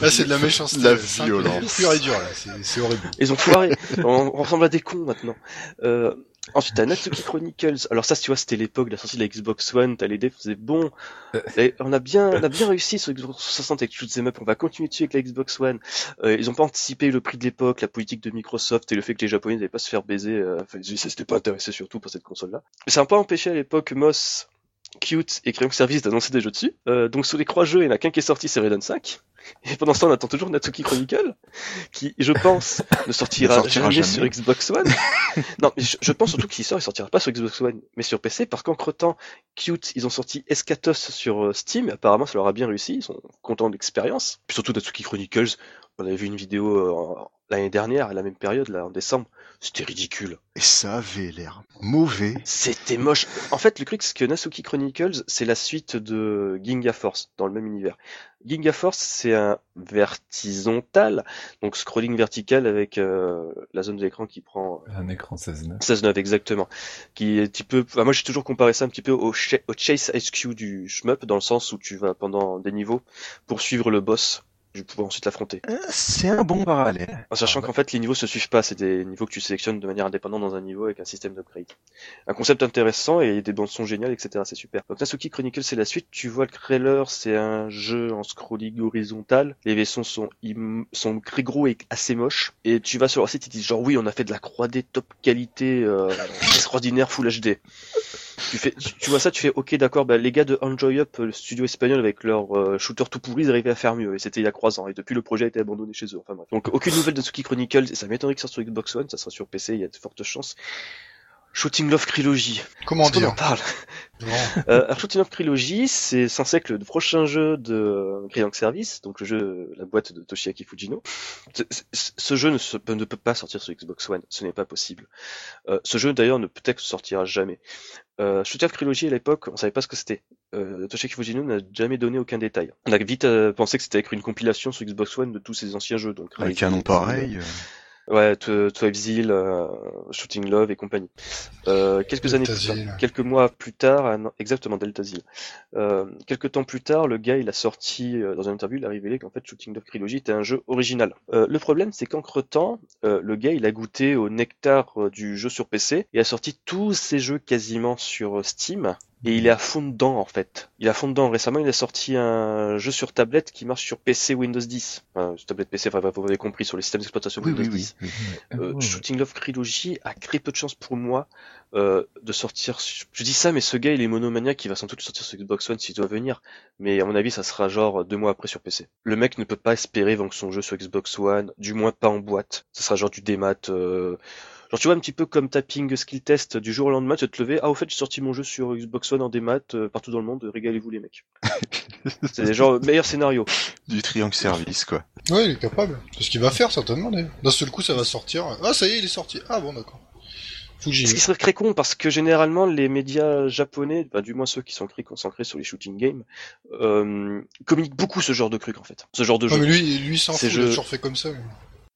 Là, c'est de la méchanceté. La violence. Pure et dure, là. C'est- C'est horrible. Ils ont foiré. on, on ressemble à des cons maintenant. Euh, ensuite, t'as Natsuki Chronicles. Alors ça, tu vois, c'était l'époque de la sortie de la Xbox One. T'as les devs, c'est bon. Et on a bien, on a bien réussi sur Xbox 360 avec Shoot'em Up. On va continuer dessus avec la Xbox One. Euh, ils ont pas anticipé le prix de l'époque, la politique de Microsoft et le fait que les Japonais n'allaient pas se faire baiser. Euh, enfin, ils- ça s'était pas intéressé surtout pour cette console-là. Ça n'a pas empêché à l'époque Moss, Cute et Crayon Service d'annoncer des jeux dessus. Euh, donc sur les trois jeux, il y en a qu'un qui est sorti, c'est Raiden 5. Et pendant ce temps, on attend toujours Natsuki Chronicle, qui, je pense, ne sortira, jamais, jamais. sur Xbox One. non, mais je, je pense surtout qu'il sort, il sortira pas sur Xbox One, mais sur PC, parce qu'entre temps, Cute, ils ont sorti Escatos sur euh, Steam, et apparemment ça leur a bien réussi, ils sont contents de l'expérience. Puis surtout Natsuki Chronicles, on avait vu une vidéo euh, en- l'année dernière, à la même période, là, en décembre, c'était ridicule. Et ça avait l'air mauvais. C'était moche. En fait, le truc, c'est que Natsuki Chronicles, c'est la suite de Ginga Force, dans le même univers. Ginga Force, c'est un vertisontal, donc scrolling vertical avec euh, la zone de l'écran qui prend Un écran 16 16-9 exactement, qui est un petit peu. enfin, moi, j'ai toujours comparé ça un petit peu au, Cha- au Chase HQ du shmup, dans le sens où tu vas pendant des niveaux pour suivre le boss, je pouvoir ensuite l'affronter. Euh, C'est un bon parallèle. En sachant qu'en fait, les niveaux se suivent pas, c'est des niveaux que tu sélectionnes de manière indépendante dans un niveau avec un système d'upgrade. Un concept intéressant et des bandes son géniales, etc. C'est super. Donc Natsuki Chronicle, c'est la suite. Tu vois le trailer, c'est un jeu en scrolling horizontal. Les vaisseaux sont im- sont très gros et assez moches. Et tu vas sur leur site, ils disent genre oui, on a fait de la 3D top qualité, euh, extraordinaire, full HD. Tu fais, tu, tu vois ça, tu fais ok d'accord, bah, les gars de Enjoy Up, le studio espagnol avec leur euh, shooter tout pourri, ils arrivaient à faire mieux. Et c'était il y a ans. Et depuis le projet a été abandonné chez eux. Enfin bref. Donc aucune nouvelle de Natsuki Chronicles. Et ça m'étonnerait que ça soit sur Xbox One, ça sera sur PC, il y a de fortes chances. Shooting Love Trilogy. Comment dire en parle? Euh, Love Trilogy, c'est censé être le prochain jeu de Crank Service, donc le jeu, la boîte de Toshiaki Fujino. Ce, jeu ne, se- ne peut pas sortir sur Xbox One, ce n'est pas possible. Euh, ce jeu d'ailleurs ne peut-être sortira jamais. Euh, Shooting Love Trilogy à l'époque, on savait pas ce que c'était. Euh, Toshiaki Fujino n'a jamais donné aucun détail. On a vite euh, pensé que c'était avec une compilation sur Xbox One de tous ses anciens jeux, donc Un canon pareil. Ouais, Tw- Twelve Zeal, euh, Shooting Love et compagnie. Euh, quelques années plus tard, quelques mois plus tard, ah exactement Delta Zeal. Euh, quelques temps plus tard, le gars il a sorti euh, dans une interview, il a révélé qu'en fait Shooting Love Trilogy était un jeu original. Euh, le problème c'est qu'entre temps, euh, le gars il a goûté au nectar du jeu sur PC et a sorti tous ses jeux quasiment sur Steam. Et il est à fond dedans en fait. Il est à fond dedans. Récemment, il a sorti un jeu sur tablette qui marche sur PC Windows 10. Enfin, sur tablette PC, enfin, vous avez compris, sur les systèmes d'exploitation Oui, Windows oui, 10. oui. Euh, Oh, Shooting Love Trilogy a très peu de chance pour moi euh, de sortir. Je dis ça, mais ce gars il est monomaniaque, il va sans doute sortir sur Xbox One s'il doit venir. Mais à mon avis, ça sera genre deux mois après sur PC. Le mec ne peut pas espérer vendre son jeu sur Xbox One, du moins pas en boîte. Ça sera genre du démat. Euh... Genre tu vois un petit peu comme tapping skill test du jour au lendemain, tu vas te lever. Ah au fait j'ai sorti mon jeu sur Xbox One en démat euh, partout dans le monde. Régalez-vous les mecs. C'est genre meilleur scénario. Du triangle service, quoi. Ouais, il est capable. C'est ce qu'il va faire, certainement. D'un seul coup, ça va sortir. Ah, ça y est, il est sorti. Ah, bon, d'accord. Ce qui serait très con parce que généralement les médias japonais, enfin, du moins ceux qui sont très concentrés sur les shooting games, euh, communiquent beaucoup ce genre de trucs en fait, ce genre de Non, jeu. mais lui, lui, il s'en fout, il a jeux- toujours fait comme ça. lui.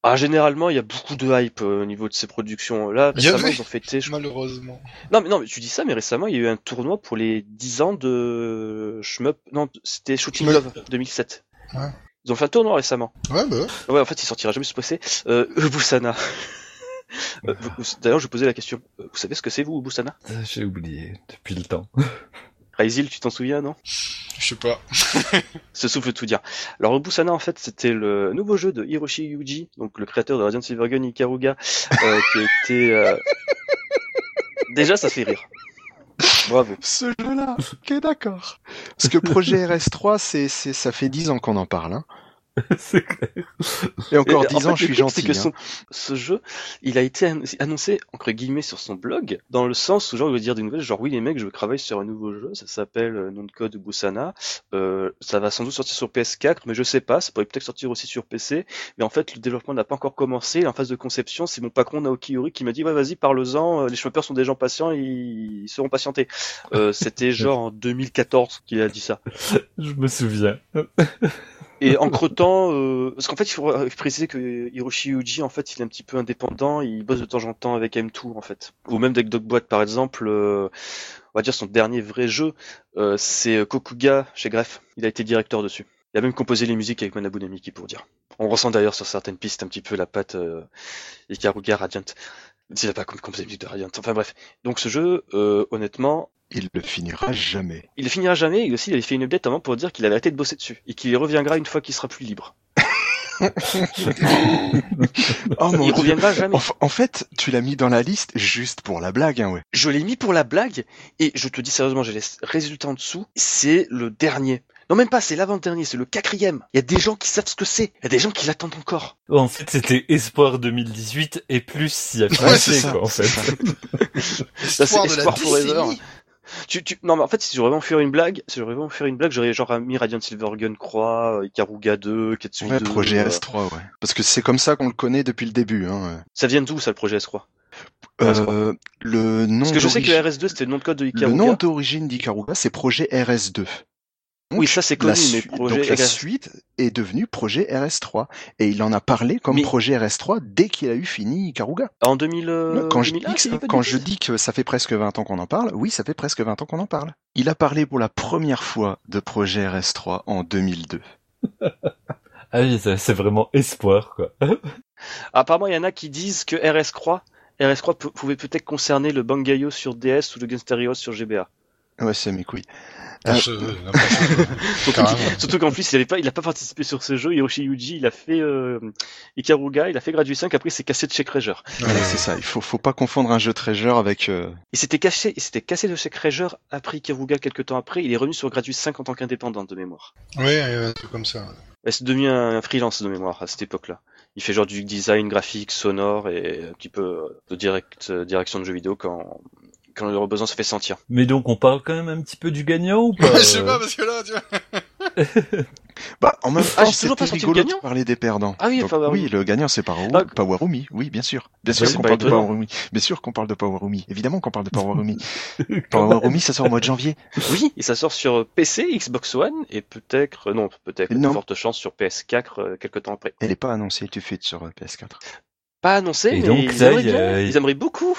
Ah, généralement il y a beaucoup de hype euh, au niveau de ces productions. Là, récemment avait. ils ont fêté. je- Malheureusement. Non mais non mais tu dis ça, mais récemment il y a eu un tournoi pour les 10 ans de shmup. Non, c'était Shooting Love 2007. Ouais. Ils ont fait un tournoi récemment. Ouais, bah, ouais. Ouais, en fait, il sortira jamais sur PC. Euh, Ubusana. Euh, D'ailleurs, je posais la question. euh, Vous savez ce que c'est vous, Ubusana? Ah, J'ai oublié depuis le temps. Raizil, tu t'en souviens, non? Je sais pas. Ce souffle tout dire. Alors Busana en fait c'était le nouveau jeu de Hiroshi Yuji, donc le créateur de Radiant Silvergun Ikaruga, euh, qui était euh, déjà ça fait rire. Bravo. Ce jeu-là, ok d'accord. Parce que projet RS3, c'est, c'est, ça fait 10 ans qu'on en parle. Hein. c'est clair. Et encore Et, 10 en fait, ans, je suis gentil. que hein. son- ce jeu, il a été annoncé, entre guillemets sur son blog, dans le sens où genre il veut dire des nouvelles, genre oui les mecs, je veux travailler sur un nouveau jeu, ça s'appelle euh, nom de code Busana, euh, ça va sans doute sortir sur PS4, mais je sais pas, ça pourrait peut-être sortir aussi sur PC, mais en fait le développement n'a pas encore commencé, il est en phase de conception, c'est mon patron Naoki Yori qui m'a dit ouais vas-y parle-en, euh, les schmappers sont des gens patients, ils, ils seront patientés. Euh, C'était genre en 2014 qu'il a dit ça. Je me souviens. Et entre temps, euh, parce qu'en fait, il faut euh, préciser que Hiroshi Yuji, en fait, il est un petit peu indépendant, il bosse de temps en temps avec M2, en fait. Ou même avec Dogboat, par exemple, euh, on va dire son dernier vrai jeu, euh, c'est Kokuga chez Grefg. Il a été directeur dessus. Il a même composé les musiques avec Manabu Namiki, pour dire. On ressent d'ailleurs sur certaines pistes un petit peu la patte euh, Ikaruga Radiant. Pas comme musiques de Radiant. Enfin bref. Donc ce jeu, euh, honnêtement, Il le finira jamais. il le finira jamais, et aussi il avait fait une update avant pour dire qu'il avait arrêté de bosser dessus, et qu'il y reviendra une fois qu'il sera plus libre. Oh mon il dieu. reviendra jamais. En fait, tu l'as mis dans la liste juste pour la blague, hein, ouais. Je l'ai mis pour la blague, et je te dis sérieusement, j'ai les résultats en dessous, c'est le dernier. Non même pas, c'est l'avant-dernier, c'est le quatrième. Il y a des gens qui savent ce que c'est, il y a des gens qui l'attendent encore. En fait, c'était Espoir 2018 et plus s'y a Ouais, passé, c'est ça, quoi, en fait. Ça, c'est Espoir de Forever. Tu, tu... Non mais en fait, si j'aurais vraiment faire une blague, si j'aurais vraiment faire une blague, j'aurais genre mis Radiant Silvergun Croix, euh, Ikaruga 2, Ketsui Ouais, 2. projet euh, S3, ouais. Parce que c'est comme ça qu'on le connaît depuis le début. Hein. Ça vient d'où ça le projet S3 Euh, le nom Parce que je sais que le d'origine- RS2 c'était le nom de code de le Ikaruga. nom d'origine d'Ikaruga, c'est projet RS2. Oui, ça c'est La connu, mais projet donc la RS... suite est devenue projet RS3 et il en a parlé comme Mais- projet RS3 dès qu'il a eu fini Ikaruga. en 2000, euh, quand je, 2001, dis que, si je dis quand je que ça fait presque 20 ans qu'on en parle, oui, ça fait presque 20 ans qu'on en parle. Il a parlé pour la première fois de projet RS3 en 2002. Ah oui, c'est vraiment Espoir, quoi. Apparemment, il y en a qui disent que RS Croix, RS Croix pou- pouvait peut-être concerner le Bangayo sur DS ou le Gunsterios sur GBA. Ouais, c'est mes couilles. Euh, n'importe quoi. Surtout, qu'en plus, il avait pas, il a pas participé sur ce jeu. Hiroshi Yuji, il a fait euh, Ikaruga, il a fait Graduate 5, après il s'est cassé de chez Treasure. Ouais. c'est ça. Il faut, faut pas confondre un jeu Treasure avec. euh, Il s'était caché, il s'était cassé de chez Treasure après Ikaruga quelques temps après. Il est revenu sur Graduate 5 en tant qu'indépendant de mémoire. Ouais, euh, un truc comme ça. Et c'est devenu un freelance de mémoire à cette époque-là. Il fait genre du design graphique, sonore et un petit peu euh, de direct, euh, direction de jeux vidéo quand, quand le besoin se fait sentir. Mais donc, on parle quand même un petit peu du gagnant ou pas je sais euh pas, parce que là, tu vois. Bah, en même Ah, temps, j'ai toujours pas le rigolo de gagnant parler des perdants. Ah oui, Donc, Power oui, Rumi. le gagnant c'est Power, Ah. Power Rumi. Oui, bien sûr. Bien Bah, sûr c'est qu'on parle de. Power Rumi. Bien sûr qu'on parle de Power Rumi. Évidemment qu'on parle de Power Rumi. Power Rumi, ça sort au mois de janvier. Oui, et ça sort sur PC, Xbox One et peut-être, euh, non, peut-être, Non. de fortes chances sur PS4 euh, quelques temps après. Elle est pas annoncée tout de suite sur euh, PS4. Pas annoncé, Et mais donc, ils, là, aimeraient il y a- bien, ils aimeraient beaucoup.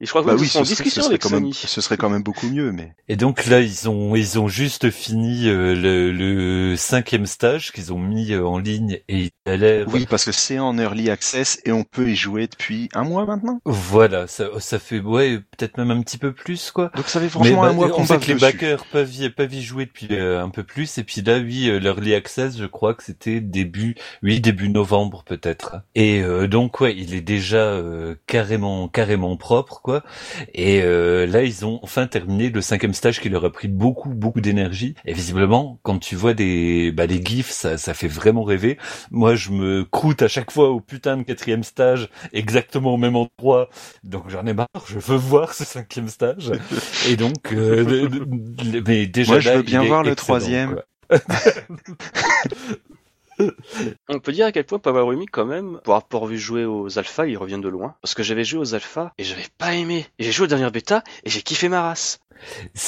Et je crois que Bah oui, en ce discussion serait avec quand même, Sony. ce serait quand même beaucoup mieux, mais. Et donc là, ils ont ils ont juste fini euh, le, le cinquième stage qu'ils ont mis euh, en ligne et Oui, parce que c'est en early access et on peut y jouer depuis un mois maintenant. voilà, ça ça fait ouais peut-être même un petit peu plus quoi. Donc ça fait Mais franchement bah, un mois qu'on fait, bave les backers peuvent y, peuvent y jouer depuis euh, un peu plus. Et puis là, oui, euh, l'early access, je crois que c'était début, oui, début novembre peut-être. Et euh, donc ouais, il est déjà euh, carrément, carrément propre quoi. Et euh, là, ils ont enfin terminé le cinquième stage qui leur a pris beaucoup, beaucoup d'énergie. Et visiblement, quand tu vois des, bah, les gifs, ça, ça fait vraiment rêver. Moi, je me croûte à chaque fois au putain de quatrième stage, exactement au même endroit. Donc j'en ai marre. Je veux voir ce cinquième stage. Et donc, euh, le- le- mais déjà Moi, je là, veux bien voir le excellent, troisième. On peut dire à quel point Power Rumi, quand même, pour avoir vu jouer aux alphas, il revient de loin. Parce que j'avais joué aux alphas et j'avais pas aimé. J'ai joué aux dernières bêta et j'ai kiffé ma race.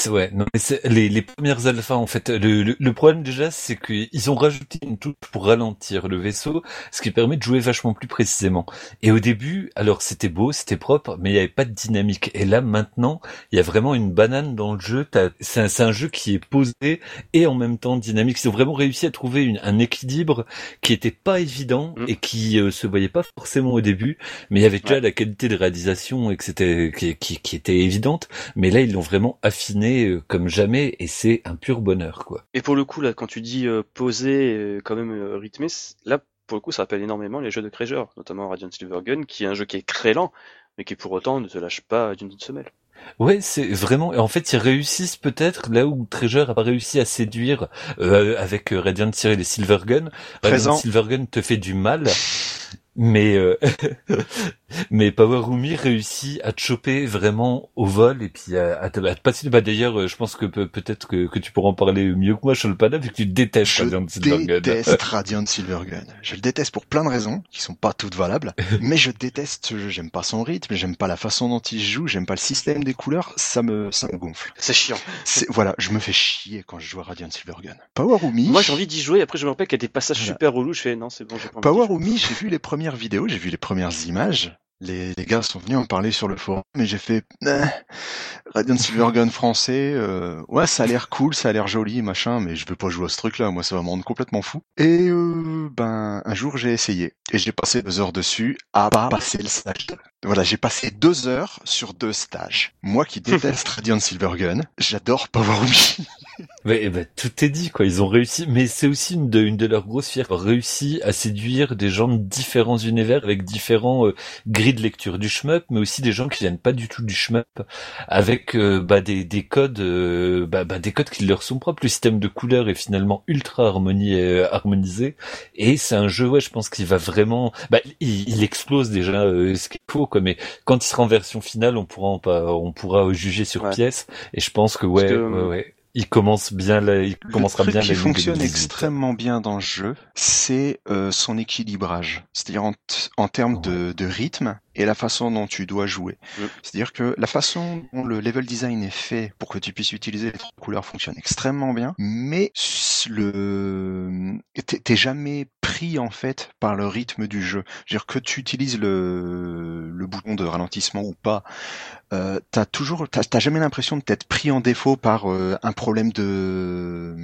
Ouais, non mais les, les premières alphas en fait. Le, problème déjà c'est qu'ils ont rajouté une touche pour ralentir le vaisseau, ce qui permet de jouer vachement plus précisément. Et au début, alors c'était beau, c'était propre, mais il n'y avait pas de dynamique. Et là maintenant, il y a vraiment une banane dans le jeu. C'est un, jeu qui est posé et en même temps dynamique. Ils ont vraiment réussi à trouver un équilibre qui était pas évident Mm. et qui euh, se voyait pas forcément au début, mais il y avait déjà Ouais. la qualité de réalisation et que c'était qui, qui, qui était évidente. Mais là, ils l'ont vraiment affiné euh, comme jamais et c'est un pur bonheur, quoi. Et pour le coup, là, quand tu dis euh, posé, euh, quand même euh, rythmé, là, pour le coup, ça rappelle énormément les jeux de Treasure, notamment Radiant Silvergun, qui est un jeu qui est très lent, mais qui pour autant ne se lâche pas d'une semelle. Ouais, c'est vraiment. En fait, ils réussissent peut-être là où Treasure a pas réussi à séduire euh, avec euh, Radiant Cyril et Silvergun. Radiant Silvergun te fait du mal, mais euh, mais Power Rumi réussit à te choper vraiment au vol et puis à, à te, à te passer. Bah d'ailleurs, euh, je pense que peut- peut-être que, que tu pourras en parler mieux que moi, Sholpada, vu que tu détestes Je Radiant Silvergun. déteste Radiant Silvergun. Je le déteste pour plein de raisons qui sont pas toutes valables, mais je déteste ce jeu. J'aime pas son rythme, j'aime pas la façon dont il joue, j'aime pas le système des couleurs. Ça me, ça me gonfle. C'est chiant. C'est, voilà, je me fais chier quand je joue à Radiant Silvergun. Power Umi. Moi, j'ai envie d'y jouer, après je me rappelle qu'il y a des passages Voilà. super relous, je fais non, c'est bon, j'ai pas Power jouer. Umi, j'ai vu les premières j'ai vu les premières images. Les, gars sont venus en parler sur le forum, mais j'ai fait Radiant Silvergun français. euh, ouais, ça a l'air cool, ça a l'air joli, machin, mais je veux pas jouer à ce truc-là. Moi, ça va me rendre complètement fou. Et euh, ben, un jour, j'ai essayé et j'ai passé deux heures dessus à pas passer le stage. Voilà, j'ai passé deux heures sur deux stages. Moi qui déteste Radiant Silvergun, j'adore Power Umi. Ouais, eh ben, tout est dit, quoi. Ils ont réussi, mais c'est aussi une de, une de leurs grosses fiertés. Réussi à séduire des gens de différents univers avec différents euh, grilles de lecture du shmup, mais aussi des gens qui viennent pas du tout du shmup, avec euh, bah, des, des codes, euh, bah, bah, des codes qui leur sont propres. Le système de couleurs est finalement ultra harmonié, euh, harmonisé, et c'est un jeu, ouais, je pense qu'il va vraiment, bah, il, il explose déjà ce qu'il faut, quoi. Mais quand il sera en version finale, on pourra, en pas- on pourra juger sur Ouais. pièce, et je pense que ouais, que, ouais, ouais. Il commence bien, là, il commencera le truc bien qui la fonctionne 2018. extrêmement bien dans ce jeu, c'est euh, son équilibrage. C'est-à-dire en, termes de, de rythme et la façon dont tu dois jouer. C'est-à-dire que la façon dont le level design est fait pour que tu puisses utiliser les trois couleurs fonctionne extrêmement bien, mais le t'es jamais pris en fait par le rythme du jeu. Je veux dire que tu utilises le, le bouton de ralentissement ou pas, euh, t'as toujours, t'as t'as jamais l'impression de t'être pris en défaut par euh, un problème de,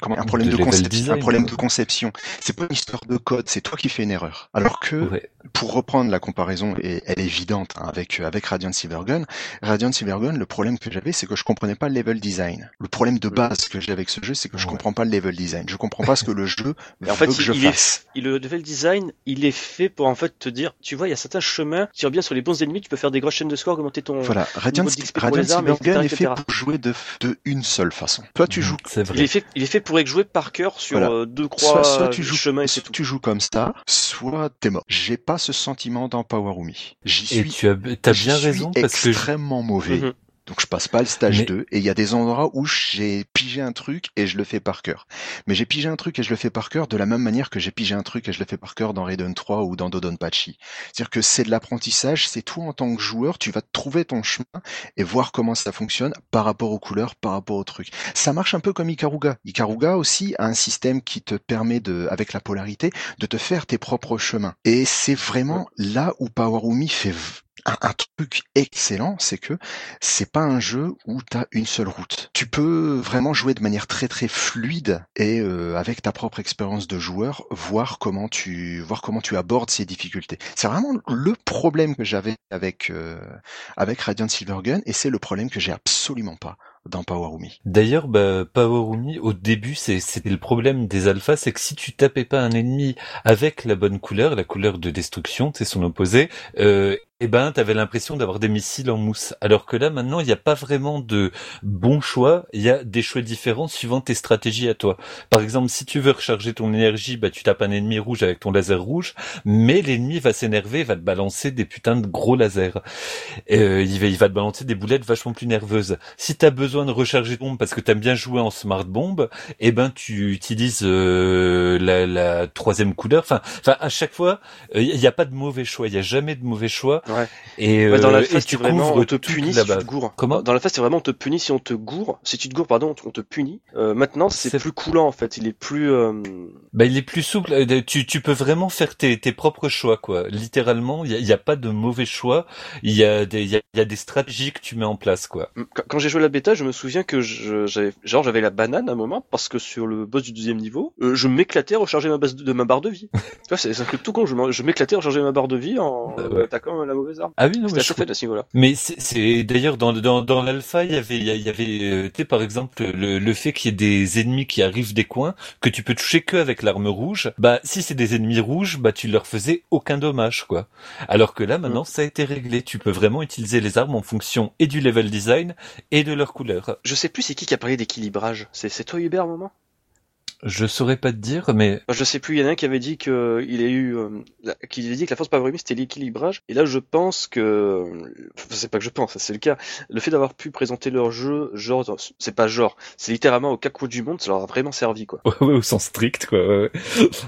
comment, un problème De conception, design, un problème de conception. C'est pas une histoire de code, c'est toi qui fais une erreur. Alors que, Ouais. pour reprendre la comparaison, et elle est évidente hein, avec avec Radiant Silvergun, Radiant Silvergun, le problème que j'avais, c'est que je comprenais pas le level design. Le problème de base que j'ai avec ce jeu, c'est que je Ouais. comprends pas le level design. Je comprends pas ce que le jeu Et en fait, veut que je il est-. Et le level design, il est fait pour en fait te dire, tu vois, il y a certains chemins, tu bien sur les bons ennemis, tu peux faire des grosses chaînes de score, augmenter ton... Voilà, Radiant, Radiant etc., est fait pour jouer de, de une seule façon. Toi, tu joues C'est Il est vrai. fait, il est fait pour être joué par cœur sur Voilà. euh, deux croix, soit, soit tu joues, chemins et c'est soit tout. tu joues comme ça, soit t'es mort. J'ai pas ce sentiment dans Power Umi. J'y Et suis, tu as, bien raison parce que extrêmement mauvais. Mhm. Donc je passe pas le stage Mais- 2 et il y a des endroits où j'ai pigé un truc et je le fais par cœur. Mais j'ai pigé un truc et je le fais par cœur de la même manière que j'ai pigé un truc et je le fais par cœur dans Raiden 3 ou dans Dodonpachi. C'est-à-dire que c'est de l'apprentissage, c'est toi en tant que joueur, tu vas trouver ton chemin et voir comment ça fonctionne par rapport aux couleurs, par rapport aux trucs. Ça marche un peu comme Ikaruga. Ikaruga aussi a un système qui te permet de, avec la polarité, de te faire tes propres chemins. Et c'est vraiment là où Power Umi fait un, un truc excellent, c'est que c'est pas un jeu où tu as une seule route. Tu peux vraiment jouer de manière très très fluide et euh, avec ta propre expérience de joueur voir comment tu voir comment tu abordes ces difficultés. C'est vraiment le problème que j'avais avec euh, avec Radiant Silvergun et c'est le problème que j'ai absolument pas dans Power Umi. D'ailleurs, bah, Power Umi, au début, c'était le problème des alphas, c'est que si tu tapais pas un ennemi avec la bonne couleur, la couleur de destruction, c'est son opposé, euh, eh ben, t'avais l'impression d'avoir des missiles en mousse. Alors que là, maintenant, il n'y a pas vraiment de bons choix, il y a des choix différents suivant tes stratégies à toi. Par exemple, si tu veux recharger ton énergie, bah, tu tapes un ennemi rouge avec ton laser rouge, mais l'ennemi va s'énerver, va te balancer des putains de gros lasers. Euh, il, va, te balancer des boulettes vachement plus nerveuses. Si t'as besoin de recharger ton bombe parce que t'aimes bien jouer en smart bomb, eh ben tu utilises euh, la, troisième couleur. Enfin, à chaque fois, il n'y a pas de mauvais choix. Il y a jamais de mauvais choix. Ouais. Et, Ouais, dans la euh, phase, tu vraiment, on te punit si tu te gourres. Comment Dans la phase, c'est vraiment on te punit si on te gourre. Si tu te gourres, pardon, on te punit. Euh, maintenant, c'est plus coulant en fait. Il est plus. euh, Bah, il est plus souple. Tu, tu peux vraiment faire tes, tes propres choix, quoi. Littéralement, il n'y a, pas de mauvais choix. Il y a des, il y a, il y a des stratégies que tu mets en place, quoi. Quand, quand j'ai joué la bêta, je me souviens que j'avais, genre, j'avais la banane à un moment parce que sur le boss du deuxième niveau, je m'éclatais à recharger ma base de, de ma barre de vie. tu vois, c'est un truc tout con. Je, m'éclatais à recharger ma barre de vie en Ah ouais. attaquant la arme. Ah oui, non, mais assez je fait à ce niveau-là. Mais c'est- d'ailleurs dans dans dans l'alpha, il y avait il y avait euh, tu par exemple le le fait qu'il y ait des ennemis qui arrivent des coins que tu peux toucher que avec l'arme rouge. Bah si c'est des ennemis rouges, bah tu leur faisais aucun dommage quoi. Alors que là maintenant ça a été réglé, tu peux vraiment utiliser les armes en fonction et du level design et de leur couleur. Je sais plus c'est qui qui a parlé d'équilibrage. C'est, c'est toi Hubert, à un moment? Je saurais pas te dire, mais Je sais plus, il y en a un qui avait dit que il a eu, euh, la- qu'il a dit que la force Power c'était l'équilibrage. Et là, je pense que, enfin, c'est pas que je pense, c'est le cas. Le fait d'avoir pu présenter leur jeu, genre, c'est pas genre, c'est littéralement au quatre coins du monde, ça leur a vraiment servi, quoi. ouais, ouais, au sens strict quoi. ouais,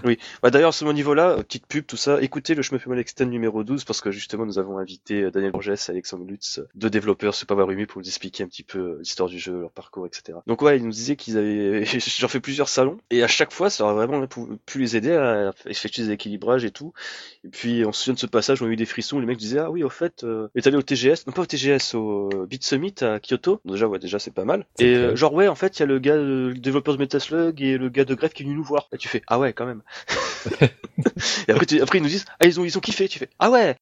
ouais. Bah, d'ailleurs, à ce niveau-là, euh, petite pub, tout ça, écoutez le chemin Mal Extend numéro 12, parce que justement, nous avons invité euh, Daniel Borges et Alexandre Lutz, euh, deux développeurs sur Power Rumi, pour nous expliquer un petit peu euh, l'histoire du jeu, leur parcours, etc. Donc ouais, ils nous disaient qu'ils avaient, j'en fais plusieurs salons, et à chaque fois, ça aurait vraiment pu, les aider à effectuer des équilibrages et tout. Et puis, on se souvient de ce passage où on a eu des frissons, où les mecs disaient, ah oui, au fait, euh, est allé au TGS, non pas au TGS, au euh, Beat Summit à Kyoto. Donc, déjà, ouais, déjà, c'est pas mal. Et euh, genre, ouais, en fait, il y a le gars, euh, le développeur de Metaslug et le gars de Grefg qui est venu nous voir. Et tu fais, ah ouais, quand même. et après, tu- après, ils nous disent, ah, ils ont, ils ont kiffé. Tu fais, ah ouais.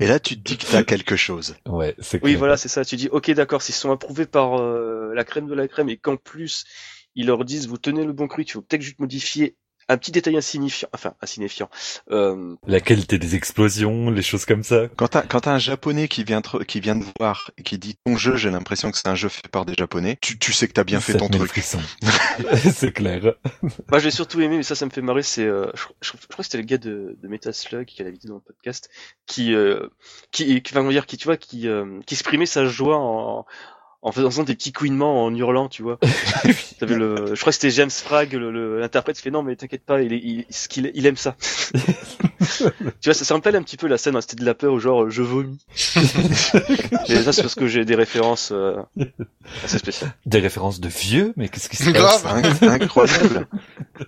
Et là, tu te dis que t'as quelque chose. Ouais, c'est Oui, voilà, c'est ça. Tu dis, ok, d'accord, s'ils sont approuvés par euh, la crème de la crème et qu'en plus, ils leur disent, vous tenez le bon cru, il faut peut-être juste modifier un petit détail insignifiant, enfin, insignifiant. Euh, La qualité des explosions, les choses comme ça. Quand t'as, quand t'as un japonais qui vient, te- qui vient te voir et qui dit ton jeu, j'ai l'impression que c'est un jeu fait par des japonais, tu, tu sais que t'as bien fait ton truc. c'est clair. Moi, j'ai surtout aimé, mais ça, ça me fait marrer, c'est, euh, je, je- je crois que c'était le gars de, de Metaslug qui a l'habitude dans le podcast, qui, euh, qui, qui, enfin, comment dire, qui, tu vois, qui, euh, qui exprimait sa joie en, en faisant des petits couinements, en hurlant, tu vois. Le, je crois que c'était James Frag, le, le- l'interprète, qui fait non, mais t'inquiète pas, il, est- il, il aime ça. tu vois, ça, ça me rappelle un petit peu la scène, hein, c'était de la peur, genre, je vomis. Et ça, c'est parce que j'ai des références, euh, assez spéciales. Des références de vieux, mais qu'est-ce qui se passe Inc- Incroyable.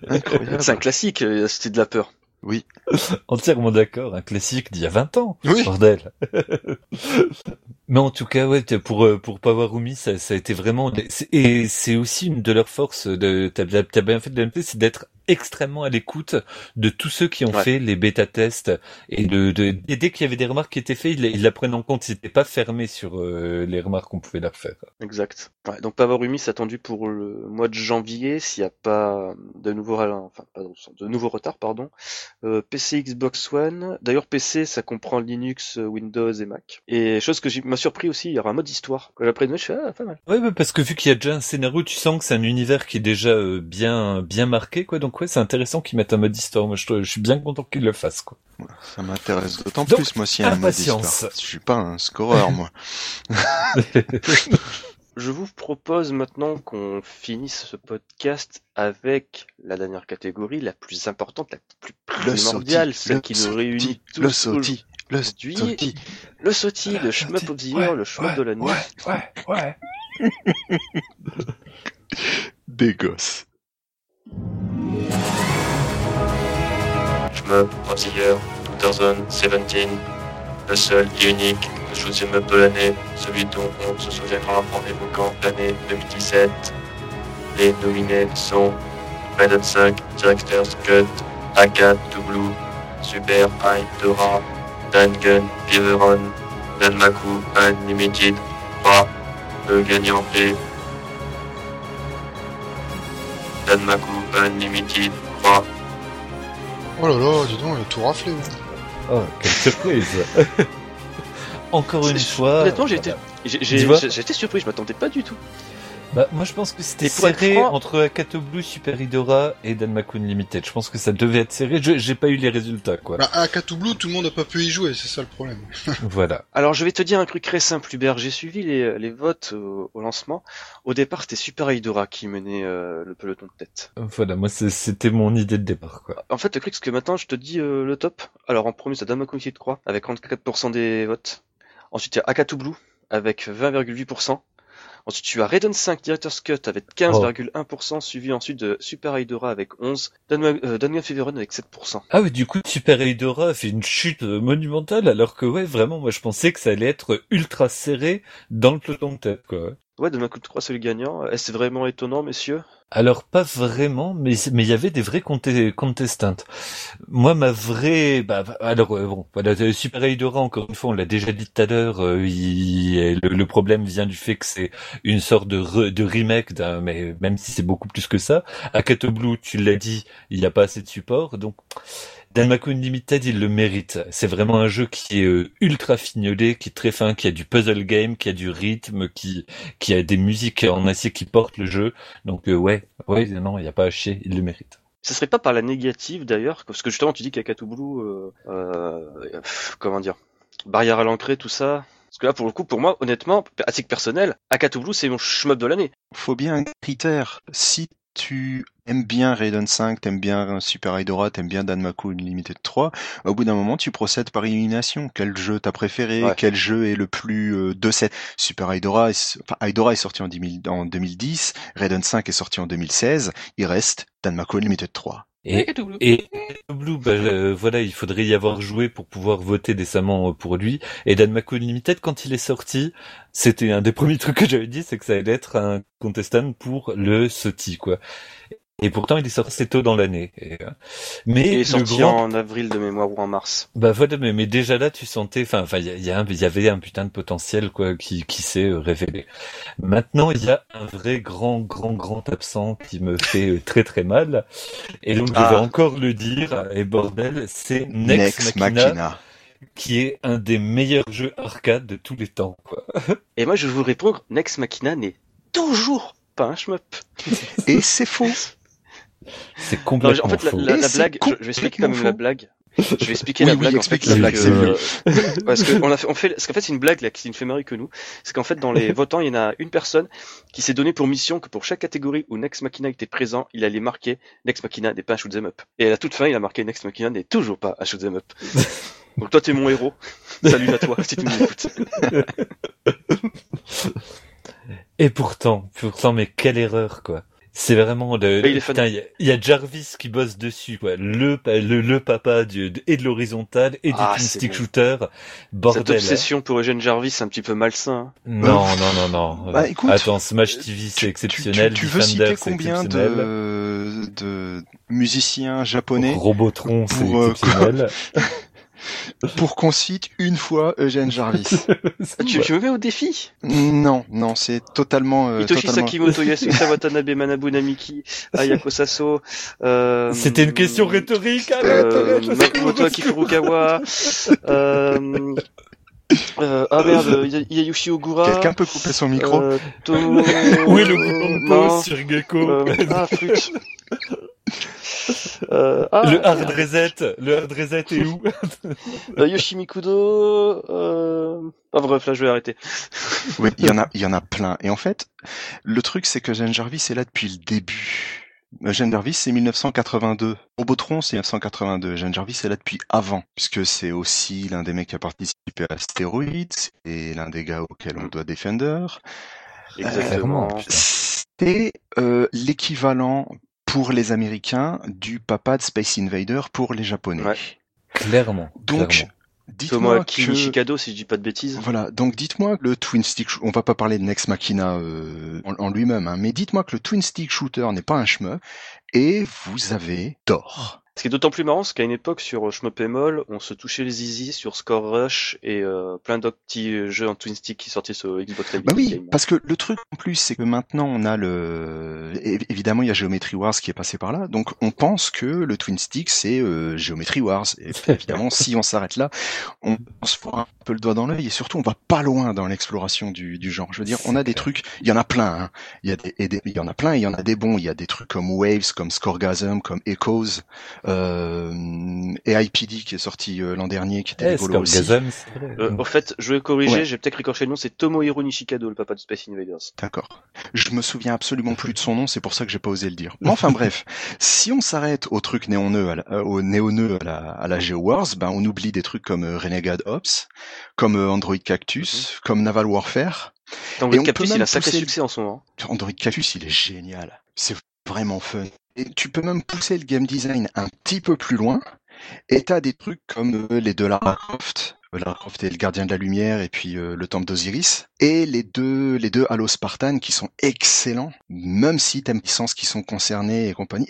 Incroyable. C'est un classique, euh, c'était de la peur. Entièrement d'accord, un classique d'il y a 20 ans. Oui. Bordel. Mais en tout cas, ouais, pour euh, pour Powerumi, ça, ça a été vraiment et c'est aussi une de leurs forces. De t'as bien t'as bien fait de l'MP, c'est d'être extrêmement à l'écoute de tous ceux qui ont Ouais. fait les bêta tests et de, de et dès qu'il y avait des remarques qui étaient faites, ils, ils la prennent en compte. Ils n'étaient pas fermés sur euh, les remarques qu'on pouvait leur faire. Exact. Ouais, donc Powerumi c'est attendu pour le mois de janvier s'il n'y a pas de nouveau enfin de nouveau retard pardon. Euh, PC Xbox One. D'ailleurs PC ça comprend Linux, Windows et Mac. Et chose que m'a surpris aussi, il y aura un mode histoire. Appris de je fais ah pas mal. Ouais, ouais, parce que vu qu'il y a déjà un scénario, tu sens que c'est un univers qui est déjà euh, bien bien marqué, quoi. Donc ouais, c'est intéressant qu'ils mettent un mode histoire. Moi, je, suis bien content qu'ils le fassent, quoi. Ça m'intéresse d'autant plus, moi, s'il y a un mode impatience. histoire. Je suis pas un scoreur, moi. Je vous propose maintenant qu'on finisse ce podcast avec la dernière catégorie, la plus importante, la plus Le primordiale, celle le qui nous réunit tous le sauti, le sauti. Le sauti, le shmup of the year, le shmup de l'année. ouais, ouais. Des gosses. Shmup of the Year 2017, le seul et unique up de l'année, celui dont on se souviendra en évoquant l'année 2017. Les nominés sont Hot 5, Director's Cut, Blue, Super High Dora, Dangun, Piveron, Danmaku Unlimited 3. Le gagnant est Danmaku Unlimited 3. Oh là là, dis donc, il a tout raflé. Oh, quelle surprise Encore une fois. Honnêtement, j'ai été, j'ai, j'ai, Dis-moi. j'ai- j'ai été surpris, je m'attendais pas du tout. Bah, moi, je pense que c'était serré entre Akato Blue, Super Idora et Danmaku Unlimited. Je pense que ça devait être serré. Je- J'ai pas eu les résultats, quoi. Bah, à Blue, tout le monde n'a pas pu y jouer, c'est ça le problème. Voilà. Alors, je vais te dire un truc très simple, Hubert. J'ai suivi les, les votes au, au lancement. Au départ, c'était Super Aidora qui menait euh, le peloton de tête. Voilà, moi, c'était mon idée de départ, quoi. En fait, le truc, c'est que maintenant, je te dis euh, le top. Alors, en premier, c'est Danmaku de Croix, avec 34% des votes. Ensuite, il y a Akatu Blue, avec 20,8%. Ensuite, tu as Raiden 5 Director's Cut avec 15,1%, suivi ensuite de Super Aidora avec 11%, Danma- euh, Feveron avec 7%. Ah oui, du coup, Super Eidora fait une chute monumentale, alors que ouais, vraiment, moi, je pensais que ça allait être ultra serré dans le peloton de tête, quoi. Ouais, Danmaku 3 c'est le gagnant. Est-ce vraiment étonnant, messieurs Alors pas vraiment, mais mais il y avait des vrais conte- contestantes. Moi, ma vraie, bah, alors euh, bon, voilà, euh, Super Aidora, encore une fois, on l'a déjà dit tout à l'heure, euh, il- le, le problème vient du fait que c'est une sorte de, re- de remake d'un, mais même si c'est beaucoup plus que ça. Akato Blue, tu l'as dit, il n'y a pas assez de support, donc Danmaku Unlimited, il le mérite. C'est vraiment un jeu qui est euh, ultra fignolé, qui est très fin, qui a du puzzle game, qui a du rythme, qui qui a des musiques en acier qui portent le jeu. Donc euh, ouais, ouais, non, il n'y a pas à chier, il le mérite. Ça serait pas par la négative d'ailleurs, parce que justement tu dis qu'Akatu Blue, euh, euh, comment dire, barrière à l'entrée, tout ça. Parce que là, pour le coup, pour moi, honnêtement, à titre personnel, Akatu Blue, c'est mon shmup de l'année. Faut bien un critère. Si tu aimes bien Raiden 5, t'aimes bien Super Aidora, t'aimes bien Danmaku Unlimited 3, au bout d'un moment, tu procèdes par élimination. Quel jeu t'as préféré? Ouais. Quel jeu est le plus euh, de cette Super Aidora, est, enfin, Aidora est sorti en 2000 en 2010, Raiden 5 est sorti en 2016, il reste Danmaku Unlimited 3. Et et Blue, bah, euh, voilà, il faudrait y avoir joué pour pouvoir voter décemment euh, pour lui. Et Danmaku Unlimited, quand il est sorti, c'était un des premiers trucs que j'avais dit, c'est que ça allait être un contestant pour le SOTI, quoi. Et pourtant, il est sorti assez tôt dans l'année. Et, euh, Mais Il est sorti grand en avril de mémoire ou en mars. Bah voilà, mais, mais déjà là, tu sentais, enfin, il y, a- avait un putain de potentiel quoi, qui, qui s'est euh, révélé. Maintenant, il y a un vrai grand, grand, grand absent qui me fait très, très mal. Et donc, je Ah. vais encore le dire. Et bordel, c'est Nex, Nex Machina, Machina. qui est un des meilleurs jeux arcade de tous les temps. Quoi. Et moi, je vais vous répondre, Nex Machina n'est toujours pas un shmup. Et c'est faux. C'est Non, complètement en fait, la, faux. la- Et la c'est blague, je, je vais expliquer quand même la blague. Je vais expliquer Oui, la oui, blague. explique en fait, la c'est blague, que, c'est euh, parce que on a fait, on fait, parce qu'en fait, c'est une blague là qui me fait marrer que nous. C'est qu'en fait, dans les votants, il y en a une personne qui s'est donné pour mission que pour chaque catégorie où Nex Machina était présent, il allait marquer Nex Machina n'est pas un shoot'em up. Et à la toute fin, il a marqué Nex Machina n'est toujours pas un shoot'em up. Donc toi, t'es mon héros. Salut à toi si tu nous écoutes. Et pourtant, pourtant, mais quelle erreur, quoi. C'est vraiment le, il y, a- il y a Jarvis qui bosse dessus, quoi. Le, pa- le, le papa du, et de l'horizontal et du Ah, stick bon. shooter. Cette Bordel. obsession pour Eugene Jarvis, c'est un petit peu malsain. hein. Non, non, non, non. Bah, écoute, Attends, Smash TV, c'est Tu- tu- exceptionnel. Tu, veux Defender, citer combien exceptionnel. de, de musiciens japonais Robotron, c'est euh, exceptionnel. pour qu'on cite une fois Eugène Jarvis tu, tu me mets au défi Non, non, c'est totalement. euh, Hitoshi totalement... Sakimoto, Yasuhisa Watanabe, Manabu Namiki, Ayako Saso, euh, C'était une question rhétorique, euh, secours, Akifurukawa, euh, euh, ah merde, Ya- Yayushi Ogura, Quelqu'un peut couper son micro euh, Tomo... Où est le bouton de pause sur Gecko euh, ah, flûte. Euh, ah, Le hard reset, le hard reset est où Euh, Yoshimikudo, euh... Ah bref, là je vais arrêter. Oui, il y en a, il y en a plein. Et en fait, le truc, c'est que Eugène Jarvis est là depuis le début. Eugène Jarvis, c'est 1982. Robotron, c'est 1982. Eugène Jarvis est là depuis avant, puisque c'est aussi l'un des mecs qui a participé à Asteroids, et l'un des gars auxquels on doit Defender. Exactement. Clairement. C'est euh, l'équivalent pour les Américains du papa de Space Invader pour les Japonais. Ouais. Clairement. Donc, clairement. dites-moi Tomoaki que... Nishikado, si je dis pas de bêtises. Voilà, donc dites-moi que le twin stick, on va pas parler de Nex Machina euh, en, en lui-même, hein, mais dites-moi que le twin stick shooter n'est pas un shmup, et vous avez tort. Ce qui est d'autant plus marrant, c'est qu'à une époque sur et Moll, on se touchait les zizi sur Score Rush et euh, plein d'autres petits euh, jeux en twin stick qui sortaient sur Xbox Live Bah oui, Game. parce que le truc en plus, c'est que maintenant on a le, évidemment il y a Geometry Wars qui est passé par là, donc on pense que le twin stick c'est euh, Geometry Wars. Et évidemment, si on s'arrête là, on, se fera un peu le doigt dans l'œil et surtout on va pas loin dans l'exploration du, du genre. Je veux dire, on a des trucs, il y en a plein, hein. il y a des, et des- il y en a plein, et il y en a des bons. Il y a des trucs comme Waves, comme Scoregasm, comme Echoes, euh, et IPD qui est sorti euh, l'an dernier, qui était Eh, rigolo aussi. C'est vrai. Euh, au fait, je vais corriger, Ouais. j'ai peut-être écorché le nom, c'est Tomohiro Nishikado, le papa de Space Invaders. D'accord. Je me souviens absolument plus de son nom, c'est pour ça que j'ai pas osé le dire. Mais enfin bref, si on s'arrête au truc néonneux, à la, euh, au néonneux à la, à la GeoWars, ben on oublie des trucs comme euh, Renegade Ops, comme euh, Android Cactus, comme Naval Warfare. Captus, peut il a sacré succès en ce moment. Android Cactus, il est génial. C'est vraiment fun. Tu peux même pousser le game design un petit peu plus loin. Et t'as des trucs comme euh, les de Lara Croft Lara Croft et le Gardien de la Lumière et puis euh, le Temple d'Osiris et les deux les deux Halo Spartan qui sont excellents même si t'aimes les licences qui sont concernées et compagnie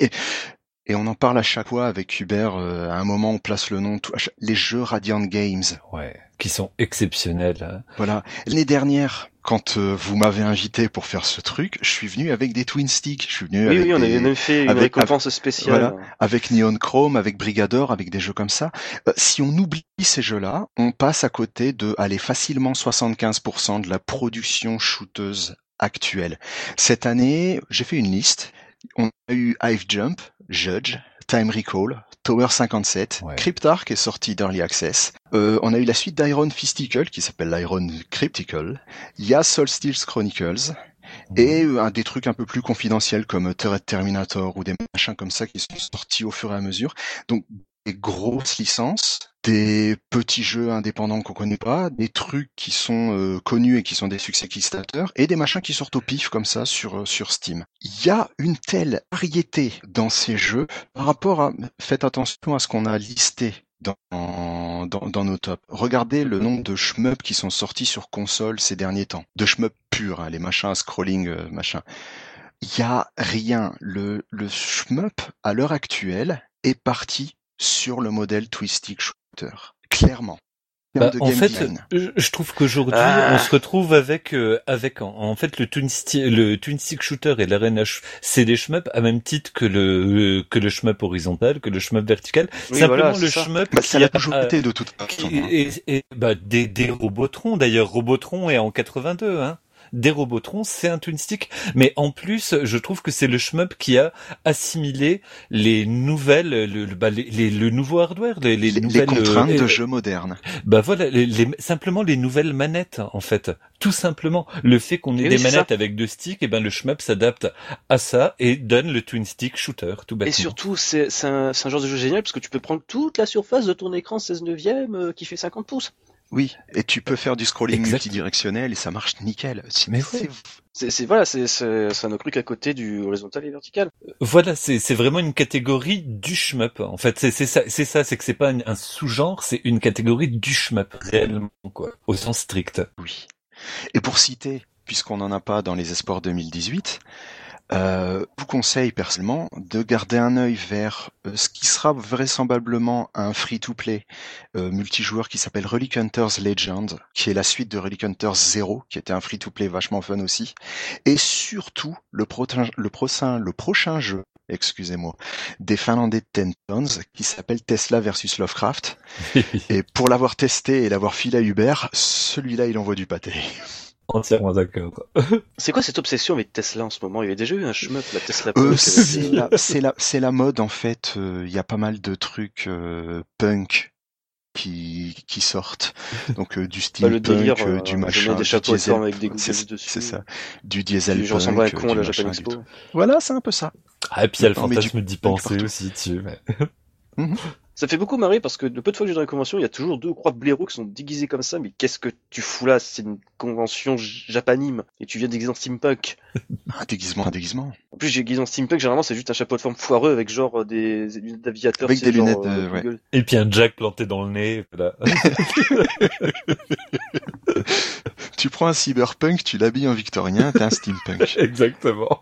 et on en parle à chaque fois avec Hubert. euh, à un moment, on place le nom. tout- à chaque- les jeux Radiant Games. Ouais, qui sont exceptionnels. hein. Voilà. L'année dernière, quand euh, vous m'avez invité pour faire ce truc, je suis venu avec des Twin Sticks. Je suis venu Oui, avec oui, on des- même fait une avec- récompense spéciale. voilà. avec Neon Chrome, avec Brigador, avec des jeux comme ça. Euh, si on oublie ces jeux-là, on passe à côté de, aller facilement 75% de la production shooteuse actuelle. Cette année, j'ai fait une liste. On a eu Hive Jump, Judge, Time Recall, Tower 57, Ouais. Cryptark est sorti d'Early Access. Euh, on a eu la suite d'Iron Fisticle qui s'appelle l'Iron Cryptical. Il y a Solstice Chronicles. Et euh, un des trucs un peu plus confidentiels comme euh, Turret Terminator ou des machins comme ça qui sont sortis au fur et à mesure. Donc des grosses licences, des petits jeux indépendants qu'on connaît pas, des trucs qui sont euh, connus et qui sont des succès Kickstarter, et des machins qui sortent au pif comme ça sur euh, sur Steam. Il y a une telle variété dans ces jeux par rapport à faites attention à ce qu'on a listé dans, dans, nos tops. Regardez le nombre de shmups qui sont sortis sur console ces derniers temps. De shmups purs, hein, les machins à scrolling, euh, machin. Il y a rien. Le, le shmup, à l'heure actuelle, est parti sur le modèle Twistic. Clairement. En Bah, en fait, je trouve qu'aujourd'hui, Ah. on se retrouve avec, euh, avec en, en fait le twin, le twin stick shooter et l'arena, c'est des shmups à même titre que le que le shmup horizontal, que le shmup vertical. Oui, Simplement voilà, le ça. shmup Bah, ça a- toujours été de toute façon. hein. et, et- bah, des, des Robotrons d'ailleurs. Robotron est en 82, hein. Des Robotrons, c'est un twin stick, mais en plus, je trouve que c'est le shmup qui a assimilé les nouvelles, le, le, bah, les, les- le nouveau hardware, les, les Les, les nouvelles contraintes euh, de jeux modernes. bah voilà, les, les- simplement les nouvelles manettes en fait, tout simplement. Le fait qu'on ait Et des oui, manettes avec deux sticks, et ben le shmup s'adapte à ça et donne le twin stick shooter, tout bêtement. Et surtout, c'est c'est un, c'est un genre de jeu génial parce que tu peux prendre toute la surface de ton écran 16 neuvième euh, qui fait 50 pouces. Oui, et tu peux faire du scrolling Exact. multidirectionnel et ça marche nickel. C'est- Mais c'est- ouais. C'est c'est- voilà, c'est c'est un autre truc à côté du horizontal et vertical. Voilà, c'est c'est vraiment une catégorie du shmup. En fait, c'est c'est ça, c'est ça, c'est que c'est pas un, un sous-genre, c'est une catégorie du shmup réellement quoi, au sens strict. Oui. Et pour citer, puisqu'on n'en a pas dans les espoirs 2018, euh, je vous conseille personnellement de garder un œil vers euh, ce qui sera vraisemblablement un free-to-play euh, multijoueur qui s'appelle Relic Hunters Legend, qui est la suite de Relic Hunters 0, qui était un free-to-play vachement fun aussi, et surtout le, prochain, le prochain, le prochain jeu excusez-moi, des Finlandais de Ten Tons qui s'appelle Tesla versus Lovecraft. Et pour l'avoir testé et l'avoir filé à Hubert, celui-là, il envoie du pâté. Entièrement d'accord. C'est quoi cette obsession avec Tesla en ce moment? Il y avait déjà eu un shmup, la Tesla Euh, Punk, c'est la, mode en fait. euh, Il y a pas mal de trucs euh, punk qui, qui sortent. Donc euh, du Bah, steampunk, le délire, euh, euh, du je machin, des chapeaux diesel. avec des C'est dessus. ça. Du diesel Les gens ressemblent à un punk, con à du la Japan Expo. Voilà, c'est un peu ça. Ah, et puis il y a le fantasme d'y punk penser aussi, tu mais... Ça fait beaucoup marrer parce que de peu de fois que j'ai dans les conventions, il y a toujours deux ou trois blaireaux qui sont déguisés comme ça, mais qu'est-ce que tu fous là? C'est une convention japanime et tu viens déguisé en steampunk. Un déguisement, un déguisement. En plus, j'ai déguisé en steampunk, généralement c'est juste un chapeau de forme foireux avec genre euh, des, des lunettes d'aviateur. Avec sais, des genre, lunettes, euh, euh, ouais. Et puis un jack planté dans le nez, voilà. Tu prends un cyberpunk, tu l'habilles en victorien, t'as un steampunk. Exactement.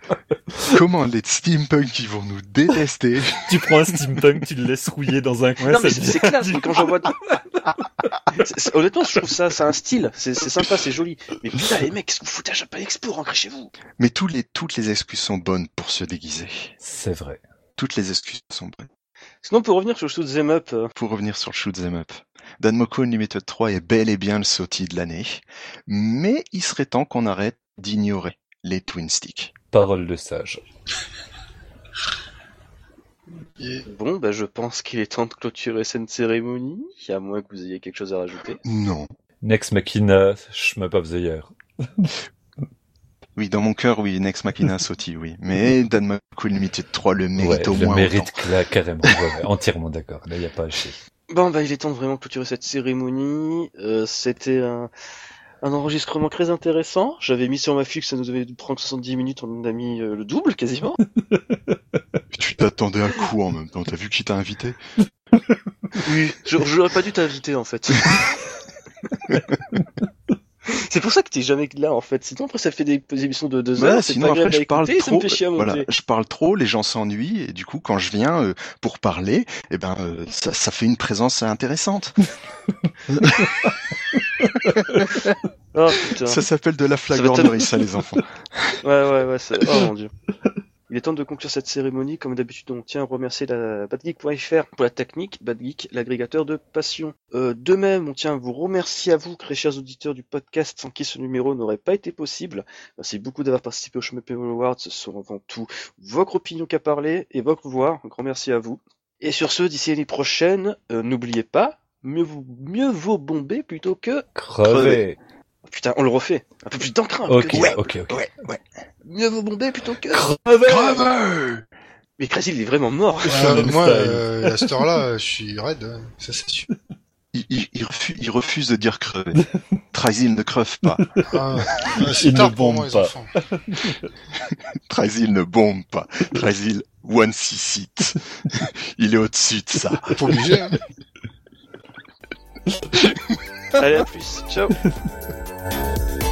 Comment les steampunk ils vont nous détester Tu prends un steampunk, tu le laisses rouiller dans un coin, non ça mais c'est classe, mais quand j'en vois... Honnêtement, je trouve ça, c'est un style, c'est sympa, c'est joli. Mais putain les mecs, qu'est-ce que vous foutez à Japan Expo, rentrez chez vous Mais tous les, toutes les excuses sont bonnes pour se déguiser. C'est vrai. Toutes les excuses sont bonnes. Sinon, pour revenir sur le shoot them up, Pour revenir sur le shoot 'em up. Danmoko Unlimited 3 est bel et bien le sautis de l'année, mais il serait temps qu'on arrête d'ignorer les twin sticks. Parole de sage. Bon, bah je pense qu'il est temps de clôturer cette cérémonie, à moins que vous ayez quelque chose à rajouter. Non. Next Machina, Shmup of the Year. Oui, dans mon cœur, oui, Next Machina sautis, oui. Mais Danmoko Unlimited 3 le mérite Ouais, au le moins mérite autant. là, carrément. Ouais, entièrement d'accord. Là, il n'y a pas à chier. Bon, bah il est temps de vraiment clôturer cette cérémonie. Euh, C'était un, un enregistrement très intéressant. J'avais mis sur ma fiche, ça nous devait prendre 70 minutes, on en a mis euh, le double quasiment. Tu t'attendais à coup en même temps, t'as vu qui t'a invité? Oui, j'aurais pas dû t'inviter en fait. C'est pour ça que t'es jamais là en fait. Sinon après ça fait des émissions de deux Ouais, heures. c'est sinon pas après je parle écouter, ça me trop, fait chier à voilà, je parle trop, les gens s'ennuient et du coup quand je viens euh, pour parler, eh ben euh, ça, ça fait une présence intéressante. Oh putain. Ça s'appelle de la flagornerie, ça les enfants. Ouais, ouais, ouais, c'est... Oh mon dieu. Il est temps de conclure cette cérémonie. Comme d'habitude, on tient à remercier la badgeek.fr pour la technique, Badgeek, l'agrégateur de passion. Euh, de même, on tient à vous remercier à vous, très chers auditeurs du podcast, sans qui ce numéro n'aurait pas été possible. Merci beaucoup d'avoir participé au Chemin Awards. Ce sont avant tout votre opinion qu'à parler et votre voix. Un grand merci à vous. Et sur ce, d'ici l'année prochaine, euh, n'oubliez pas, mieux, vous, mieux vaut bomber plutôt que... Crevé. Oh, putain, on le refait. Un peu plus d'encre. Ok, ça. ok, ok. Ouais, ouais. Mieux vaut bomber plutôt que... Creveux Mais Crazy, il est vraiment mort. Moi, euh, à cette heure-là, je suis raide, hein. ça c'est sûr. il, il, il refuse, il refuse de dire crever. Trazil ne creve pas. Ah, ah, Il ne bombe moi, pas. enfants. Trazil ne bombe pas. Trazil one six it. Il est au-dessus de ça. Pas obligé, hein. Allez, à plus. Ciao. Bye.